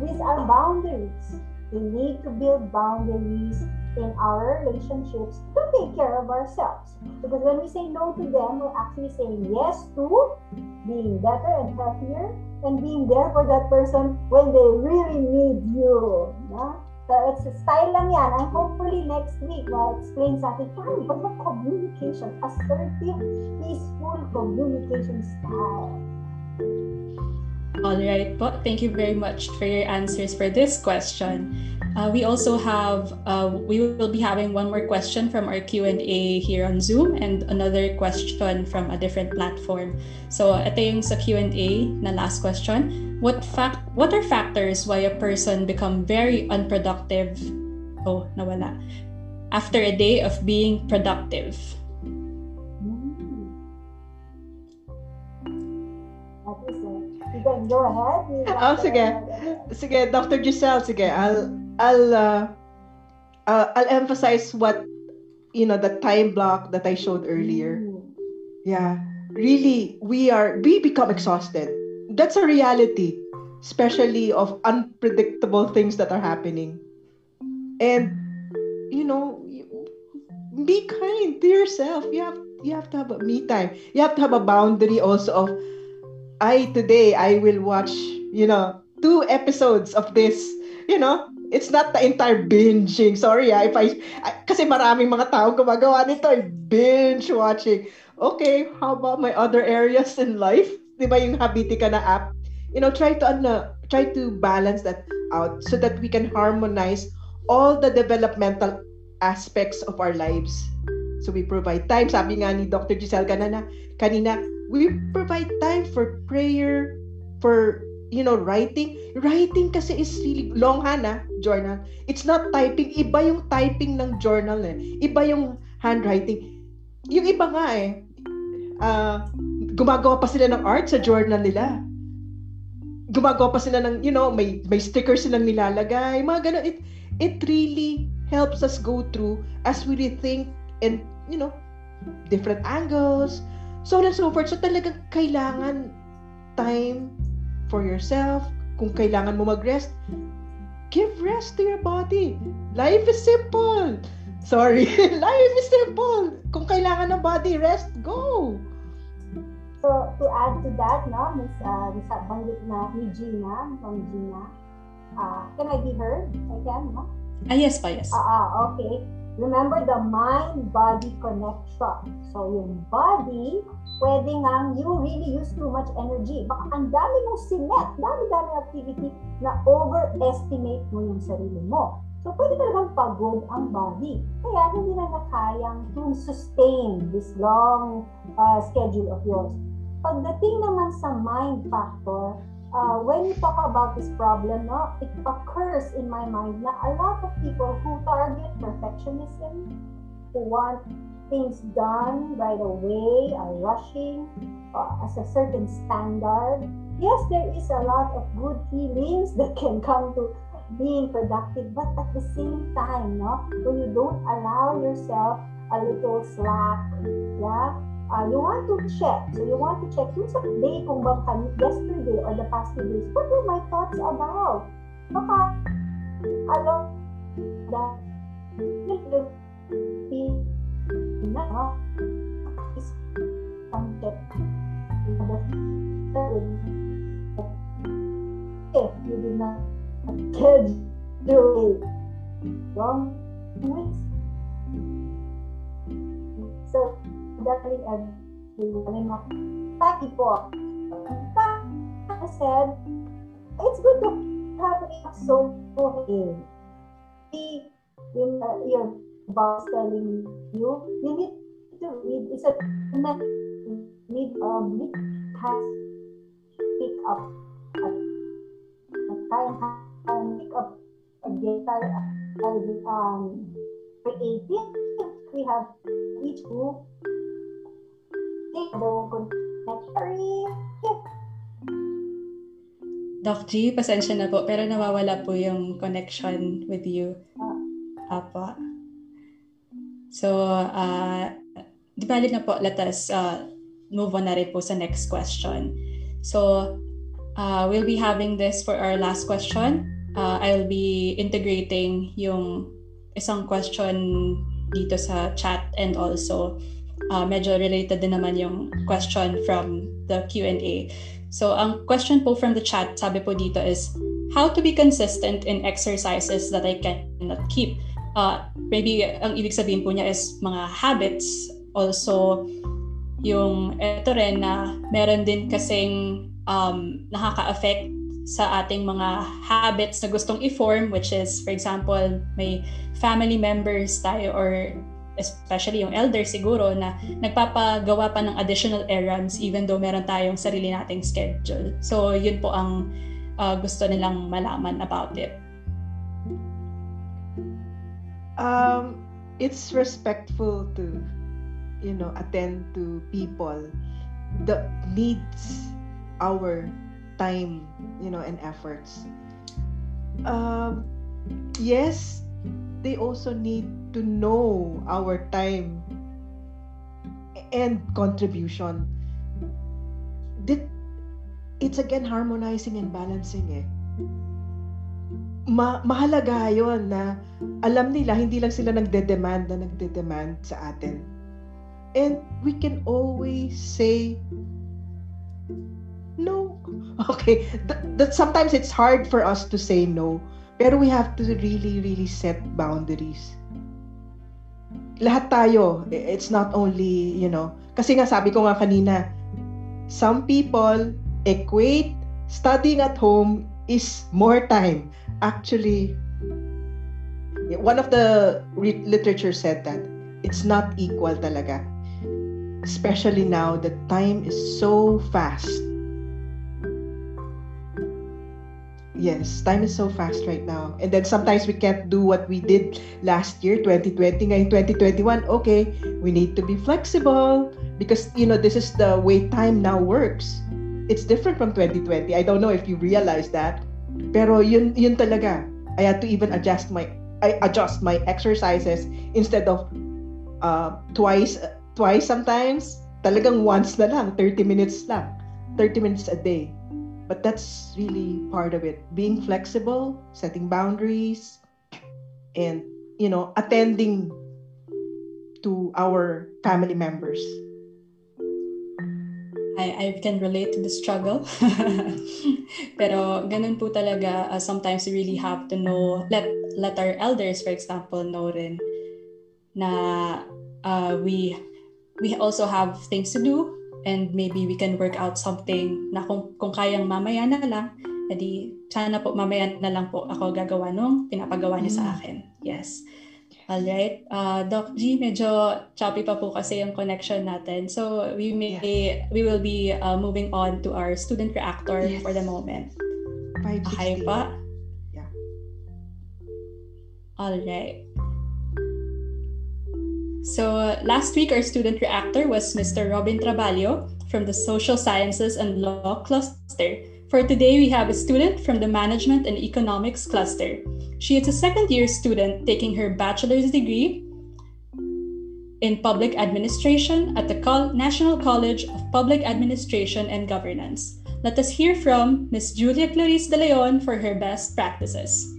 These are boundaries. We need to build boundaries in our relationships to take care of ourselves. Because when we say no to them, we're actually saying yes to being better and healthier and being there for that person when they really need you. Yeah? So it's a style lang yan. And hopefully next week, I'll explain sa atin, paano ba ba communication? Assertive, peaceful communication style. All right po. Thank you very much for your answers for this question. Uh, we also have, uh, we will be having one more question from our Q&A here on Zoom and another question from a different platform. So ito yung sa Q&A na last question. What fact what are factors why a person become very unproductive? Oh, nawala. After a day of being productive. Go ahead. Oh, sige. Sige, Dr. Giselle, sige. I'll, I'll, uh, uh, I'll emphasize what, you know, the time block that I showed earlier. Yeah. Really, we are, we become exhausted. That's a reality, especially of unpredictable things that are happening. And, you know, be kind to yourself. You have, you have to have a me time. You have to have a boundary also of, I today I will watch, you know, two episodes of this. You know, it's not the entire binging. Sorry ah, if I, I kasi maraming mga tao gumagawa nito, eh, binge watching. Okay, how about my other areas in life? 'Di ba yung Habitica na app? You know, try to ano, try to balance that out so that we can harmonize all the developmental aspects of our lives. So we provide time. Sabi nga ni Dr. Giselle kanina, kanina, we provide time for prayer, for you know, writing. Writing kasi is really long hana journal. It's not typing. Iba yung typing ng journal eh. Iba yung handwriting. Yung iba nga eh, uh, gumagawa pa sila ng art sa journal nila. Gumagawa pa sila ng, you know, may, may stickers silang nilalagay. Mga ganun. It, it really helps us go through as we rethink and, you know, different angles, so on and so forth. So talagang kailangan time for yourself. Kung kailangan mo mag-rest, give rest to your body. Life is simple. Sorry. *laughs* Life is simple. Kung kailangan ng body rest, go. So, to add to that, no, Miss, uh, Miss banggit na ni Gina, from Gina, uh, can I be heard? I can, no? Ah, yes pa, yes. Ah, ah, okay. Remember the mind-body connection. So, yung body, pwede nga you really use too much energy. Baka ang dami mong sinet, dami-dami activity na overestimate mo yung sarili mo. So, pwede talagang pagod ang body. Kaya hindi na nakayang to sustain this long uh, schedule of yours. Pagdating naman sa mind factor, uh, when you talk about this problem, no, it occurs in my mind na a lot of people who target perfectionism, who want things done right away, are rushing uh, as a certain standard. Yes, there is a lot of good feelings *laughs* that can come to being productive, but at the same time, no, when you don't allow yourself a little slack, yeah, uh, you want to check. So you want to check yung sa day kung bang kan- yesterday or the past few days, what were my thoughts about? Baka, ano, that, na, no? is check. If you did not schedule wrong weeks, so gathering everyone and Taki po. I said, it's good to have a so in. See, when uh, your boss telling you, you need to read, it's a need um need has pick up at time can pick up a guitar um creative. We have each group Doc G, pasensya na po, pero nawawala po yung connection with you. Apo. So, uh, di balik na po, let us uh, move on na rin po sa next question. So, uh, we'll be having this for our last question. Uh, I'll be integrating yung isang question dito sa chat and also uh, medyo related din naman yung question from the Q&A. So, ang question po from the chat, sabi po dito is, how to be consistent in exercises that I cannot keep? Uh, maybe ang ibig sabihin po niya is mga habits. Also, yung ito rin na meron din kasing um, nakaka-affect sa ating mga habits na gustong i-form, which is, for example, may family members tayo or especially yung elder siguro na nagpapagawa pa ng additional errands even though meron tayong sarili nating schedule. So yun po ang uh, gusto nilang malaman about it. Um, it's respectful to, you know, attend to people that needs our time, you know, and efforts. Um, yes, they also need to know our time and contribution. It's again harmonizing and balancing eh. Ma mahalaga yon na alam nila hindi lang sila nagde-demand na nagde-demand sa atin. And we can always say no. *laughs* Okay, that, that sometimes it's hard for us to say no pero we have to really, really set boundaries. Lahat tayo, it's not only, you know, kasi nga sabi ko nga kanina, some people equate studying at home is more time. Actually, one of the literature said that it's not equal talaga. Especially now that time is so fast Yes, time is so fast right now. And then sometimes we can't do what we did last year, 2020. Ngayon, 2021, okay, we need to be flexible because, you know, this is the way time now works. It's different from 2020. I don't know if you realize that. Pero yun, yun talaga. I had to even adjust my I adjust my exercises instead of uh, twice twice sometimes. Talagang once na lang, 30 minutes lang. 30 minutes a day but that's really part of it. Being flexible setting boundaries and you know attending to our family members. I, I can relate to the struggle. *laughs* Pero ganun po talaga, uh, sometimes we really have to know, let, let our elders, for example, know rin na uh, we we also have things to do and maybe we can work out something na kung, kung kayang mamaya na lang, edi sana po mamaya na lang po ako gagawa nung pinapagawa niya sa mm. akin. Yes. All right. Uh, Doc G, medyo choppy pa po kasi yung connection natin. So we may yes. we will be uh, moving on to our student reactor yes. for the moment. Okay pa? Yeah. All So last week, our student reactor was Mr. Robin Traballo from the Social Sciences and Law Cluster. For today, we have a student from the Management and Economics Cluster. She is a second year student taking her bachelor's degree in public administration at the Col- National College of Public Administration and Governance. Let us hear from Ms. Julia Clarice De Leon for her best practices.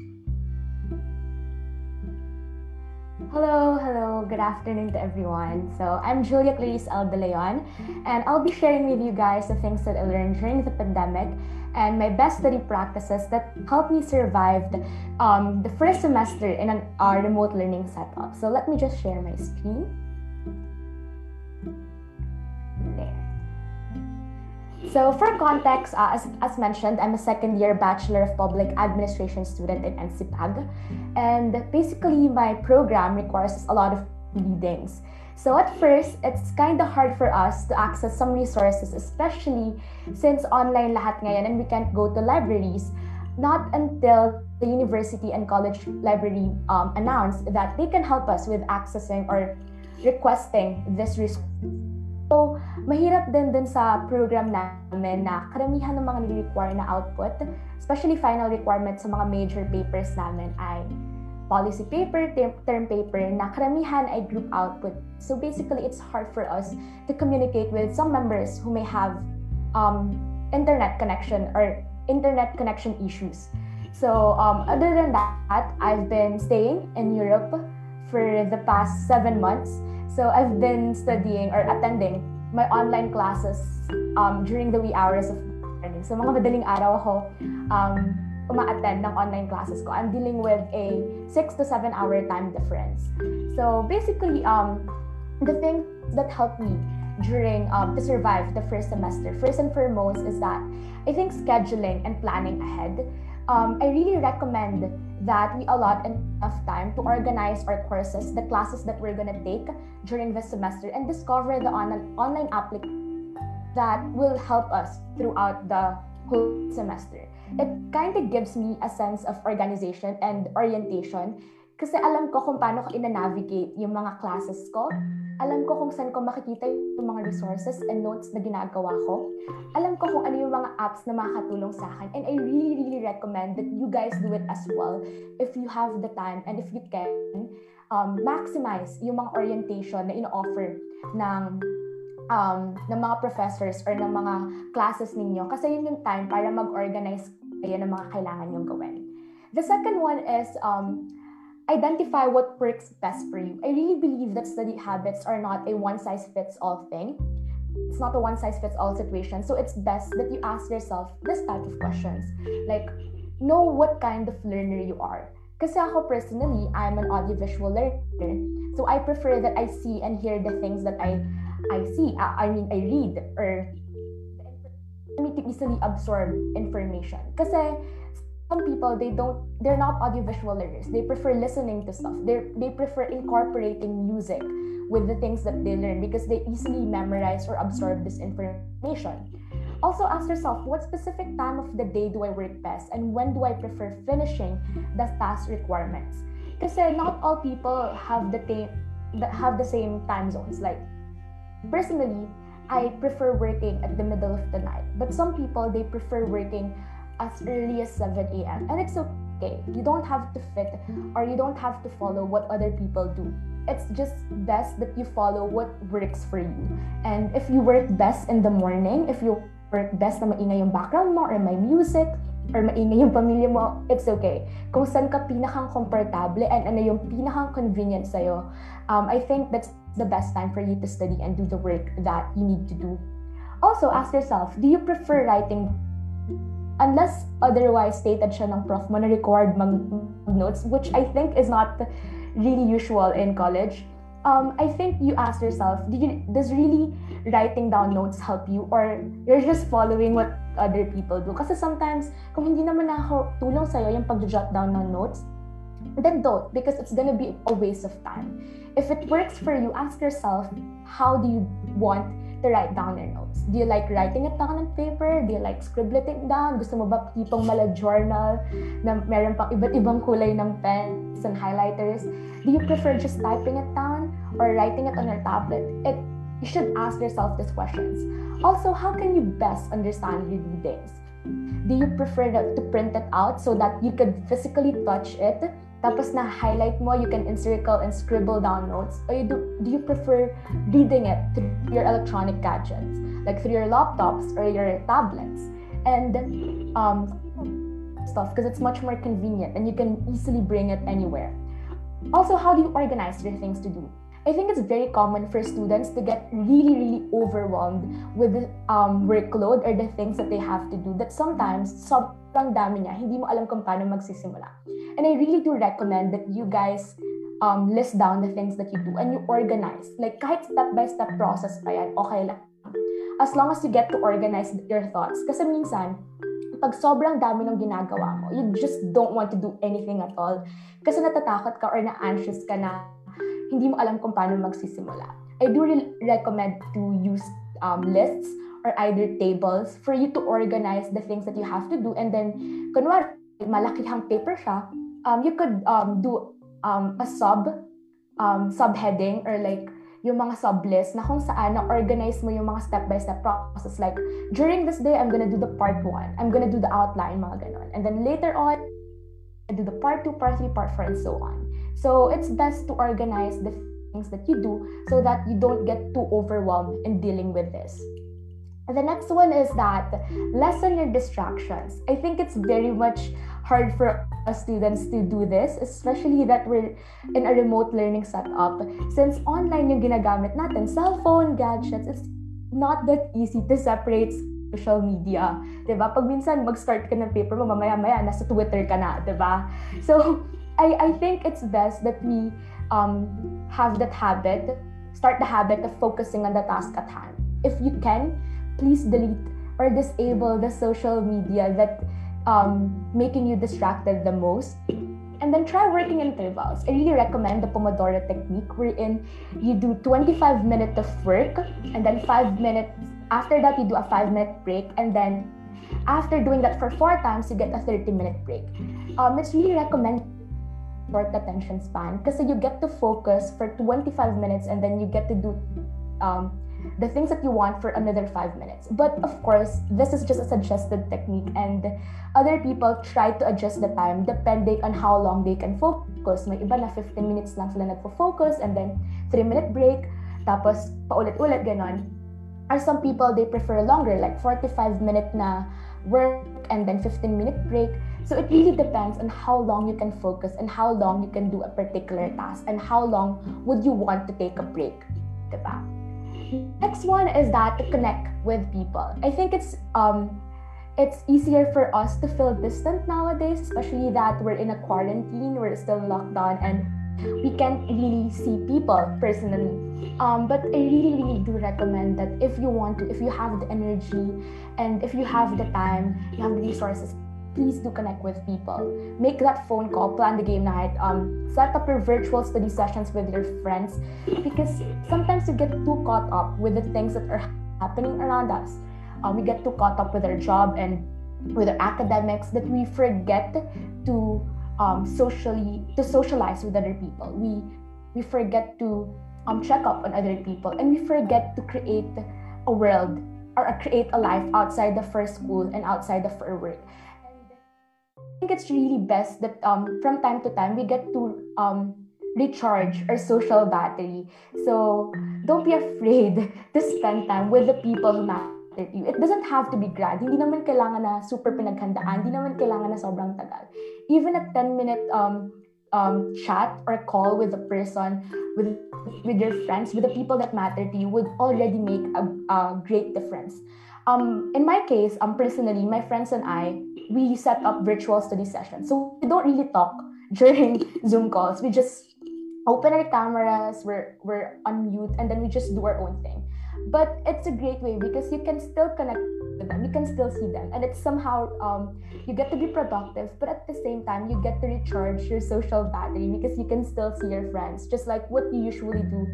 Hello, hello, good afternoon to everyone. So, I'm Julia Clarice L. De Leon, and I'll be sharing with you guys the things that I learned during the pandemic and my best study practices that helped me survive the, um, the first semester in an uh, remote learning setup. So let me just share my screen. So for context, uh, as, as mentioned, I'm a second year Bachelor of Public Administration student in NCPAG. And basically my program requires a lot of readings. So at first, it's kind of hard for us to access some resources, especially since online lahat ngayon and we can't go to libraries. Not until the university and college library um, announced that they can help us with accessing or requesting this resource. So, mahirap din din sa program namin na karamihan ng mga nire-require na output, especially final requirements sa mga major papers namin ay policy paper, term paper, na karamihan ay group output. So basically, it's hard for us to communicate with some members who may have um, internet connection or internet connection issues. So um, other than that, I've been staying in Europe for the past seven months. So I've been studying or attending my online classes um, during the wee hours of morning. So mga madaling araw ako um, uma-attend ng online classes ko, I'm dealing with a 6 to 7 hour time difference. So basically, um, the thing that helped me during um, to survive the first semester, first and foremost, is that I think scheduling and planning ahead. Um, I really recommend that we allot enough time to organize our courses, the classes that we're gonna take during this semester, and discover the on- online application that will help us throughout the whole semester. It kind of gives me a sense of organization and orientation kasi alam ko kung paano ko ina-navigate yung mga classes ko. Alam ko kung saan ko makikita yung mga resources and notes na ginagawa ko. Alam ko kung ano yung mga apps na makakatulong sa akin. And I really, really recommend that you guys do it as well if you have the time and if you can um, maximize yung mga orientation na ino-offer ng um, ng mga professors or ng mga classes ninyo kasi yun yung time para mag-organize Ayan ang mga kailangan nyong gawin. The second one is um, identify what works best for you. I really believe that study habits are not a one size fits all thing. It's not a one size fits all situation. So it's best that you ask yourself this type of questions. Like, know what kind of learner you are. Kasi ako personally, I'm an audiovisual learner. So I prefer that I see and hear the things that I I see. I, I mean, I read or me to easily absorb information. Kasi some people they don't they're not audiovisual learners. They prefer listening to stuff. They they prefer incorporating music with the things that they learn because they easily memorize or absorb this information. Also ask yourself what specific time of the day do I work best and when do I prefer finishing the task requirements? Kasi not all people have the same t- have the same time zones. Like personally, I prefer working at the middle of the night. But some people, they prefer working as early as 7 a.m. And it's okay. You don't have to fit or you don't have to follow what other people do. It's just best that you follow what works for you. And if you work best in the morning, if you work best na maingay yung background mo or may music, or maingay yung pamilya mo, it's okay. Kung saan ka pinakang komportable and ano yung pinakang convenient sa'yo, um, I think that's the best time for you to study and do the work that you need to do. Also, ask yourself, do you prefer writing unless otherwise stated siya ng prof mo na required mag-notes, which I think is not really usual in college. Um, I think you ask yourself, do you, does really writing down notes help you or you're just following what other people do? Kasi sometimes, kung hindi naman nakatulong sa'yo yung pag-jot down ng notes, then don't because it's gonna be a waste of time. If it works for you, ask yourself, how do you want to write down your notes? Do you like writing it down on paper? Do you like scribbling it down? Gusto mo ba tipong mala journal na meron pang iba't ibang kulay ng pens and highlighters? Do you prefer just typing it down or writing it on your tablet? It you should ask yourself these questions. Also, how can you best understand your readings? Do you prefer to print it out so that you could physically touch it tapos na highlight mo, you can encircle and scribble down notes. Or you do, do you prefer reading it through your electronic gadgets, like through your laptops or your tablets? And um, stuff, because it's much more convenient and you can easily bring it anywhere. Also, how do you organize your things to do? I think it's very common for students to get really, really overwhelmed with the um, workload or the things that they have to do that sometimes sobrang dami niya, hindi mo alam kung paano magsisimula. And I really do recommend that you guys um, list down the things that you do and you organize. Like kahit step-by-step process pa yan, okay lang. As long as you get to organize your thoughts. Kasi minsan, pag sobrang dami ng ginagawa mo, you just don't want to do anything at all. Kasi natatakot ka or na-anxious ka na hindi mo alam kung paano magsisimula. I do re- recommend to use um, lists or either tables for you to organize the things that you have to do and then kunwari malakihang paper siya um, you could um, do um, a sub um, subheading or like yung mga sub list na kung saan na-organize mo yung mga step-by-step process. Like, during this day, I'm gonna do the part 1. I'm gonna do the outline, mga. And then later on, I do the part 2, part 3, part 4, and so on. So it's best to organize the things that you do so that you don't get too overwhelmed in dealing with this. And the next one is that lessen your distractions. I think it's very much hard for us students to do this, especially that we're in a remote learning setup. Since online yung ginagamit natin, cellphone, gadgets, it's not that easy to separate social media. Diba? Pag minsan mag-start ka ng paper mo, mamaya-maya, nasa Twitter ka na. Diba? So, I, I think it's best that we um, have that habit, start the habit of focusing on the task at hand. If you can, please delete or disable the social media that um, making you distracted the most. And then try working intervals. I really recommend the Pomodoro technique wherein you do 25 minutes of work and then 5 minutes after that you do a 5 minute break and then after doing that for 4 times you get a 30 minute break. Um, it's really recommended short attention span because you get to focus for 25 minutes and then you get to do um, the things that you want for another five minutes. But of course, this is just a suggested technique, and other people try to adjust the time depending on how long they can focus. May iba na 15 minutes lang sila nagfo-focus and then 3 minute break, tapos paulit-ulit ganon. Or some people, they prefer longer, like 45 minute na work and then 15 minute break. So it really depends on how long you can focus and how long you can do a particular task and how long would you want to take a break. Diba? Next one is that to connect with people. I think it's um it's easier for us to feel distant nowadays, especially that we're in a quarantine, we're still locked down and we can't really see people personally. Um, but I really, really do recommend that if you want to, if you have the energy and if you have the time, you have the resources, please do connect with people. Make that phone call, plan the game night, um, set up your virtual study sessions with your friends because sometimes you get too caught up with the things that are happening around us. Um, we get too caught up with our job and with our academics that we forget to um, socially to socialize with other people. We we forget to um, check up on other people and we forget to create a world or create a life outside the first school and outside the first work. I think it's really best that um, from time to time we get to um, recharge our social battery. So don't be afraid *laughs* to spend time with the people who matter to you. It doesn't have to be grand. Hindi naman kailangan na super pinaghandaan. Hindi naman kailangan na sobrang tagal. Even a 10 minute um, um, chat or call with the person, with with your friends, with the people that matter to you, would already make a, a great difference. Um, in my case, um, personally, my friends and I, we set up virtual study sessions. So we don't really talk *laughs* during Zoom calls. We just open our cameras, we're, we're on mute, and then we just do our own thing. But it's a great way because you can still connect with them, you can still see them, and it's somehow um, you get to be productive, but at the same time, you get to recharge your social battery because you can still see your friends, just like what you usually do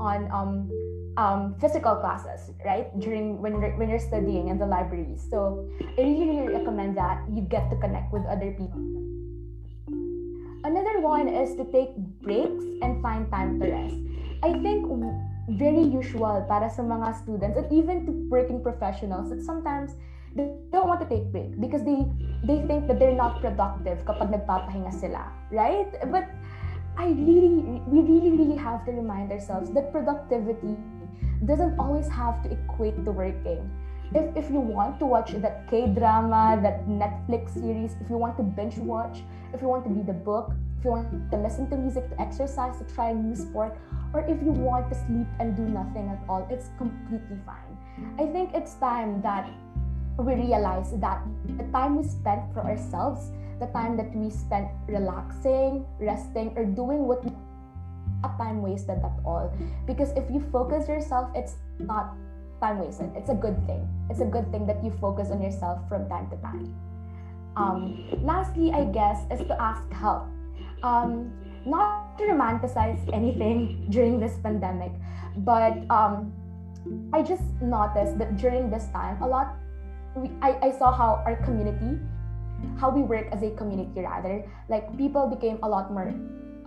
on um, um, physical classes, right? During when you're, when you're studying in the library. So I really, really recommend that you get to connect with other people. Another one is to take breaks and find time to rest. I think very usual para sa mga students and even to working professionals that sometimes they don't want to take break because they they think that they're not productive kapag nagpapahinga sila, right? But I really we really really have to remind ourselves that productivity doesn't always have to equate to working. If, if you want to watch that K drama, that Netflix series, if you want to binge watch, if you want to read a book, if you want to listen to music, to exercise, to try a new sport, or if you want to sleep and do nothing at all, it's completely fine. I think it's time that we realize that the time we spend for ourselves, the time that we spend relaxing, resting, or doing what we time wasted at all. Because if you focus yourself, it's not time wasted. It's a good thing. It's a good thing that you focus on yourself from time to time. Um, lastly, I guess, is to ask help. Um, not to romanticize anything *laughs* during this pandemic, but um, I just noticed that during this time, a lot, we, I, I saw how our community, how we work as a community rather, like people became a lot more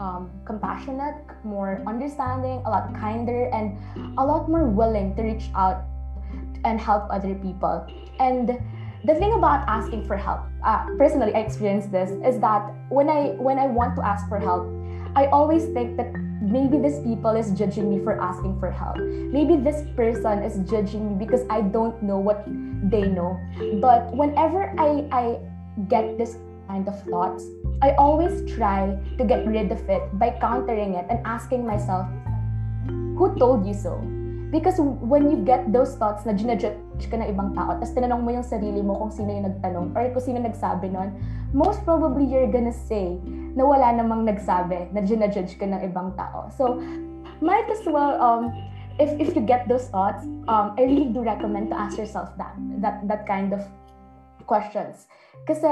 um, compassionate, more understanding, a lot kinder, and a lot more willing to reach out and help other people. And the thing about asking for help, uh, personally, I experienced this is that when I when I want to ask for help, I always think that maybe this people is judging me for asking for help. Maybe this person is judging me because I don't know what they know. But whenever I I get this kind of thoughts, I always try to get rid of it by countering it and asking myself, who told you so? Because when you get those thoughts na ginajudge ka ng ibang tao, tapos tinanong mo yung sarili mo kung sino yung nagtanong or kung sino nagsabi nun, most probably you're gonna say na wala namang nagsabi na ginajudge ka ng ibang tao. So, might as well, um, if, if you get those thoughts, um, I really do recommend to ask yourself that, that, that kind of questions. Kasi,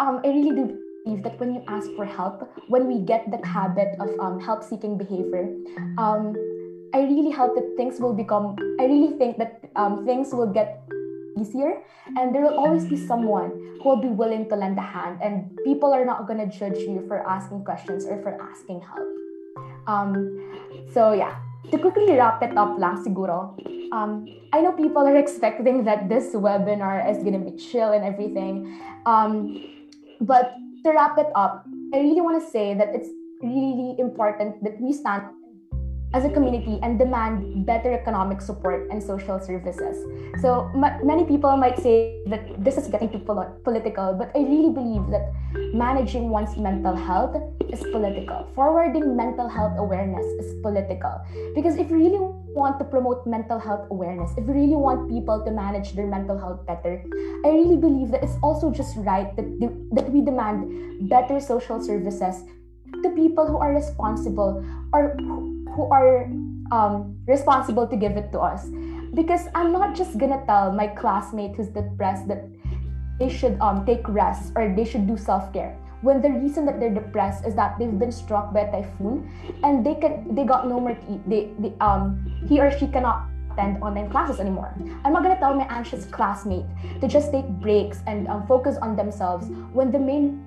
um, I really do believe that when you ask for help, when we get the habit of um, help seeking behavior, um, I really hope that things will become, I really think that um, things will get easier and there will always be someone who will be willing to lend a hand and people are not going to judge you for asking questions or for asking help. Um, so yeah, to quickly wrap it up lang siguro, um, I know people are expecting that this webinar is going to be chill and everything. Um, but to wrap it up, I really want to say that it's really important that we stand as a community and demand better economic support and social services. So m- many people might say that this is getting too pol- political, but I really believe that managing one's mental health is political. Forwarding mental health awareness is political. Because if you really want to promote mental health awareness, if you really want people to manage their mental health better, I really believe that it's also just right that, that we demand better social services to people who are responsible or who are um, responsible to give it to us. Because I'm not just gonna tell my classmate who's depressed that they should um, take rest or they should do self care. When the reason that they're depressed is that they've been struck by a typhoon and they can they got no more to eat. They, they um he or she cannot attend online classes anymore. I'm not gonna tell my anxious classmate to just take breaks and um, focus on themselves when the main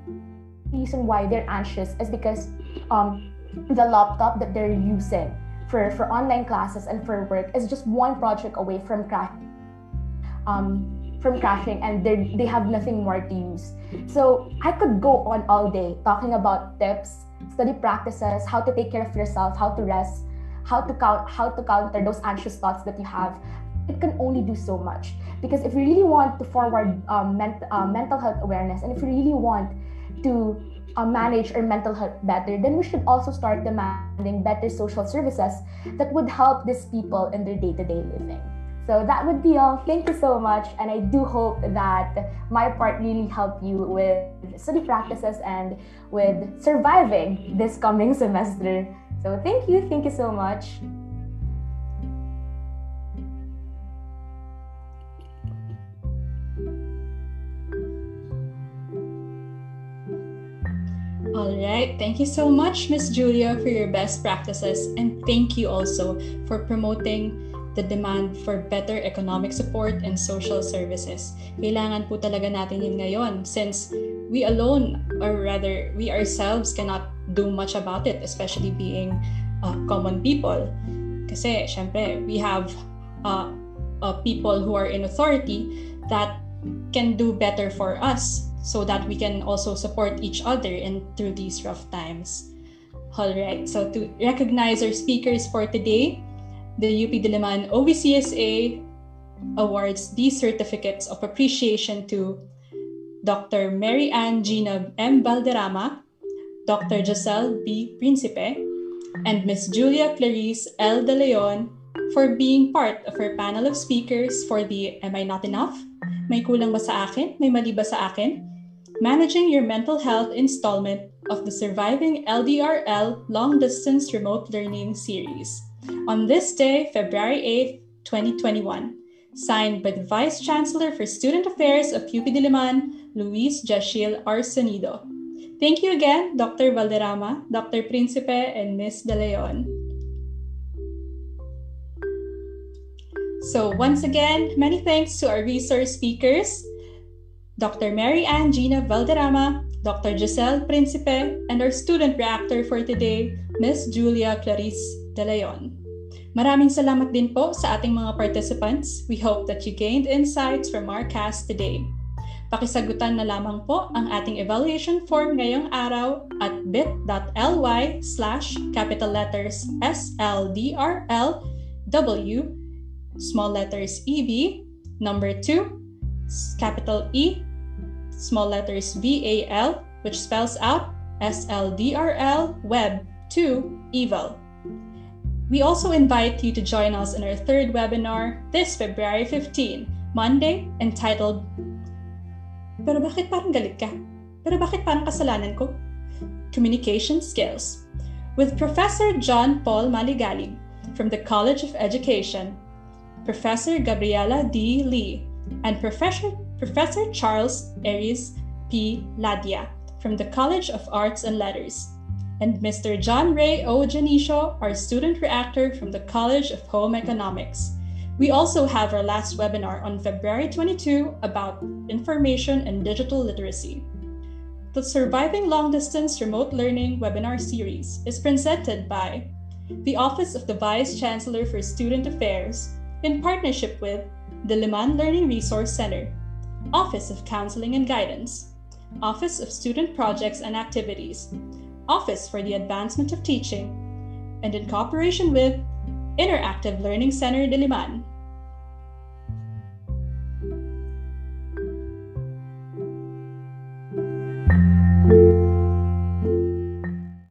reason why they're anxious is because um, the laptop that they're using for, for online classes and for work is just one project away from crash, um, from crashing and they they have nothing more to use. So I could go on all day talking about tips, study practices, how to take care of yourself, how to rest, how to count how to counter those anxious thoughts that you have. It can only do so much because if you really want to forward um, ment- uh, mental health awareness and if you really want to uh, manage our mental health better, then we should also start demanding better social services that would help these people in their day to day living. So that would be all. Thank you so much. And I do hope that my part really helped you with study practices and with surviving this coming *laughs* semester. So thank you. Thank you so much. All right. Thank you so much, Miss Julia, for your best practices. And thank you also for promoting the demand for better economic support and social services. Kailangan po talaga natin yun ngayon since we alone, or rather, we ourselves cannot do much about it, especially being uh, common people. Kasi, syempre, we have uh, uh, people who are in authority that can do better for us so that we can also support each other in through these rough times. All right, so to recognize our speakers for today, the UP Diliman OVCSA awards these certificates of appreciation to Dr. Mary Ann Gina M. Valderrama, Dr. Giselle B. Principe, and Ms. Julia Clarice L. De Leon for being part of our panel of speakers for the Am I Not Enough? May kulang ba sa akin? May mali ba sa akin? Managing Your Mental Health installment of the Surviving LDRL Long Distance Remote Learning Series on this day, February 8, 2021, signed by the Vice Chancellor for Student Affairs of UP Diliman, Louise Jashil R. Sonido. Thank you again, Dr. Valderrama, Dr. Principe, and Ms. De Leon. So once again, many thanks to our resource speakers, Dr. Mary Ann Gina Valderrama, Dr. Giselle Principe, and our student reactor for today, Ms. Julia Clarice De Leon. Maraming salamat din po sa ating mga participants. We hope that you gained insights from our cast today. Pakisagutan na lamang po ang ating evaluation form ngayong araw at bit.ly slash capital letters SLDRL W small letters EV number 2 capital E small letters VAL, which spells out SLDRL Web 2 Evil. We also invite you to join us in our third webinar this February 15, Monday, entitled Pero bakit parang galit ka? Pero bakit parang kasalanan ko? Communication Skills with Professor John Paul Maligali from the College of Education, Professor Gabriela D. Lee, and Professor Professor Charles Aries P. Ladia from the College of Arts and Letters, and Mr. John Ray O. Janisho, our student reactor from the College of Home Economics. We also have our last webinar on February 22 about information and digital literacy. The Surviving Long Distance Remote Learning webinar series is presented by the Office of the Vice Chancellor for Student Affairs in partnership with Diliman Learning Resource Center Office of Counseling and Guidance, Office of Student Projects and Activities, Office for the Advancement of Teaching, and in cooperation with Interactive Learning Center Diliman.